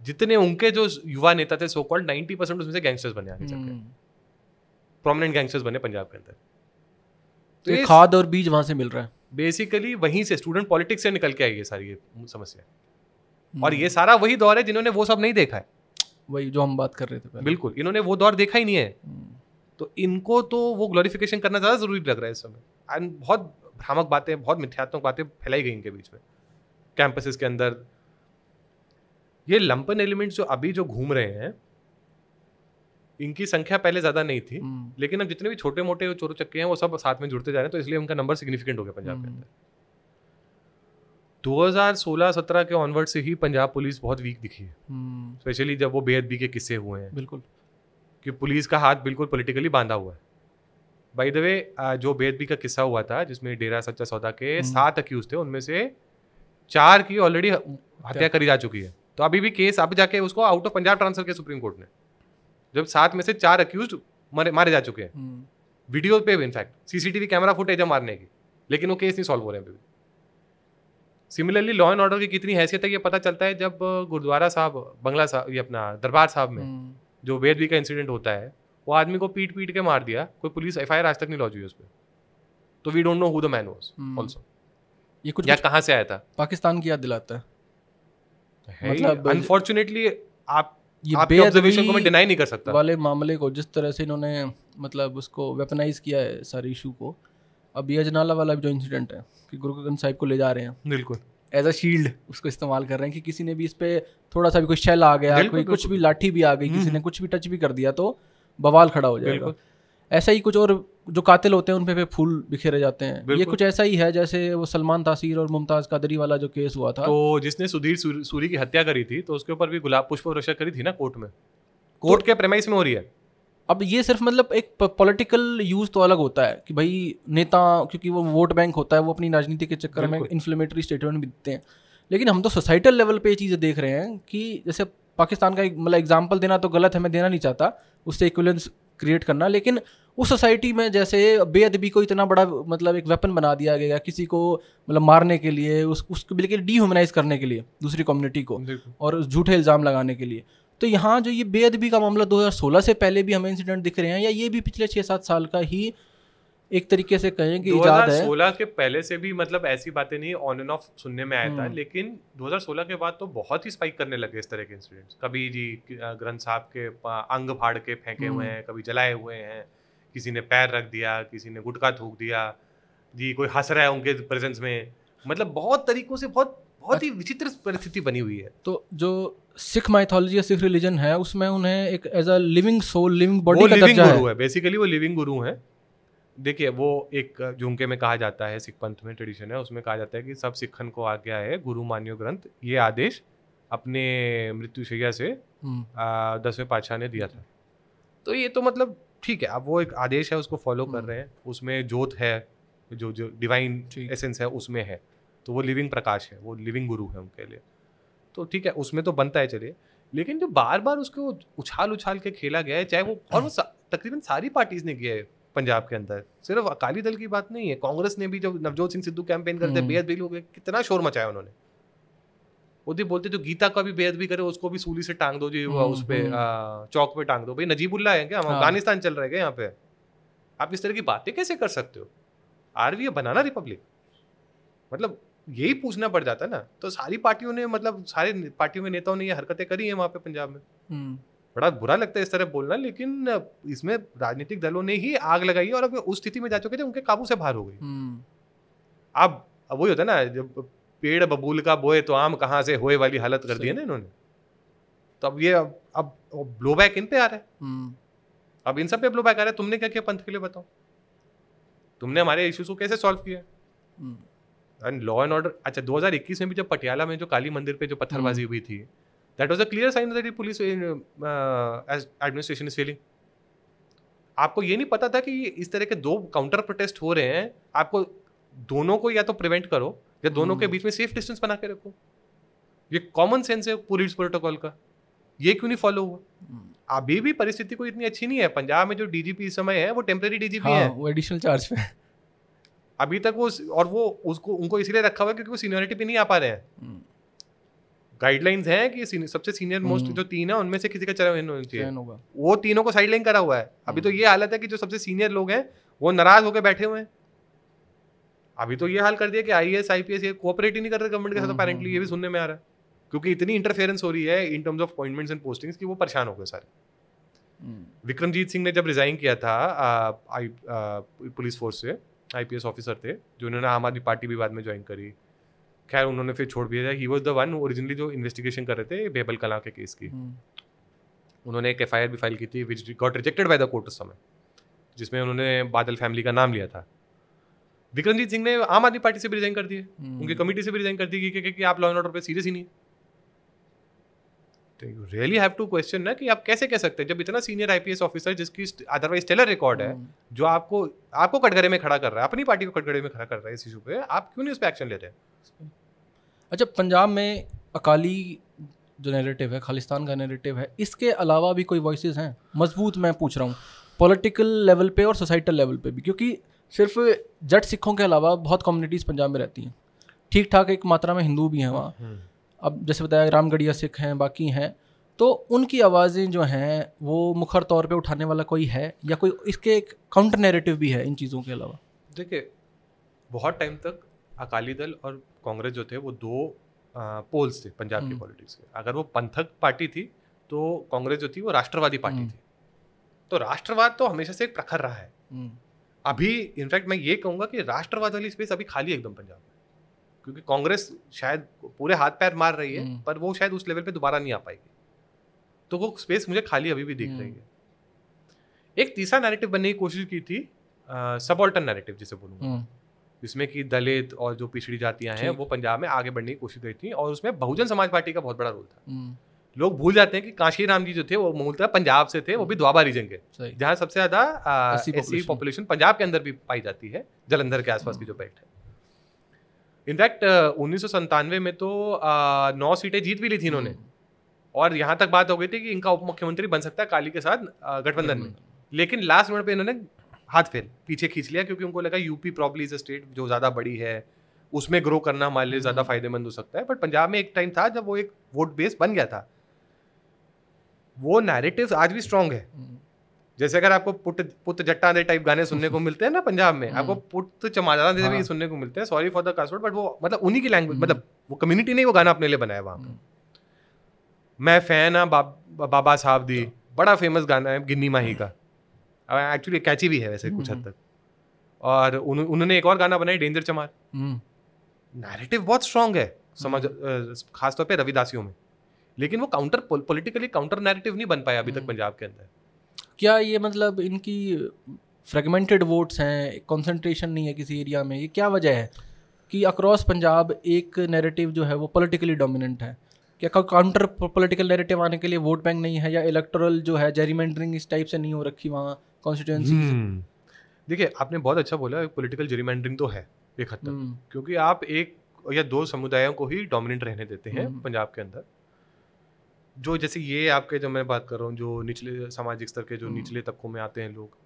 जितने उनके जो युवा नेता थे सो कॉल्ड नाइन्टी परसेंट उसमें से गैंगस्टर्स बने आगे चल हम्म। प्रोमिनेंट गैंगस्टर्स बने पंजाब के अंदर तो ये ये खाद और बीज वहाँ से मिल रहा है बेसिकली वहीं से स्टूडेंट पॉलिटिक्स से निकल के आई है सारी ये समस्या और हम्म। ये सारा वही दौर है जिन्होंने वो सब नहीं देखा है वही जो हम बात कर रहे थे पहले बिल्कुल इन्होंने वो दौर देखा ही नहीं है। तो इनको तो वो ग्लोरिफिकेशन करना ज़्यादा ज़रूरी लग रहा है इस समय एंड बहुत भ्रामक बातें बहुत मिथ्यात्मक बातें फैलाई गई इनके बीच में कैंपसेस के अंदर ये लंपन एलिमेंट्स जो अभी जो घूम रहे हैं इनकी संख्या पहले ज़्यादा नहीं थी हम्म। लेकिन अब जितने भी छोटे मोटे चोर चक्के हैं वो सब साथ में जुड़ते जा रहे हैं तो इसलिए उनका नंबर सिग्निफिकेंट हो गया पंजाब के हम्म। अंदर 2016-17 के ऑनवर्ड से ही पंजाब पुलिस बहुत वीक दिखी है। हम्म, स्पेशली जब वो बेअदबी के किस्से हुए हैं। बिल्कुल। कि पुलिस का हाथ बिल्कुल पॉलिटिकली बांधा हुआ है। बाय द वे जो बेअदबी का किस्सा हुआ था जिसमें डेरा सच्चा सौदा के हम्म। सात अक्यूज थे उनमें से चार की ऑलरेडी हत्या करी जा चुकी है। तो अभी भी केस अब जाके उसको आउट ऑफ़ पंजाब ट्रांसफ़र किया सुप्रीम कोर्ट ने जब सात में से चार अक्यूज मारे मारे जा चुके हैं। हम्म, वीडियो पे भी इनफैक्ट सीसीटीवी कैमरा फुटेज है मारने की। लेकिन वो केस नहीं सॉल्व हो रहे हैं अभी भी। सिमिलरली लॉ एंड ऑर्डर की कितनी हैसियत है ये पता चलता है जब गुरुद्वारा साहब बंगला साहब ये अपना दरबार साहब में हम्म, जो वेदवी का इंसिडेंट होता है वो आदमी को पीट पीट के मार दिया कोई पुलिस एफआईआर आज तक नहीं लॉन्च हुई उस पर तो we don't know who the man was. Also ये कुछ या कहाँ से आया था? पाकिस्तान की याद दिलाता है। मतलब मतलब- अनफॉर्चुनेटली आप ये ऑब्जर्वेशन को मैं डिनाई नहीं कर सकता। वाले मामले को जिस तरह से इन्होंने मतलब उसको वेपनाइज किया है सारे इशू को अब ये अजनाला वाला जो इंसिडेंट है कि गुरु गोविंद साहिब को ले जा रहे हैं। बिल्कुल। एज अ शील्ड उसको इस्तेमाल कर रहे हैं कि किसी ने भी इस पे थोड़ा सा भी कोई शेल आ गया कोई कुछ भी लाठी भी आ गई किसी ने कुछ भी टच भी कर दिया तो बवाल खड़ा हो जाएगा। ऐसा ही कुछ और जो कातिल होते हैं उन पे फूल बिखेरे जाते हैं। ये कुछ ऐसा ही है जैसे वो सलमान तासीर और मुमताज़ कादरी वाला जो केस हुआ था। तो जिसने सुधीर सूरी सूरी की हत्या करी थी तो उसके ऊपर भी गुलाब पुष्प वर्षा करी थी ना कोर्ट में? कोर्ट के प्रेमाइस में हो रही है। अब ये सिर्फ़ मतलब एक पॉलिटिकल यूज़ तो अलग होता है कि भाई नेता क्योंकि वो वोट बैंक होता है वो अपनी राजनीति के चक्कर में इन्फ्लेमेटरी स्टेटमेंट भी देते हैं। लेकिन हम तो सोसाइटल लेवल पे ये चीज़ें देख रहे हैं कि जैसे पाकिस्तान का एक मतलब एग्ज़ाम्पल देना तो गलत है मैं देना नहीं चाहता उससे इक्वलेंस क्रिएट करना लेकिन उस सोसाइटी में जैसे बेअदबी को इतना बड़ा मतलब एक वेपन बना दिया गया किसी को मतलब मारने के लिए उस उसको बिल्कुल डीह्यूमनाइज करने के लिए दूसरी कम्युनिटी को और झूठे इल्ज़ाम लगाने के लिए। तो यहाँ जो ये बेअदबी का मामला 2016 से पहले भी हमें इंसिडेंट दिख रहे हैं या ये भी पिछले छः सात साल का ही एक तरीके से कहें कि इजाद है 2016 के पहले से भी मतलब ऐसी बातें नहीं ऑन एंड ऑफ़ सुनने में आया था हम्म। लेकिन 2016 के बाद तो बहुत ही स्पाइक करने लगे इस तरह के इंसिडेंट्स कभी जी ग्रंथ साहब के अंग फाड़ के फेंके हुए हम्म। हैं कभी जलाए हुए हैं किसी ने पैर रख दिया किसी ने गुटखा थूक दिया जी कोई हंस रहा है उनके प्रेजेंस में मतलब बहुत तरीकों से बहुत बहुत ही विचित्र परिस्थिति बनी हुई है। तो जो सिख माइथोलॉजी या सिख रिलीजन है उसमें उन्हें एक as a living soul living body का लिविंग गुरु है। है। बेसिकली वो लिविंग गुरु है। देखिए वो एक झुमके में कहा जाता है सिख पंथ में ट्रेडिशन है। उसमें कहा जाता है कि सब सिखन को आ गया है गुरु मान्यो ग्रंथ। ये आदेश अपने मृत्युशैया से हम्म, दसवें पातशाह ने दिया था। तो ये तो मतलब ठीक है अब वो एक आदेश है उसको फॉलो कर हम्म। रहे हैं। उसमें जोत है जो जो डिवाइन एसेंस है उसमें है। तो वो लिविंग प्रकाश है वो लिविंग गुरु है उनके लिए। तो ठीक है उसमें तो बनता है चलिए। लेकिन जो बार बार उसको उछाल उछाल के खेला गया है चाहे वो और वो सा, तकरीबन सारी पार्टीज़ ने किया है पंजाब के अंदर। सिर्फ़ अकाली दल की बात नहीं है कांग्रेस ने भी जब नवजोत सिंह सिद्धू कैंपेन करते। बेहद भी लोग कितना शोर मचाया उन्होंने। वो भी बोलते जो गीता का भी बेहद भी करे उसको भी सूली से टांग दो जी उस पे हम्म। चौक पे टांग दो। भाई नजीबुल्ला है क्या? हम हाँ। अफ़गानिस्तान चल रहे हैं यहाँ पे? आप इस तरह की बातें कैसे कर सकते हो? Are we banana republic. मतलब यही पूछना पड़ जाता ना। तो सारी पार्टियों ने मतलब सारे पार्टियों के नेताओं ने ये हरकतें करी हैं वहाँ पे पंजाब में। हम्म, बड़ा बुरा लगता है इस तरह बोलना लेकिन इसमें राजनीतिक दलों ने ही आग लगाई है और अब उस स्थिति में जा चुके थे उनके काबू से बाहर हो गई हम्म, अब वही होता है ना जब पेड़ बबूल का बोए तो आम कहाँ से होए वाली हालत कर दी है ना इन्होंने। तो अब ये अब अब ब्लो बैक इन पे आ रहा है। हम्म, अब इन सब पे ब्लो बैक आ रहा है। तुमने क्या किया? पंथ के लिए बताओ। तुमने हमारे इश्यूज़ को कैसे सॉल्व किया? एंड लॉ एंड ऑर्डर अच्छा 2021 में भी जब पटियाला में जो काली मंदिर पे जो पत्थरबाजी हुई थी that was a clear sign that police administration is failing आपको ये नहीं पता था कि इस तरह के दो काउंटर प्रोटेस्ट हो रहे हैं आपको दोनों को या तो प्रिवेंट करो या दोनों के हम्म। बीच में सेफ़ डिस्टेंस बना के रखो। ये कॉमन सेंस है पुलिस प्रोटोकॉल का। ये क्यों नहीं फॉलो हुआ? हम्म। अभी भी परिस्थिति कोई इतनी अच्छी नहीं है। पंजाब में जो डीजीपी इस समय है वो टेम्प्रेरी डीजीपी हाँ है। वो एडिशनल चार्ज पे है। अभी तक वो और वो उसको उनको इसलिए रखा हुआ है क्योंकि वो सीनियरिटी पे नहीं आ पा रहे हैं। हम्म, गाइडलाइंस हैं कि सबसे सीनियर मोस्ट हम्म। जो तीन है उनमें से किसी का चयन होना चाहिए। वो तीनों को साइडलाइन करा हुआ है। अभी तो ये हालत है कि जो सबसे सीनियर लोग हैं वो नाराज़ होकर बैठे हुए हैं। अभी तो ये हाल कर दिया कि I S I P S ये कोऑपरेट ही नहीं कर रहे गवर्नमेंट के साथ हम्म, अपेरेंटली ये भी हम्म, सुनने में आ रहा है। क्योंकि इतनी इंटरफेरेंस हो रही है in terms of appointments and postings कि वो परेशान हो गए सारे। हम्म, विक्रमजीत सिंह ने जब रिजाइन किया था पुलिस फोर्स से आईपीएस ऑफिसर थे जो उन्होंने आम आदमी पार्टी भी बाद में ज्वाइन करी। खैर उन्होंने फिर छोड़ दिया he was the one originally जो इन्वेस्टिगेशन कर रहे थे बेबल कला के केस की। हम्म, उन्होंने एक एफआईआर भी फ़ाइल की थी which got rejected by the court उस समय जिसमें उन्होंने बादल फैमिली का नाम लिया था। विक्रमजीत सिंह ने आम आदमी पार्टी से भी रिजाइन कर दिए। हम्म, उनकी कमेटी से भी रिजाइन कर दी कि, कि, कि आप लॉ एंड ऑर्डर पे सीरियस ही नहीं है। तो you really have to question ना कि आप कैसे कह सकते हैं? जब इतना सीनियर आईपीएस ऑफिसर जिसकी अदरवाइज़ टेलर रिकॉर्ड है हम्म, जो आपको आपको कटघरे में खड़ा कर रहा है अपनी पार्टी को कटघरे में खड़ा कर रहा है इस इशू पे आप क्यों नहीं उस पर एक्शन ले रहे हैं? अच्छा पंजाब में अकाली जो नैरेटिव है खालिस्तान का नैरेटिव है इसके अलावा भी कोई वॉइस हैं? मज़बूत मैं पूछ रहा हूँ पॉलिटिकल लेवल पे और सोसाइटल लेवल पे भी क्योंकि सिर्फ़ जट सिखों के अलावा बहुत कम्युनिटीज़ पंजाब में रहती हैं। ठीक ठाक एक मात्रा में हिंदू भी हैं वहाँ। हम्म। अब जैसे बताया रामगढ़िया सिख हैं बाकी हैं तो उनकी आवाज़ें जो हैं वो मुखर तौर पे उठाने वाला कोई है या कोई इसके एक काउंटर नैरेटिव भी है इन चीज़ों के अलावा? देखिए बहुत टाइम तक अकाली दल और कांग्रेस जो थे वो दो पोल्स थे पंजाब की हम्म। पॉलिटिक्स के। अगर वो पंथक पार्टी थी तो कांग्रेस जो थी वो राष्ट्रवादी पार्टी हम्म। थी। तो राष्ट्रवाद तो हमेशा से एक प्रखर रहा है। हम्म, अभी इनफैक्ट मैं ये कहूँगा कि राष्ट्रवाद वाली स्पेस अभी खाली है एकदम पंजाब में। क्योंकि कांग्रेस शायद पूरे हाथ पैर मार रही है हम्म। पर वो शायद उस लेवल पे दोबारा नहीं आ पाएगी। तो वो स्पेस मुझे खाली अभी भी दिख रही हम्म। है। एक तीसरा नैरेटिव बनने की कोशिश की थी सबॉल्टन नैरेटिव जिसे बोलूँगा। हम्म, जिसमें कि दलित और जो पिछड़ी जातियाँ हैं वो पंजाब में आगे बढ़ने की कोशिश करी थी और उसमें बहुजन समाज पार्टी का बहुत बड़ा रोल था। लोग भूल जाते हैं कि काशी राम जी जो थे वो मूलतः पंजाब से थे वो भी द्वाबा रीजन के। जहाँ सबसे ज़्यादा पॉपुलेशन पंजाब के अंदर भी पाई जाती है जलंधर के आसपास की जो बेल्ट है। इनफैक्ट उन्नीस सौ में तो नौ सीटें जीत भी ली थी इन्होंने। हम्म, और यहाँ तक बात हो गई थी कि इनका उप मुख्यमंत्री बन सकता है काली के साथ गठबंधन में। लेकिन लास्ट मिनट पे इन्होंने हाथ फेर पीछे खींच लिया क्योंकि उनको लगा UP probably is a state जो ज़्यादा बड़ी है उसमें ग्रो करना हमारे लिए ज़्यादा हम्म। फ़ायदेमंद हो सकता है। बट पंजाब में एक टाइम था जब वो एक वोट बेस बन गया था। वो नैरेटिव आज भी स्ट्रांग है। हम्म, जैसे अगर आपको पुट पुत जट्टा दे टाइप गाने सुनने को मिलते हैं ना पंजाब में आपको हम्म। पुत चमारा दे भी हाँ। सुनने को मिलते हैं। Sorry for the cuss word but वो मतलब उन्हीं की लैंग्वेज हम्म। मतलब वो कम्युनिटी ने वो गाना अपने लिए बनाया वहाँ पे। हम्म, मैं फ़ैन हाँ बाब, बाबा साहब दी। बड़ा फ़ेमस गाना है गिन्नी माही का। एक्चुअली कैची भी है वैसे कुछ हद तक। और उन, उन्होंने एक और गाना बनाया डेंजर चमार हम्म, नैरेटिव बहुत स्ट्रांग है समझ खासतौर पे रविदासियों में। लेकिन वो काउंटर पॉलिटिकली काउंटर नैरेटिव नहीं बन पाया अभी तक हम्म। पंजाब के अंदर। क्या ये मतलब इनकी फ्रेगमेंटेड वोट्स हैं कंसंट्रेशन नहीं है किसी एरिया में? ये क्या वजह है कि अक्रॉस पंजाब एक नैरेटिव जो है वो पॉलिटिकली डोमिनेंट है? क्या काउंटर पॉलिटिकल नैरेटिव आने के लिए वोट बैंक नहीं है या इलेक्टोरल जो है जेरीमेंडरिंग इस टाइप से नहीं हो रखी वहाँ कॉन्स्टिट्यूंसी हम्म। देखिए आपने बहुत अच्छा बोला पॉलिटिकल जेरीमेंडरिंग तो है एक हद तक क्योंकि आप एक या दो समुदायों को ही डोमिनेंट रहने देते हैं हम्म। पंजाब के अंदर। जो जैसे ये आपके जो मैं बात कर रहा हूँ जो निचले सामाजिक स्तर के जो हम्म। निचले तबकों में आते हैं लोग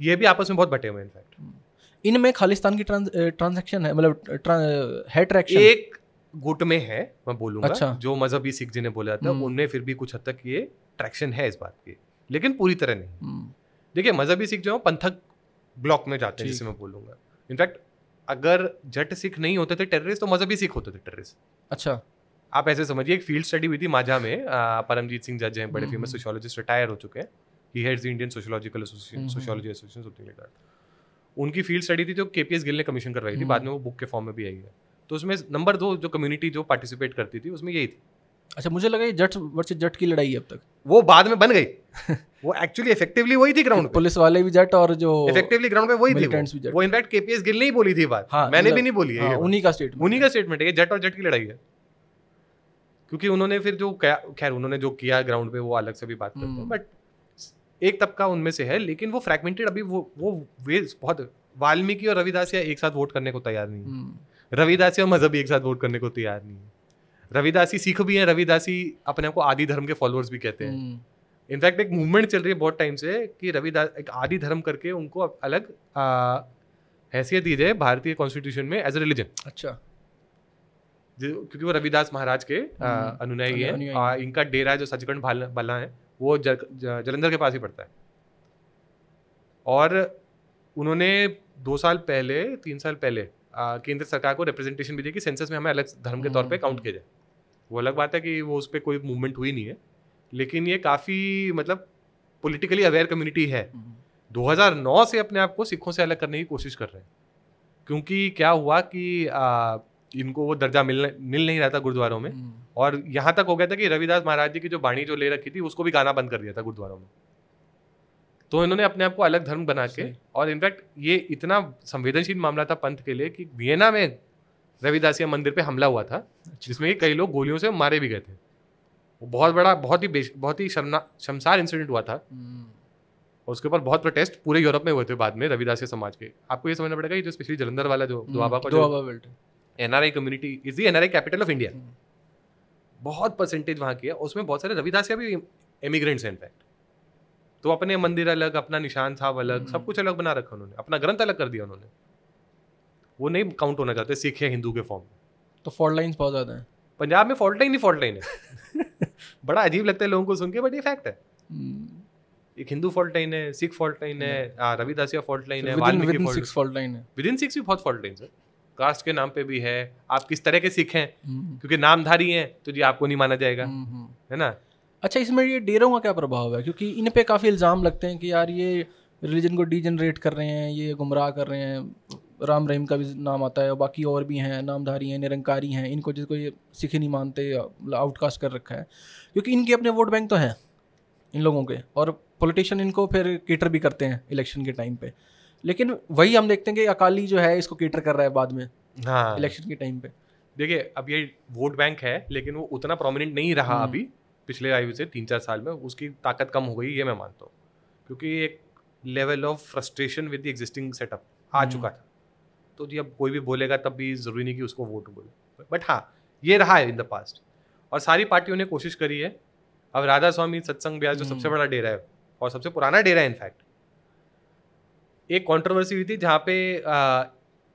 ये भी आपस में बहुत बटे हुए हैं इनफैक्ट इनमें खालिस्तान की ट्रांजैक्शन है मतलब है ट्रैक्शन एक गुट में है मैं बोलूँगा अच्छा। जो मजहबी सिख जिन्हें बोला जाता है हम्म। उनमें फिर भी कुछ हद तक ये ट्रैक्शन है इस बात की लेकिन पूरी तरह नहीं। हम्म, देखिए मजहबी सिख जो है पंथक ब्लॉक में जाते हैं जिसे मैं बोलूँगा। इनफैक्ट अगर जट सिख नहीं होते थे टेररिस्ट तो मजहबी सिख होते थे टेररिस्ट अच्छा। आप ऐसे समझिए एक फ़ील्ड स्टडी हुई थी माझा में परमजीत सिंह जज हैं बड़े फ़ेमस। सोशियोलॉजिस्ट रिटायर हो चुके हैं। He heads the Indian sociological association sociology association something like that उनकी फ़ील्ड स्टडी थी जो केपीएस गिल ने कमीशन करवाई थी हम्म। बाद में वो बुक के फॉर्म में भी आई है। तो उसमें नंबर दो जो कम्युनिटी जो पार्टिसिपेट करती थी उसमें यही थी। अच्छा मुझे लगा ये जट वर्सेस जट की लड़ाई है अब तक। वो बाद में बन गई। [LAUGHS] वो एक्चुअली इफेक्टिवली वही थी ग्राउंड पुलिस वाले भी जट और जो इफेक्टिवली ग्राउंड पे वही थी वो। वो इनफैक्ट केपीएस गिल ने ही बोली थी बात। हाँ, मैंने भी मतलब- नहीं बोली है हाँ, उन्हीं का स्टेटमेंट उन्हीं का स्टेटमेंट है कि जट और जट की लड़ाई है। क्योंकि उन्होंने फिर जो खैर उन्होंने जो किया ग्राउंड पे वो अलग से भी बात करते हैं हम्म। बट एक तबका उनमें से है लेकिन वो फ्रैगमेंटेड अभी वो वो वे बहुत वाल्मीकि और रविदासिया एक साथ वोट करने को तैयार नहीं है। हम्म, रविदासी और मजहबी एक साथ वोट करने को तैयार नहीं है। रविदासी सिख भी हैं रविदासी अपने आप को आदि धर्म के फॉलोअर्स भी कहते हैं। हम्म, इनफैक्ट एक मूवमेंट चल रही है बहुत टाइम से कि रविदास एक आदि धर्म करके उनको अलग हैसियत दी जाए भारतीय कॉन्स्टिट्यूशन में एज अ रिलीजन अच्छा। क्योंकि वो रविदास महाराज के हम्म, अनुयायी हैं। आ, इनका डेरा जो सचखंड भाल- है वो जलंधर के पास ही पड़ता है। और उन्होंने दो साल पहले तीन साल पहले केंद्र सरकार को रिप्रेजेंटेशन भी दी कि सेंसस में हमें अलग धर्म के तौर पे हम्म, काउंट किया जाए। वो अलग बात है कि वो उस पर कोई मूवमेंट हुई नहीं है लेकिन ये काफ़ी मतलब पॉलिटिकली अवेयर कम्युनिटी है। हम्म, 2009 से अपने आप को सिखों से अलग करने की कोशिश कर रहे हैं। क्योंकि क्या हुआ कि आ, इनको वो दर्जा मिल मिल नहीं रहा था गुरुद्वारों में। हम्म, और यहाँ तक हो गया था कि रविदास महाराज जी की जो बाणी जो ले रखी थी उसको भी गाना बंद कर दिया था गुरुद्वारों में। तो इन्होंने अपने आप को अलग धर्म बना के और इनफैक्ट ये इतना संवेदनशील मामला था पंथ के लिए कि वियना में रविदासिया मंदिर पे हमला हुआ था जिसमें कि कई लोग गोलियों से मारे भी गए थे। वो बहुत बड़ा बहुत ही बहुत ही शर्मना शमसार इंसिडेंट हुआ था। हम्म, और उसके ऊपर बहुत प्रोटेस्ट पूरे यूरोप में हुए थे बाद में रविदासिया समाज के। आपको ये समझना पड़ेगा ये जो स्पेशली जलंधर वाला जो दुआबा का जो Doaba belt NRI community is the NRI capital of India बहुत परसेंटेज वहाँ की है। उसमें बहुत सारे रविदासिया भी इमिग्रेंट्स हैं इनफैक्ट तो अपने मंदिर अलग अपना निशान साहब अलग सब हम्म। कुछ अलग बना रखा उन्होंने। अपना ग्रंथ अलग कर दिया उन्होंने। वो नहीं काउंट होना चाहते सिख या हिंदू के फॉर्म में। तो फॉल्ट लाइन्स बहुत ज़्यादा हैं। पंजाब में फॉल्ट लाइन ही फॉल्ट लाइन है। [LAUGHS] बड़ा अजीब लगता है लोगों को सुन के बट ये फैक्ट है। हम्म, एक हिंदू फॉल्ट लाइन है सिख फॉल्ट लाइन है रविदासिया फॉल्ट लाइन है within fault Sikhs fault line है। विद इन सिक्स भी बहुत फॉल्ट लाइन है कास्ट के नाम पे भी है। आप किस तरह के सिख हैं? हम्म, क्योंकि नामधारी हैं तो जी आपको नहीं माना जाएगा। हम्म, हम्म। है ना? अच्छा इसमें ये डेरों का क्या प्रभाव है? क्योंकि इन पे काफ़ी इल्ज़ाम लगते हैं कि यार ये रिलीजन को डीजनरेट कर रहे हैं ये गुमराह कर रहे हैं। राम रहीम का भी नाम आता है और बाकी और भी हैं नामधारी हैं निरंकारी हैं। इनको जिसको ये सिख ही नहीं मानते आउटकास्ट कर रखा है। क्योंकि इनके अपने वोट बैंक तो हैं इन लोगों के। और पॉलिटिशियन इनको फिर केटर भी करते हैं इलेक्शन के टाइम पे। लेकिन वही हम देखते हैं कि अकाली जो है इसको केटर कर रहा है बाद में हाँ। इलेक्शन के टाइम पे। देखिए अब ये वोट बैंक है लेकिन वो उतना प्रोमिनेंट नहीं रहा हम्म। अभी पिछले आयु से तीन चार साल में उसकी ताकत कम हो गई ये मैं मानता हूँ। क्योंकि एक level of frustration with the existing setup आ हम्म। चुका था। तो जी अब कोई भी बोलेगा तब भी ज़रूरी नहीं कि उसको वोट बोले। बट हाँ ये रहा है इन द पास्ट और सारी पार्टियों ने कोशिश करी है। अब राधा स्वामी सत्संग ब्यास जो सबसे हम्म। बड़ा डेरा है और सबसे पुराना डेरा है इनफैक्ट एक कंट्रोवर्सी हुई थी जहाँ पे आ,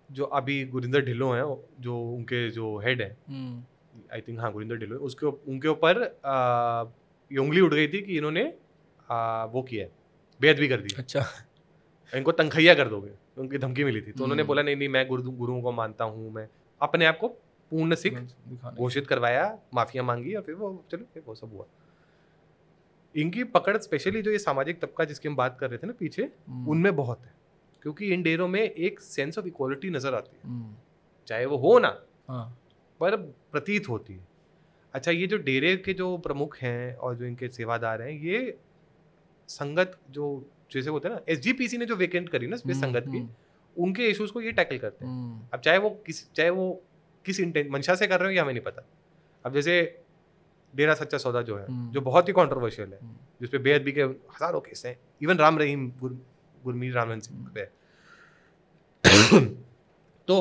जो अभी गुरिंदर ढिल्लो हैं जो उनके जो हेड हैं आई थिंक हाँ गुरिंदर ढिल्लो उसके उनके ऊपर ये उंगली उठ गई थी कि इन्होंने आ, वो किया है बेद भी कर दी अच्छा। इनको तनखैया कर दोगे उनकी धमकी मिली थी। तो उन्होंने हम्म। बोला नहीं नहीं मैं गुरु गुरुओं को मानता हूँ मैं अपने आप को पूर्ण सिख घोषित करवाया माफिया मांगी और फिर वो चलो फिर वो सब हुआ। इनकी पकड़ स्पेशली जो ये सामाजिक तबका जिसकी हम बात कर रहे थे ना पीछे हम्म, उनमें बहुत है। क्योंकि इन डेरों में एक सेंस ऑफ़ इक्वालिटी नज़र आती है। हम्म, चाहे वो हो ना हाँ। पर प्रतीत होती है। अच्छा ये जो डेरे के जो प्रमुख हैं और जो इनके सेवादार हैं ये संगत जो जैसे होते हैं ना एस ने जो वेकेंट करी ना स्पेस हम्म, संगत की हम्म, उनके इश्यूज़ को ये टैकल करते हैं। अब चाहे वो किस चाहे वो किस इंटेंट मंशा से कर रहे हो या हमें नहीं पता। अब जैसे डेरा सच्चा सौदा जो है। जो बहुत ही कॉन्ट्रोवर्शियल है। जिसपे बेअदबी के हज़ारों केस हैं इवन राम रहीम गुरमीत रामन सिंह पे। [COUGHS] तो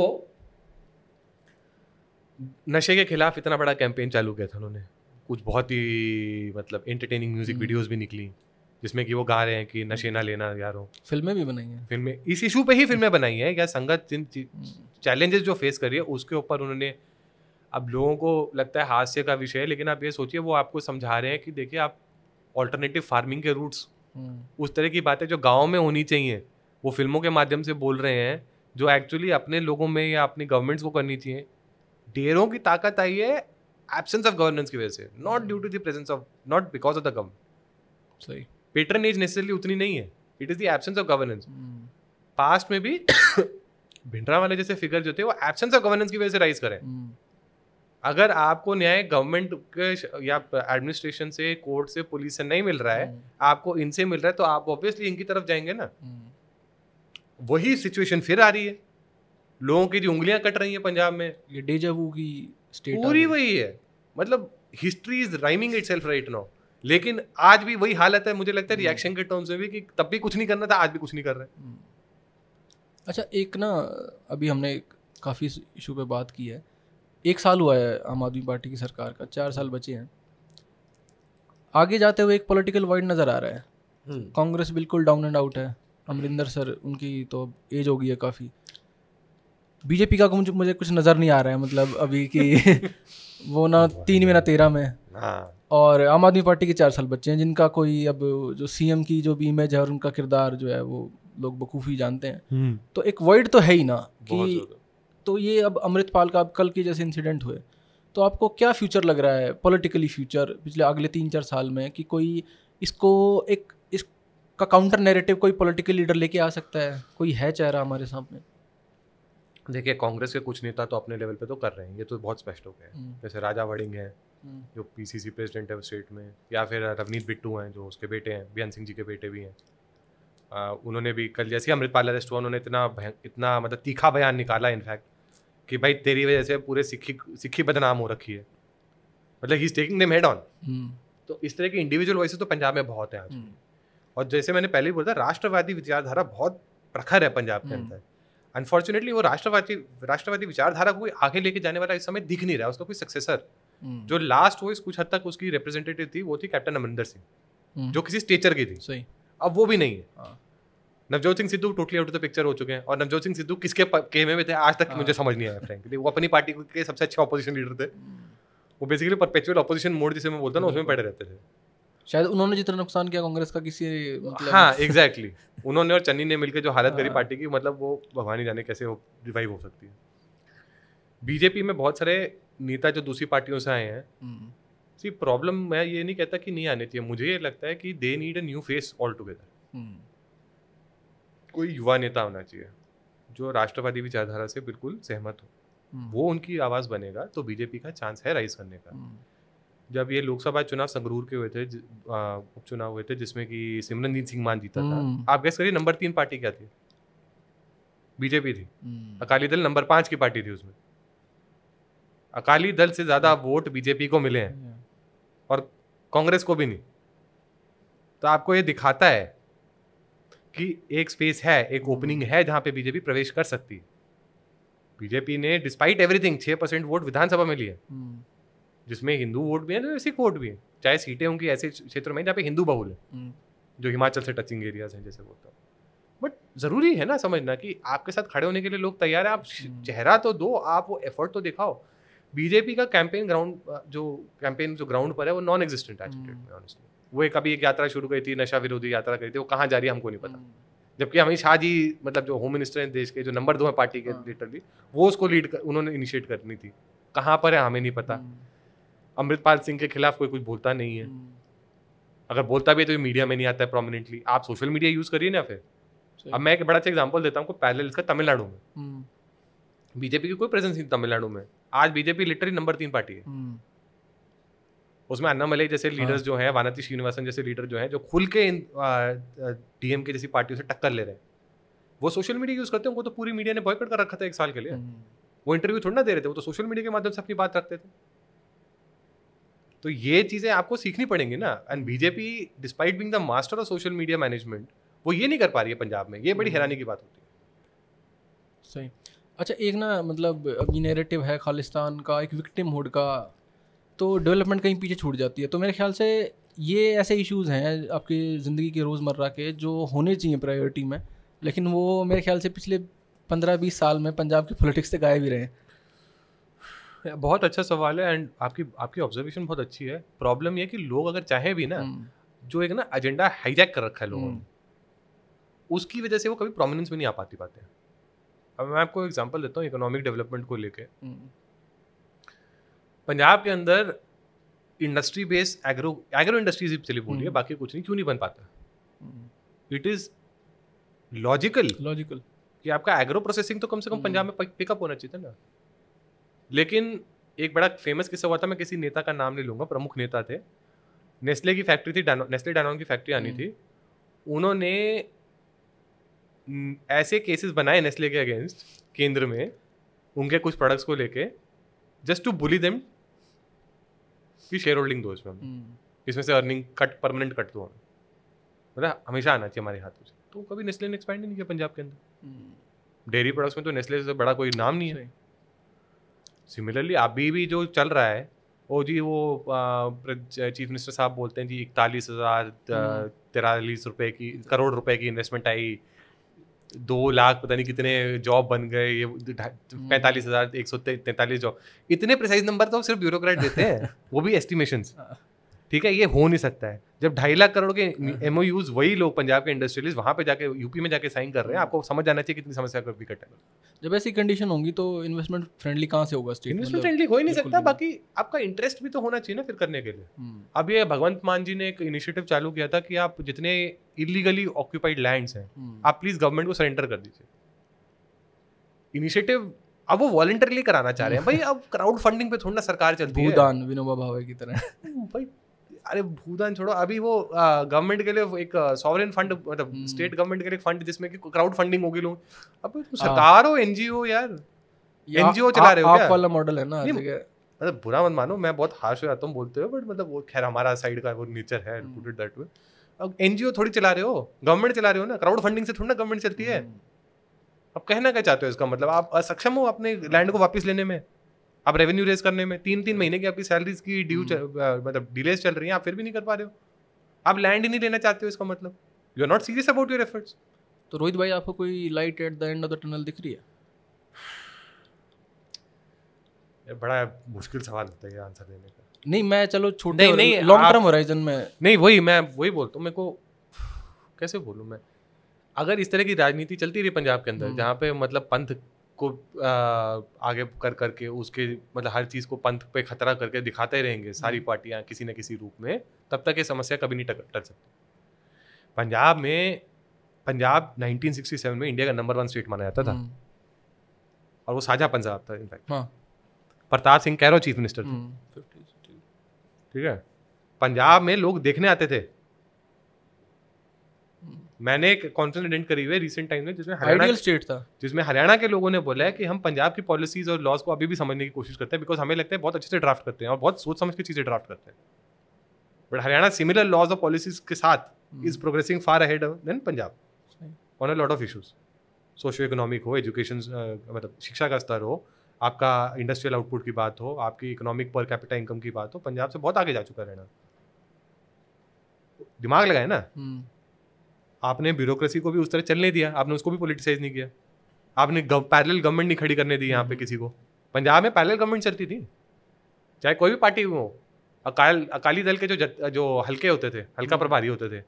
नशे के खिलाफ इतना बड़ा कैंपेन चालू किया था उन्होंने। कुछ बहुत ही मतलब एंटरटेनिंग म्यूज़िक। वीडियोस भी निकली जिसमें कि वो गा रहे हैं कि नशे ना लेना यारो। फ़िल्में भी बनाई हैं। फ़िल्में इस इशू पे ही फ़िल्में बनाई हैं। या संगत जिन चैलेंजेस जो फेस कर रही है उसके ऊपर उन्होंने अब लोगों को लगता है हास्य का विषय है लेकिन आप ये सोचिए वो आपको समझा रहे हैं कि देखिए आप ऑल्टरनेटिव फ़ार्मिंग के रूट्स उस तरह की बातें जो गाँव में होनी चाहिए वो फ़िल्मों के माध्यम से बोल रहे हैं जो एक्चुअली अपने लोगों में या अपनी गवर्नमेंट्स को करनी चाहिए। डेरों की ताकत आई है एब्सेंस ऑफ़ गवर्नेंस की वजह से not due to the presence of not because of the government सही। पेटरनेज नेसेसरली उतनी नहीं है it is the absence of governance past में भी [COUGHS] भिंडरा वाले जैसे फिगर जो थे वो एब्सेंस ऑफ़ गवर्नेंस की वजह से राइज करें। हम्म, अगर आपको न्याय गवर्नमेंट के या एडमिनिस्ट्रेशन से कोर्ट से पुलिस से नहीं मिल रहा है हम्म, आपको इनसे मिल रहा है तो आप ऑब्वियसली इनकी तरफ़ जाएँगे ना। हम्म, वही सिचुएशन फिर आ रही है। लोगों की जो उंगलियाँ कट रही हैं पंजाब में। ये डेजावू की स्टेट पूरी वही है। मतलब history is rhyming itself right now लेकिन आज भी वही हालत है मुझे लगता है रिएक्शन के टर्म्स में भी कि तब भी कुछ नहीं करना था आज भी कुछ नहीं कर रहे। हम्म। अच्छा एक ना अभी हमने काफ़ी इशू पे बात की है। एक साल हुआ है आम आदमी पार्टी की सरकार का चार साल बचे हैं। आगे जाते हुए एक पॉलिटिकल वाइड नज़र आ रहा है। कांग्रेस बिल्कुल डाउन एंड आउट है। अमरिंदर सर उनकी तो एज हो गई है काफ़ी। बीजेपी का मुझे मुझे कुछ नज़र नहीं आ रहा है मतलब अभी कि [LAUGHS] वो ना तीन में ना तेरह में। हाँ। और आम आदमी पार्टी के चार साल बच्चे हैं जिनका कोई अब जो सीएम की जो भी इमेज है और उनका किरदार जो है वो लोग बखूफी जानते हैं। तो एक वर्ड तो है ही ना कि। तो ये अब अमृतपाल का अब कल के जैसे इंसिडेंट हुए। तो आपको क्या फ्यूचर लग रहा है? पॉलिटिकली फ्यूचर पिछले अगले तीन चार साल में कि कोई इसको एक इसका काउंटर नैरेटिव कोई पॉलिटिकल लीडर लेके आ सकता है? कोई है चेहरा हमारे सामने? देखिए कांग्रेस के कुछ नेता तो अपने लेवल पे तो कर रहे हैं। ये तो बहुत स्पष्ट हो गया है। हम्म, जैसे राजा वड़िंग है हम्म, जो पीसीसी प्रेसिडेंट है स्टेट में या फिर रवनीत बिट्टू हैं जो उसके बेटे हैं बेअंत सिंह जी के बेटे भी हैं। उन्होंने भी कल जैसे अमृतपाल अरेस्ट हुआ उन्होंने इतना इतना मतलब तीखा बयान निकाला इनफैक्ट कि भाई तेरी वजह से पूरे सिक्खी सिक्खी बदनाम हो रखी है। मतलब he is taking them head on तो इस तरह की इंडिविजुअल वॉइस तो पंजाब में बहुत है आज। हम्म, और जैसे मैंने पहले भी बोला था राष्ट्रवादी विचारधारा बहुत प्रखर है पंजाब के हम्म। अंदर। अनफॉर्चुनेटली वो राष्ट्रवादी राष्ट्रवादी विचारधारा को कोई आगे लेके जाने वाला इस समय दिख नहीं रहा है उसका कोई सक्सेसर हम्म, जो लास्ट वॉइस कुछ हद तक उसकी रिप्रेजेंटेटिव थी वो थी कैप्टन अमरिंदर सिंह जो किसी स्टेचर की थी। सही। अब वो भी नहीं है। हाँ। Navjot Singh Sidhu totally out of the picture हो चुके हैं। और नवजोत सिंह सिद्धू किसके केमे में थे? आज तक मुझे समझ नहीं आया फ्रेंकली वो अपनी पार्टी के सबसे अच्छे ऑपोजिशन लीडर थे। वो बेसिकली परपेचुअल ऑपोजिशन मोड जिसे मैं बोलता हूँ ना उसमें पड़े रहते थे। शायद उन्होंने जितना नुकसान किया कांग्रेस का किसी मतलब हाँ एग्जैक्टली exactly. उन्होंने और चन्नी ने मिलकर जो हालत करी हाँ। पार्टी की मतलब वो भगवान ही जाने कैसे हो रिवाइव हो सकती है। बीजेपी में बहुत सारे नेता जो दूसरी पार्टियों से आए हैं हम्म, सी प्रॉब्लम मैं ये नहीं कहता कि नहीं आने चाहिए। मुझे ये लगता है कि they need a new face altogether hmm, कोई युवा नेता होना चाहिए जो राष्ट्रवादी विचारधारा से बिल्कुल सहमत हो। हम्म, वो उनकी आवाज़ बनेगा तो बीजेपी का चांस है राइज करने का। हम्म, जब ये लोकसभा चुनाव संगरूर के हुए थे उपचुनाव हुए थे जिसमें कि सिमरनजीत सिंह मान जीता था। हम्म। आप गैस करिए नंबर तीन पार्टी क्या थी? बीजेपी थी। अकाली दल नंबर पाँच की पार्टी थी उसमें। अकाली दल से ज़्यादा वोट बीजेपी को मिले हैं। और कांग्रेस को भी नहीं। तो आपको ये दिखाता है कि एक स्पेस है एक ओपनिंग है जहाँ पे बीजेपी प्रवेश कर सकती है। बीजेपी ने डिस्पाइट एवरीथिंग छः परसेंट वोट विधानसभा में लिए। हम्म, जिसमें हिंदू वोट भी है सिख वोट भी है। चाहे सीटें होंगी ऐसे क्षेत्रों में जहाँ पे हिंदू बहुल है। हम्म, जो हिमाचल से टचिंग एरियाज़ हैं जैसे बोलता हूँ बट ज़रूरी है ना समझना कि आपके साथ खड़े होने के लिए लोग तैयार हैं। आप। चेहरा तो दो आप वो एफर्ट तो दिखाओ। बीजेपी का कैंपेन ग्राउंड जो कैंपेन जो ग्राउंड पर है वो नॉन एग्जिस्टेंट हम्म। में ऑनेस्टली वो एक अभी एक यात्रा शुरू करी थी नशा विरोधी यात्रा करी थी वो कहाँ जा रही है हमको नहीं पता। हम्म, जबकि अमित शाह जी मतलब जो होम मिनिस्टर हैं देश के जो नंबर दो है पार्टी के हाँ। लिटरली वो उसको लीड कर, उन्होंने इनिशिएट करनी थी। कहाँ पर है हमें नहीं पता। हम्म, अमृतपाल सिंह के खिलाफ कोई कुछ बोलता नहीं है। हम्म, अगर बोलता भी है तो ये मीडिया में नहीं आता है प्रोमिनेंटली आप सोशल मीडिया यूज़ करिए ना फिर। अब मैं एक बड़ा अच्छा एग्ज़ाम्पल देता हूँ पैरेलल इसका तमिलनाडु में। बीजेपी की कोई प्रेजेंस नहीं तमिलनाडु में। आज बीजेपी लिटरली नंबर तीन पार्टी है। उसमें अन्नामलई जैसे लीडर्स हाँ। जो हैं वानती श्रीनिवासन जैसे लीडर जो हैं जो खुल के इन डीएम के जैसी पार्टियों से टक्कर ले रहे हैं। वो सोशल मीडिया यूज़ करते हैं उनको तो पूरी मीडिया ने बॉयकट कर रखा था एक साल के लिए। हम्म, वो इंटरव्यू थोड़ा ना दे रहे थे वो तो सोशल मीडिया के माध्यम से अपनी बात रखते थे। तो ये चीज़ें आपको सीखनी पड़ेंगी ना। And BJP despite being the master of social media management वो ये नहीं कर पा रही है पंजाब में। ये बड़ी हम्म। हैरानी की बात होती है। सही। अच्छा एक ना मतलब अभी नैरेटिव है खालिस्तान का एक विक्टिम हुड का। तो डेवलपमेंट कहीं पीछे छूट जाती है। तो मेरे ख्याल से ये ऐसे इश्यूज़ हैं आपकी ज़िंदगी के रोज़मर्रा के जो होने चाहिए प्रायोरिटी में। लेकिन वो मेरे ख्याल से पिछले पंद्रह बीस साल में पंजाब की पॉलिटिक्स से गायब ही रहे। बहुत अच्छा सवाल है एंड आपकी आपकी ऑब्जर्वेशन बहुत अच्छी है। प्रॉब्लम ये कि लोग अगर चाहे भी ना हम्म, जो एक ना एजेंडा हाईजैक कर रखा है लोगों हम्म, ने उसकी वजह से वो कभी प्रोमिनेंस में नहीं आ पाती बातें। अब मैं आपको एग्जांपल देता हूँ इकोनॉमिक डेवलपमेंट को लेके। हम्म, पंजाब के अंदर industry base agro agro industries चली बोली है हम्म। बाकी कुछ नहीं क्यों नहीं बन पाता इट इज़ लॉजिकल लॉजिकल कि आपका एग्रो प्रोसेसिंग तो कम से कम हम्म। पंजाब में पिकअप होना चाहिए था ना लेकिन एक बड़ा फ़ेमस किस्सा हुआ था मैं किसी नेता का नाम नहीं लूँगा प्रमुख नेता थे नेस्ले की फैक्ट्री थी डानो, नेस्ले डानोन की फैक्ट्री आनी हम्म। थी उन्होंने ऐसे केसेस बनाए नेस्ले के अगेंस्ट केंद्र में उनके कुछ प्रोडक्ट्स को लेके जस्ट टू बुली देम कि शेयर होल्डिंग दो इसमें हम्म, इसमें से अर्निंग कट परमानेंट कट दो हमें। मतलब हमेशा आना चाहिए हमारे हाथों से। तो कभी नेस्ले ने एक्सपैंड नहीं किया पंजाब के अंदर। हम्म, डेयरी प्रोडक्ट्स में तो नेस्ले से बड़ा कोई नाम नहीं है। सिमिलरली अभी भी जो चल रहा है वो जी वो चीफ मिनिस्टर साहब बोलते हैं जी इकतालीस हज़ार हम्म। तिरालीस रुपए की करोड़ रुपए की इन्वेस्टमेंट आई। दो लाख पता नहीं कितने जॉब बन गए ये हम्म। पैंतालीस हज़ार एक सौ तैंतालीस जॉब इतने प्रिसाइज नंबर तो सिर्फ़ ब्यूरोक्रेट देते हैं [LAUGHS] वो भी एस्टिमेशंस हाँ। ठीक है ये हो नहीं सकता है। जब ढाई लाख करोड़ के। एम वही लोग पंजाब के इंडस्ट्रियलिस्ट वहाँ पे जाके यूपी में जाके साइन कर रहे हैं हम्म। आपको समझ आना चाहिए कितनी समस्या का विकट है। जब ऐसी कंडीशन होंगी तो इन्वेस्टमेंट फ्रेंडली कहाँ से होगा इन्वेस्टमेंट फ्रेंडली हो ही नहीं सकता बाकी आपका इंटरेस्ट भी तो होना चाहिए ना फिर करने के लिए। हम्म, अब ये भगवंत मान जी ने एक इनिशिएटिव चालू किया था कि आप जितने इलीगली ऑक्यूपाइड लैंड्स हैं हम्म, आप प्लीज़ गवर्नमेंट को सरेंडर कर दीजिए। इनिशिएटिव अब वो वॉलंटरली कराना चाह रहे हैं भाई अब क्राउड फंडिंग पे थोड़ी ना सरकार चलती है। भूदान विनोबा भावे की तरह। [LAUGHS] भाई अरे भूदान छोड़ो। अभी वो गवर्नमेंट के लिए एक सॉवरेन फंड मतलब हम्म। स्टेट गवर्नमेंट के लिए फंड जिसमें कि क्राउड फंडिंग होगी लोग अब हाँ। सरकार हो एनजीओ यार। आप- चला रहे हो आप वाला मॉडल है ना मतलब बुरा मत मानो मैं बहुत हार्श हो जाता हूँ बोलते हुए बट मतलब वो खैर हमारा साइड का वो नेचर है हम्म। पुट इट दैट वे अब एनजीओ थोड़ी चला रहे हो गवर्नमेंट चला रहे हो ना क्राउड फंडिंग से थोड़ी ना गवर्नमेंट चलती है। हम्म, अब कहना क्या चाहते हो इसका मतलब? आप असक्षम हो अपने लैंड को वापस लेने में? आप रेवेन्यू रेज करने में तीन तीन महीने की आपकी सैलरीज की ड्यू मतलब डिलेज चल रही है आप फिर भी नहीं कर पा रहे हो। आप लैंड ही नहीं लेना चाहते हो इसका मतलब। You are not serious about your efforts तो रोहित भाई आपको कोई light at the end of the tunnel दिख रही है? ये बड़ा मुश्किल सवाल होता है ये आंसर देने का। नहीं मैं चलो छोटे नहीं, नहीं, लॉन्ग टर्म होराइजन में नहीं वही मैं वही बोलता हूँ मेरे को कैसे बोलूँ मैं? अगर इस तरह की राजनीति चलती रही पंजाब के अंदर जहाँ पे मतलब पंथ को आ, आगे कर करके उसके मतलब हर चीज़ को पंथ पे खतरा करके दिखाते रहेंगे सारी पार्टियाँ किसी न किसी रूप में तब तक ये समस्या कभी नहीं टक- टल सकती। पंजाब में पंजाब 1967 में इंडिया का नंबर वन स्टेट माना जाता था। हम्म, और वो साझा पंजाब था इनफैक्ट हाँ। प्रताप सिंह कह कैरो चीफ मिनिस्टर थे। हम्म, 50, ठीक है? पंजाब में लोग देखने आते थे। मैंने एक कॉन्फ्रेंस अटेंड करी हुई है रिसेंट टाइम में जिसमें हरियाणा स्टेट था। जिसमें हरियाणा के लोगों ने बोला है कि हम पंजाब की पॉलिसीज़ और लॉज को अभी भी समझने की कोशिश करते हैं बिकॉज़ हमें लगता है बहुत अच्छे से ड्राफ्ट करते हैं और बहुत सोच समझ के चीज़ें ड्राफ्ट करते हैं। बट हरियाणा सिमिलर लॉज और पॉलिसीज़ के साथ is progressing far ahead than Punjab on a lot of issues socio economic हो एजुकेशन मतलब शिक्षा का स्तर हो आपका इंडस्ट्रियल आउटपुट की बात हो आपकी इकोनॉमिक पर कैपिटा इनकम की बात हो पंजाब से बहुत आगे जा चुका है हरियाणा। दिमाग लगाए ना। हम्म, आपने ब्यूरोक्रेसी को भी उस तरह चलने दिया आपने उसको भी पोलिटिसाइज नहीं किया। आपने पैरेलल गवर्नमेंट नहीं खड़ी करने दी यहाँ पे किसी को। पंजाब में पैरेलल गवर्नमेंट चलती थी। चाहे कोई भी पार्टी हो अकाल अकाली दल के जो जत, जो हल्के होते थे हल्का प्रभारी होते थे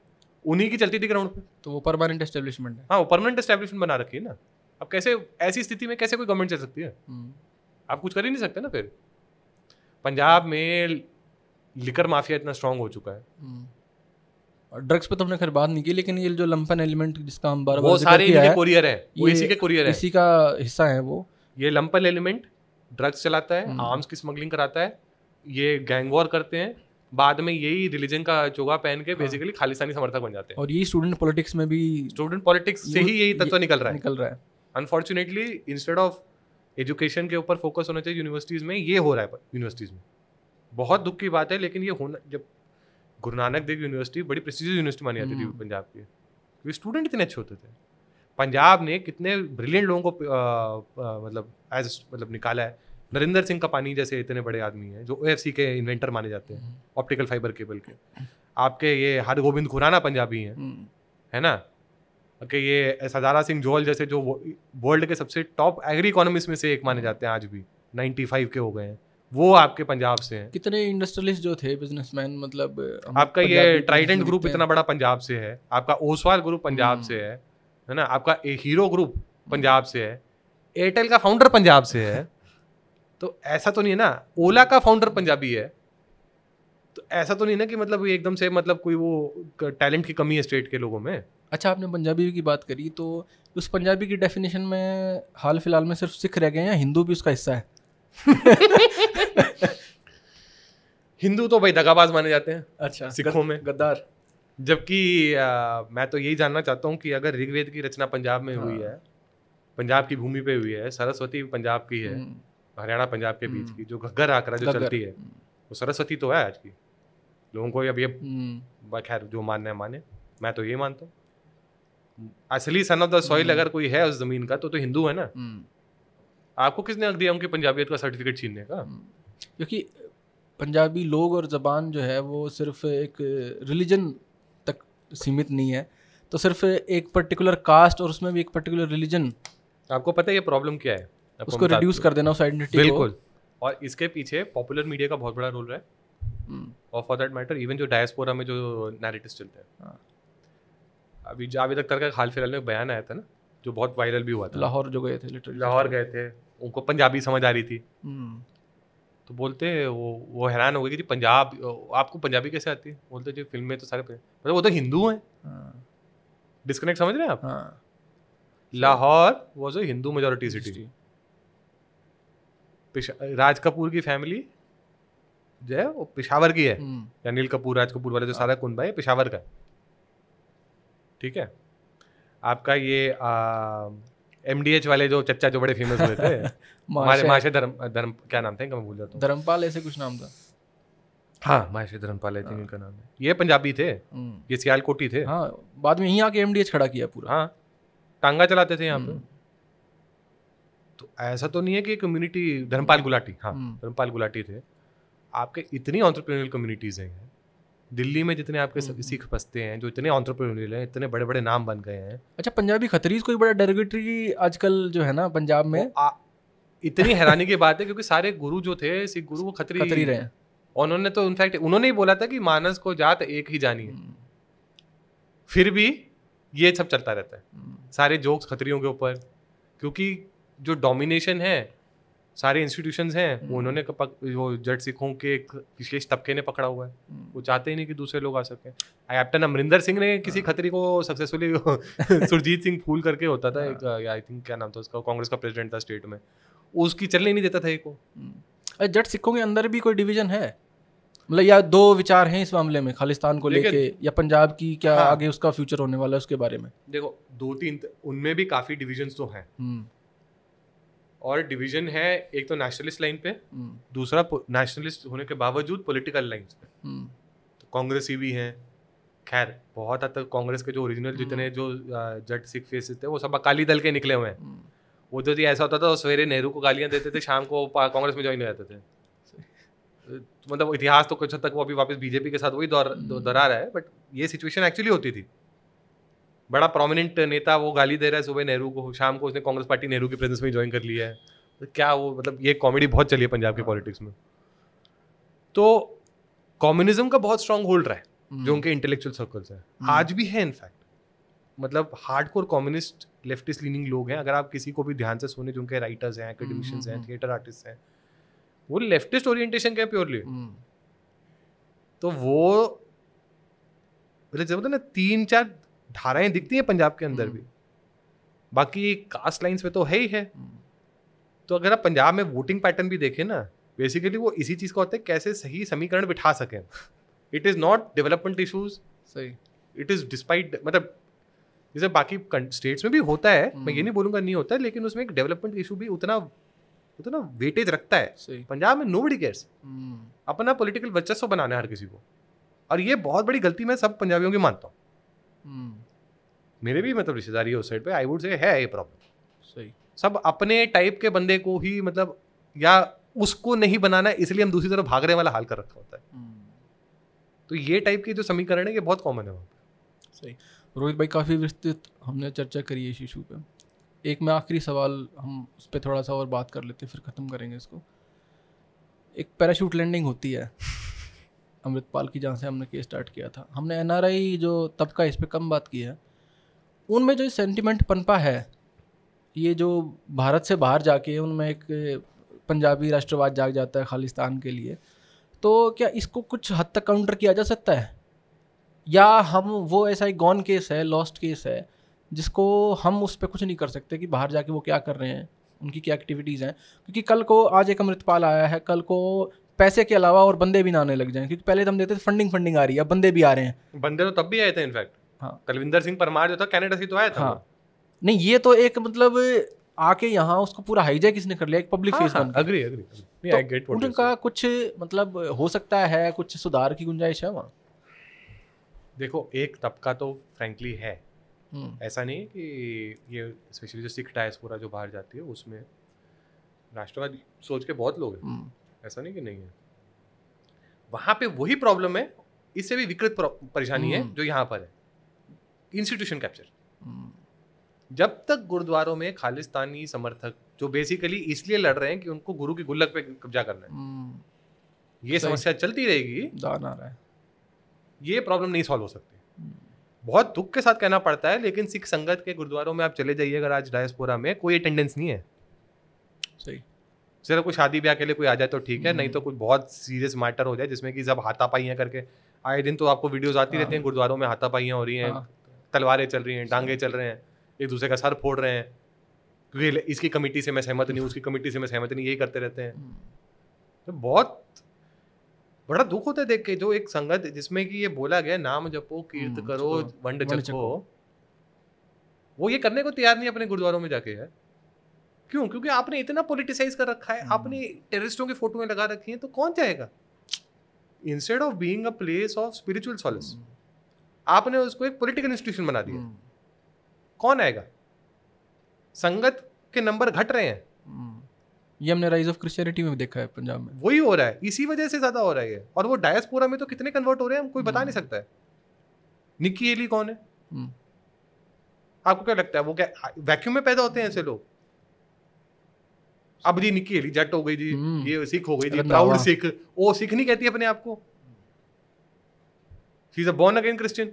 उन्हीं की चलती थी ग्राउंड पे। तो वो परमानेंट एस्टेब्लिशमेंट है। हाँ वो परमानेंट एस्टेब्लिशमेंट बना रखी है ना। अब कैसे ऐसी स्थिति में कैसे कोई गवर्नमेंट चल सकती है? हम्म, आप कुछ कर ही नहीं सकते ना फिर। पंजाब में लिकर माफिया इतना स्ट्रांग हो चुका है। हम्म। ड्रग्स पे तो हमने खैर बात नहीं की लेकिन ये जो लंपन एलिमेंट जिसका हम बार वो सारे इनके कुरियर है वो इसी के कुरियर है। इसी का हिस्सा है वो। ये लंपल एलिमेंट ड्रग्स चलाता है हम्म। आर्म्स की स्मगलिंग कराता है ये गैंग वॉर करते हैं बाद में यही रिलीजन का चोगा पहन हाँ। के बेसिकली खालिस्तानी समर्थक बन जाते हैं। और यही स्टूडेंट पॉलिटिक्स में भी स्टूडेंट पॉलिटिक्स से ही यही तत्व निकल रहा है। निकल रहा है। अनफॉर्चुनेटली इंस्टेड ऑफ़ एजुकेशन के ऊपर फोकस होना चाहिए यूनिवर्सिटीज में ये हो रहा है यूनिवर्सिटीज में। बहुत दुख की बात है लेकिन ये होना जब गुरु नानक देव यूनिवर्सिटी बड़ी प्रेस्टिजियस यूनिवर्सिटी मानी जाती थी हम्म। पंजाब की। क्योंकि स्टूडेंट इतने अच्छे होते थे। पंजाब ने कितने ब्रिलियंट लोगों को आ, आ, मतलब एज मतलब निकाला है। नरेंद्र सिंह का पानी जैसे इतने बड़े आदमी हैं जो ओ के इन्वेंटर माने जाते हैं ऑप्टिकल फाइबर केबल के। आपके ये हरगोबिंद खुराना पंजाबी हैं हम्म, है ना? कि ये सदारा सिंह जोहल जैसे जो वर्ल्ड के सबसे टॉप एग्री इकोनॉमिस्ट में से एक माने जाते हैं आज भी। 95 के हो गए हैं। वो आपके पंजाब से हैं। कितने इंडस्ट्रियलिस्ट जो थे बिजनेसमैन मतलब आपका ये ट्राइडेंट ग्रुप इतना बड़ा पंजाब से है आपका ओसवाल ग्रुप पंजाब हम्म। से है है ना? आपका ए हीरो ग्रुप पंजाब से है एयरटेल का फाउंडर पंजाब से है। [LAUGHS] तो ऐसा तो नहीं है ना? ओला का फाउंडर पंजाबी है। तो ऐसा तो नहीं ना कि मतलब एकदम से मतलब कोई वो टैलेंट की कमी है स्टेट के लोगों में? अच्छा आपने पंजाबी की बात करी तो उस पंजाबी की डेफिनेशन में हाल फ़िलहाल में सिर्फ़ सिख रह गए हैं हिंदू भी उसका हिस्सा है? [LAUGHS] हिंदू तो भाई दगाबाज माने जाते हैं अच्छा सिखों में। गद्दार। जबकि मैं तो यही जानना चाहता हूँ कि अगर ऋग्वेद की रचना पंजाब में हुई है। पंजाब की भूमि पे हुई है सरस्वती पंजाब की है हम्म, हरियाणा पंजाब के बीच की जो घग्गर आकरा जो चलती है वो सरस्वती तो है आज की। लोगों को अब ये हम्म, खैर जो मानना है माने। मैं तो ये मानता हूँ। असली सन ऑफ़ द सॉइल अगर कोई है उस ज़मीन का तो तो हिंदू है ना। हम्म, आपको किसने हक दिया उनकी पंजाबियत का सर्टिफिकेट छीनने का? क्योंकि पंजाबी लोग और ज़बान जो है वो सिर्फ़ एक रिलीजन तक सीमित नहीं है। तो सिर्फ़ एक पर्टिकुलर कास्ट और उसमें भी एक पर्टिकुलर रिलीजन। आपको पता है ये प्रॉब्लम क्या है? उसको रिड्यूस कर देना उस आइडेंटिटी बिल्कुल। और इसके पीछे पॉपुलर मीडिया का बहुत बड़ा रोल रहा है। हम्म, और फॉर दैट मैटर इवन जो डायस्पोरा में जो नैरेटिव्स चलते हैं। हाँ। अभी जावेद अख्तर का हाल फ़िलहाल में बयान आया था ना जो बहुत वायरल भी हुआ था। लाहौर जो गए थे लाहौर गए थे। उनको पंजाबी समझ आ रही थी। तो बोलते वो वो हैरान हो गए कि जी पंजाब आपको पंजाबी कैसे आती? है बोलते जी फ़िल्म में तो सारे मतलब वो तो हिंदू हैं। डिस्कनेक्ट समझ रहे हैं आप? हाँ। Lahore was a Hindu majority city Raj Kapoor की फैमिली जो है वो पिशावर की है। हम्म, अनिल कपूर राज कपूर वाला जो सारा कुनबा है पिशावर का ठीक है? आपका ये एम डी एच वाले जो चच्चा जो बड़े फ़ेमस हुए थे [LAUGHS] हमारे माशे धर्म धर्म क्या नाम था इनका मैं भूल जाता हूँ। धर्मपाल ऐसे कुछ नाम था। हाँ माशे धर्मपाल आई थिंक इनका नाम है। ये पंजाबी थे हम्म, ये सियालकोटी थे। हाँ बाद में यहीं आके एमडीएच खड़ा किया पूरा। हाँ टांगा चलाते थे यहाँ पे। हम्म। तो ऐसा तो नहीं है कि कम्युनिटी धर्मपाल गुलाटी हाँ हम्म। धर्मपाल गुलाटी थे। आपके इतनी ऑन्टरप्रेन्योरल कम्युनिटीज हैं। दिल्ली में जितने आपके हम्म, सिख बसते हैं जो इतने ऑन्टरप्रेन्योरियल हैं इतने बड़े बड़े नाम बन गए हैं। अच्छा पंजाबी खतरीज कोई बड़ा डेरोगेटरी आजकल जो है ना पंजाब में? आ- इतनी हैरानी की बात है क्योंकि सारे गुरु जो थे सिख गुरु वो खतरी खतरी रहे हैं। उन्होंने तो इनफैक्ट उन्होंने ही बोला था कि मानस को जात एक ही जानी है। हम्म, फिर भी ये सब चलता रहता है। हम्म, सारे जोक्स खतरियों के ऊपर क्योंकि जो डोमिनेशन है सारे इंस्टीट्यूशंस हैं हम्म। उन्होंने वो जट सिखों के एक विशेष तबके ने पकड़ा हुआ है हम्म, वो चाहते ही नहीं कि दूसरे लोग आ सकें कैप्टन अमरिंदर सिंह ने किसी हाँ। खतरी को सक्सेसफुली [LAUGHS] सुरजीत सिंह फूल करके होता था हाँ। एक आई थिंक क्या नाम था उसका कांग्रेस का प्रेसिडेंट था स्टेट में उसकी चलने नहीं देता था एक को हम्म। अरे जट सिखों के अंदर भी कोई डिवीज़न है मतलब या दो विचार हैं इस मामले में खालिस्तान को लेके या पंजाब की क्या हाँ। आगे उसका फ्यूचर होने वाला है उसके बारे में देखो दो तीन उनमें भी काफ़ी डिविजन्स तो हैं और डिवीज़न है एक तो नेशनलिस्ट लाइन पे हम्म, दूसरा नेशनलिस्ट होने के बावजूद पॉलिटिकल लाइन पे। हम्म, तो कांग्रेसी भी हैं। खैर बहुत हद तक कांग्रेस के जो ओरिजिनल हम्म। जितने जो जट सिख फेसेस थे वो सब अकाली दल के निकले हुए हैं। वो तो जी ऐसा होता था सवेरे नेहरू को गालियाँ देते थे शाम को कांग्रेस में ज्वाइन हो जाते थे। मतलब इतिहास तो कुछ हद तक वो अभी वापस बीजेपी के साथ वही दोहरा रहा है बट ये सिचुएशन एक्चुअली होती थी। बड़ा प्रोमिनेंट नेता वो गाली दे रहा है सुबह नेहरू को शाम को उसने कांग्रेस पार्टी नेहरू की प्रेजेंस में ज्वाइन कर लिया है। तो क्या वो मतलब ये कॉमेडी बहुत चली है पंजाब की हाँ। पॉलिटिक्स में। तो कम्युनिज्म का बहुत स्ट्रांग होल्ड रहा है हम्म, जो उनके इंटेलेक्चुअल सर्कल्स हैं। हम्म। आज भी है इनफैक्ट मतलब हार्डकोर कम्युनिस्ट लेफ्टिस्ट लीनिंग लोग हैं। अगर आप किसी को भी ध्यान से सुने जो उनके राइटर्स हैं एकेडमिशियंस हैं हम्म, थिएटर आर्टिस्ट हैं वो लेफ्टिस्ट ओरिएंटेशन के हैं प्योरली तो वो मतलब जब ना तीन चार धाराएँ दिखती हैं पंजाब के अंदर हम्म। भी। बाकी कास्ट लाइंस में तो है ही है। हम्म, तो अगर आप पंजाब में वोटिंग पैटर्न भी देखें ना बेसिकली वो इसी चीज़ का होता है कैसे सही समीकरण बिठा सकें। It is not development issues सही। इट इज़ डिस्पाइट मतलब जैसे बाकी स्टेट्स में भी होता है मैं ये हम्म। नहीं बोलूँगा नहीं होता है लेकिन उसमें एक डेवलपमेंट इशू भी उतना उतना वेटेज रखता है। पंजाब में नो बडी केयर्स अपना पॉलिटिकल वर्चस्व बनाना है हर किसी को। और ये बहुत बड़ी गलती मैं सब पंजाबियों की मानता हूँ। मेरे भी मतलब रिश्तेदारी है उस साइड पे आई वुड से है ये प्रॉब्लम सही। सब अपने टाइप के बंदे को ही मतलब या उसको नहीं बनाना इसलिए हम दूसरी तरफ़ भागने वाला हाल कर रखा होता है। हम्म, तो ये टाइप के जो समीकरण है ये बहुत कॉमन है वहाँ पर सही। रोहित भाई काफ़ी विस्तृत हमने चर्चा करी है इस इशू पे। एक में आखिरी सवाल हम उस पर थोड़ा सा और बात कर लेते हैं फिर ख़त्म करेंगे इसको। एक पैराशूट लैंडिंग होती है। [LAUGHS] अमृतपाल की जहाँ से हमने केस स्टार्ट किया था। हमने एनआरआई जो तबका इस पर कम बात की है। उनमें जो सेंटिमेंट पनपा है, ये जो भारत से बाहर जाके उनमें एक पंजाबी राष्ट्रवाद जाग जाता है खालिस्तान के लिए तो क्या इसको कुछ हद तक काउंटर किया जा सकता है? या हम, वो ऐसा एक गॉन केस है लॉस्ट केस है, जिसको हम उस पर कुछ नहीं कर सकते कि बाहर जाके वो क्या कर रहे हैं, उनकी क्या एक्टिविटीज़ हैं? क्योंकि कल को, आज एक अमृतपाल आया है, कल को पैसे के अलावा और बंदे भी ना आने लग जाएँ, क्योंकि पहले तो हम देखते थे फंडिंग फंडिंग आ रही है बंदे भी आ रहे हैं। बंदे तो तब भी आए थे इनफैक्ट हाँ। कलविंदर सिंह परमार जो था कनाडा से तो आया था हाँ। नहीं ये तो एक मतलब आके यहाँ उसको पूरा हाईजैक किसने कर लिया? एक पब्लिक फेस बन के। अग्री अग्री तो आई गेट व्हाट उनका कुछ मतलब हो सकता है कुछ सुधार की गुंजाइश है वहाँ? देखो एक तबका तो फ्रैंकली है। हम्म, ऐसा नहीं है कि ये स्पेशली जो सिख डायस्पोरा जो बाहर जाती है उसमें राष्ट्रवाद सोच के बहुत लोग हैं। हम्म, ऐसा नहीं कि नहीं है। वहाँ पे वही प्रॉब्लम है इससे भी विकृत परेशानी है हम्म। जो यहाँ पर है। इंस्टीट्यूशन कैप्चर जब तक गुरुद्वारों में खालिस्तानी समर्थक जो बेसिकली इसलिए लड़ रहे हैं कि उनको गुरु की गुल्लक पे कब्जा करना है। हम्म, ये समस्या चलती रहेगी। दान रहा है। ये प्रॉब्लम नहीं सॉल्व हो सकती। बहुत दुख के साथ कहना पड़ता है लेकिन सिख संगत के गुरुद्वारों में आप चले जाइए अगर आज डायस्पोरा में कोई अटेंडेंस नहीं है। सही। सिर्फ़ कोई शादी ब्याह के लिए कोई आ जाए तो ठीक है नहीं तो हम्म। कुछ बहुत सीरियस मैटर हो जाए जिसमें कि सब हाथापाइयाँ करके। आए दिन तो आपको वीडियोस आती रहती हैं हाँ। गुरुद्वारों में हाथापाइयाँ हो रही हैं। हाँ, तलवारें चल रही हैं टांगे चल रहे हैं एक दूसरे का सर फोड़ रहे हैं। क्योंकि इसकी कमेटी से मैं सहमत नहीं उसकी कमेटी से मैं सहमत नहीं यही करते रहते हैं। हम्म, तो बहुत बड़ा दुख होता है देख के जो एक संगत जिसमें कि ये बोला गया नाम जपो कीर्त हम्म, करो वंड जपो। वो ये करने को तैयार नहीं अपने गुरुद्वारों में जाके यार क्यों? क्योंकि आपने इतना पोलिटिसाइज कर रखा है हम्म। आपने टेररिस्टों की फोटोएँ लगा रखी हैं तो कौन जाएगा? Instead of being a place of spiritual solace आपने उसको एक पॉलिटिकल इंस्टीट्यूशन बना दिया। हम्म, कौन आएगा? संगत के नंबर घट रहे हैं। हम्म, ये हमने राइज ऑफ़ क्रिश्चियनिटी में भी देखा है पंजाब में। वही हो रहा है। इसी वजह से ज़्यादा हो रहा है और वो डायस्पोरा में तो कितने कन्वर्ट हो रहे हैं हम कोई बता नहीं सकता है। निक्की एली कौन है? हम्म, आपको क्या लगता है वो क्या वैक्यूम में पैदा होते हैं ऐसे लोग? अब जी निक्की एली जट हो गई जी हम्म। ये सिख हो गई जी प्राउड सिख ओ सिख नहीं कहती अपने आप को? She is a born again Christian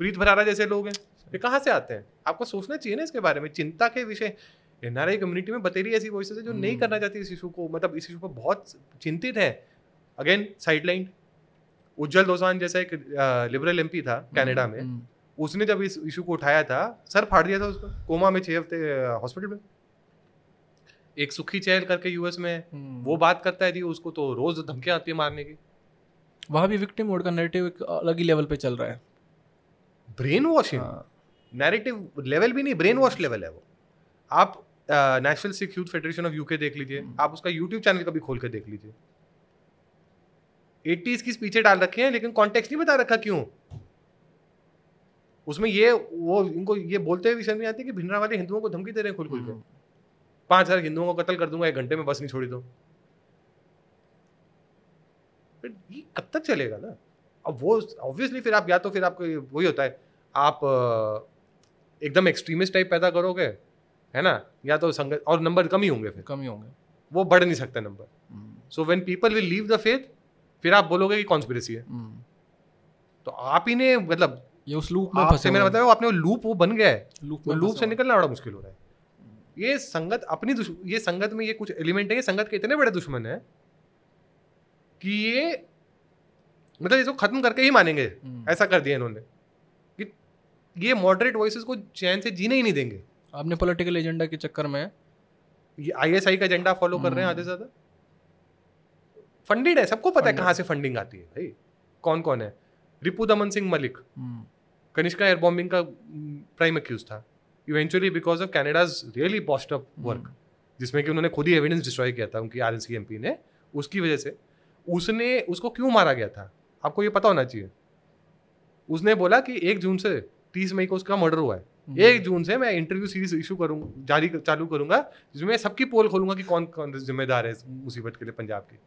Preet Bharara जैसे लोग हैं। ये कहाँ से आते हैं? आपको सोचना चाहिए ना इसके बारे में चिंता के विषय। एनआरआई कम्युनिटी में बतेरी ऐसी वॉइसेस है जो नहीं हम्म। करना चाहती इस इशू को। मतलब इस इशू पर बहुत चिंतित है। अगेन साइडलाइन उज्जवल दोसान जैसा एक लिबरल एमपी था कनाडा में। हम्म, उसने जब इस इशू को उठाया था सर फाड़ दिया था उसको कोमा में छह हफ़्ते हॉस्पिटल में। एक सुखी चहल करके यूएस में हम्म। वो बात करता है जी उसको तो रोज धमकियाँ आती है मारने की। वहाँ भी विक्टिम मोड का नैरेटिव एक अलग ही लेवल पे चल रहा है। ब्रेन वॉशिंग नैरेटिव लेवल भी नहीं ब्रेन वॉश लेवल है वो। आप national Sikh youth federation of UK देख लीजिए। हम्म। आप उसका यूट्यूब चैनल कभी खोल के देख लीजिए। एटीज की स्पीचें डाल रखे हैं लेकिन कॉन्टेक्स्ट नहीं बता रखा क्यों? उसमें ये वो इनको ये बोलते हुए शर्म नहीं आती कि भिंडरा वाले हिंदुओं को धमकी दे रहे हैं खुल खुल के। हम्म, पाँच हज़ार हिंदुओं को कत्ल कर दूँगा एक घंटे में बस नहीं छोड़ी दो फिर ये कब तक चलेगा ना? अब वो ऑब्वियसली फिर आप या तो फिर आपको वही होता है आप एकदम एक्सट्रीमिस्ट टाइप पैदा करोगे है ना? या तो संगत और नंबर कम ही होंगे फिर। कम ही होंगे। वो बढ़ नहीं सकता number so when people will leave the faith फिर आप बोलोगे कि कॉन्स्पिरेसी है। हम्म, तो आप ही ने मतलब ये उस लूप में फंसे मेरा मतलब वो आपने वो लूप वो बन गया है। लूप लूप से निकलना बड़ा मुश्किल हो रहा है। ये संगत अपनी ये संगत में ये कुछ एलिमेंट है ये संगत के इतने बड़े दुश्मन है कि ये मतलब इसको खत्म करके ही मानेंगे। हम्म, ऐसा कर दिया इन्होंने। कि ये मॉडरेट वॉइसेस को चैन से जीने ही नहीं देंगे। आपने पॉलिटिकल एजेंडा के चक्कर में ये आईएसआई का एजेंडा फॉलो कर रहे हैं हम्म। आधे से ज़्यादा। फंडेड है सबको पता है कहाँ से फंडिंग आती है भाई। कौन कौन है? रिपू दमन सिंह मलिक। हम्म, कनिष्का एयर बॉम्बिंग का प्राइम एक्यूज था। Eventually because of Canada's really botched up work जिसमें कि उन्होंने खुद ही एविडेंस डिस्ट्रॉय किया था उनकी आर एमपी ने। उसकी वजह से उसने उसको क्यों मारा गया था? आपको ये पता होना चाहिए। उसने बोला कि एक जून से तीस मई को उसका मर्डर हुआ है। हम्म, एक जून से मैं इंटरव्यू सीरीज़ इशू करूँगा जारी चालू करूँगा जिसमें मैं सबकी पोल खोलूँगा कि कौन कौन जिम्मेदार है इस मुसीबत के लिए पंजाब की।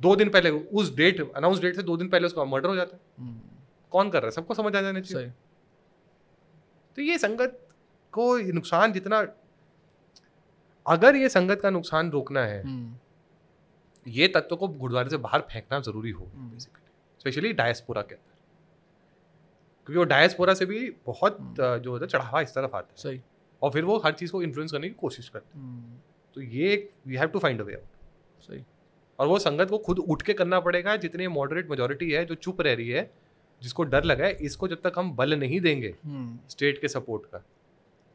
दो दिन पहले उस डेट अनाउंस डेट से दो दिन पहले उसका मर्डर हो जाता है। हम्म, कौन कर रहा है? सबको समझ आ जाना चाहिए। तो ये संगत को नुकसान जितना अगर ये संगत का नुकसान रोकना है हम्म, ये तत्व को गुरुद्वारे से बाहर फेंकना ज़रूरी हो हम्म। बेसिकली स्पेशली डायस्पोरा के अंदर। क्योंकि वो डायस्पोरा से भी बहुत हम्म। जो होता है चढ़ावा इस तरफ़ आता है। सही। और फिर वो हर चीज़ को इन्फ्लुएंस करने की कोशिश करते हम्म, हैं तो ये we have to find a way out सही। और वो संगत को खुद उठ के करना पड़ेगा जितनी मॉडरेट मेजोरिटी है जो चुप रह रही है जिसको डर लगा है इसको जब तक हम बल नहीं देंगे हम्म, स्टेट के सपोर्ट का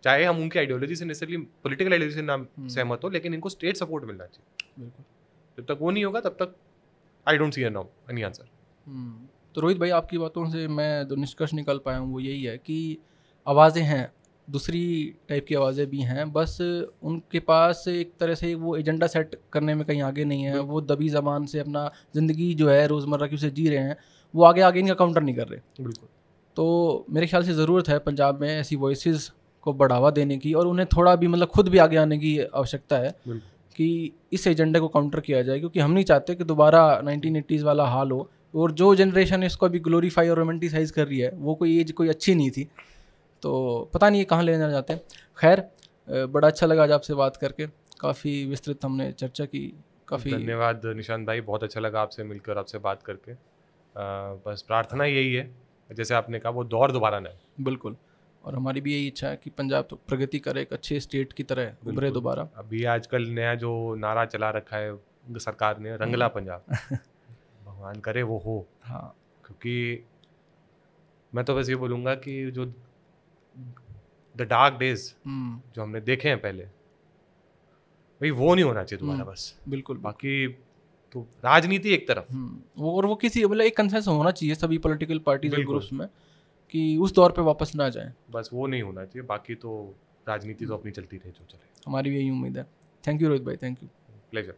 चाहे हम उनकी आइडियोलॉजी से नेसेसरली पॉलिटिकल आइडियोलॉजी से नाम हम्म। सहमत हो लेकिन इनको स्टेट सपोर्ट मिलना चाहिए। बिल्कुल। जब तक वो नहीं होगा तब तक I don't see an any answer तो रोहित भाई आपकी बातों से मैं जो निष्कर्ष निकल पाया हूँ वो यही है कि आवाज़ें हैं दूसरी टाइप की आवाज़ें भी हैं बस उनके पास एक तरह से वो एजेंडा सेट करने में कहीं आगे नहीं है वो दबी ज़बान से अपना ज़िंदगी जो है रोज़मर्रा की उसे जी रहे हैं वो आगे आगे इनका काउंटर नहीं कर रहे। बिल्कुल। तो मेरे ख्याल से ज़रूरत है पंजाब में ऐसी वॉइस को बढ़ावा देने की और उन्हें थोड़ा भी मतलब खुद भी आगे आने की आवश्यकता है। कि इस एजेंडे को काउंटर किया जाए क्योंकि हम नहीं चाहते कि दोबारा 1980s वाला हाल हो। और जो जनरेशन इसको अभी ग्लोरीफाई और रोमेंटिसाइज कर रही है वो कोई एज कोई अच्छी नहीं थी। तो पता नहीं ये कहाँ ले जाना चाहते हैं। खैर बड़ा अच्छा लगा आज आपसे बात करके। काफ़ी विस्तृत हमने चर्चा की काफ़ी धन्यवाद निशांत भाई बहुत अच्छा लगा आपसे मिलकर आपसे बात करके। अ, बस प्रार्थना यही है जैसे आपने कहा वो दौर दोबारा ना बिल्कुल। और हमारी भी यही इच्छा है कि पंजाब तो प्रगति करे एक अच्छे स्टेट की तरह उभरे दोबारा। अभी आजकल नया जो नारा चला रखा है सरकार ने रंगला पंजाब। [LAUGHS] भगवान करे वो हो। हाँ। क्योंकि मैं तो बस ये बोलूँगा कि जो द डार्क डेज़ जो हमने देखे हैं पहले भाई वो नहीं होना चाहिए दोबारा हम्म। बस। बिल्कुल बाकी तो राजनीति एक तरफ़। हम्म, वो और वो किसी मतलब एक कंसेंस होना चाहिए सभी पॉलिटिकल पार्टीज़ और ग्रुप्स में। कि उस दौर पे वापस ना जाए। बस वो नहीं होना चाहिए बाकी तो राजनीति तो अपनी चलती रहे जो चले। हमारी भी यही उम्मीद है। थैंक यू रोहित भाई थैंक यू प्लेजर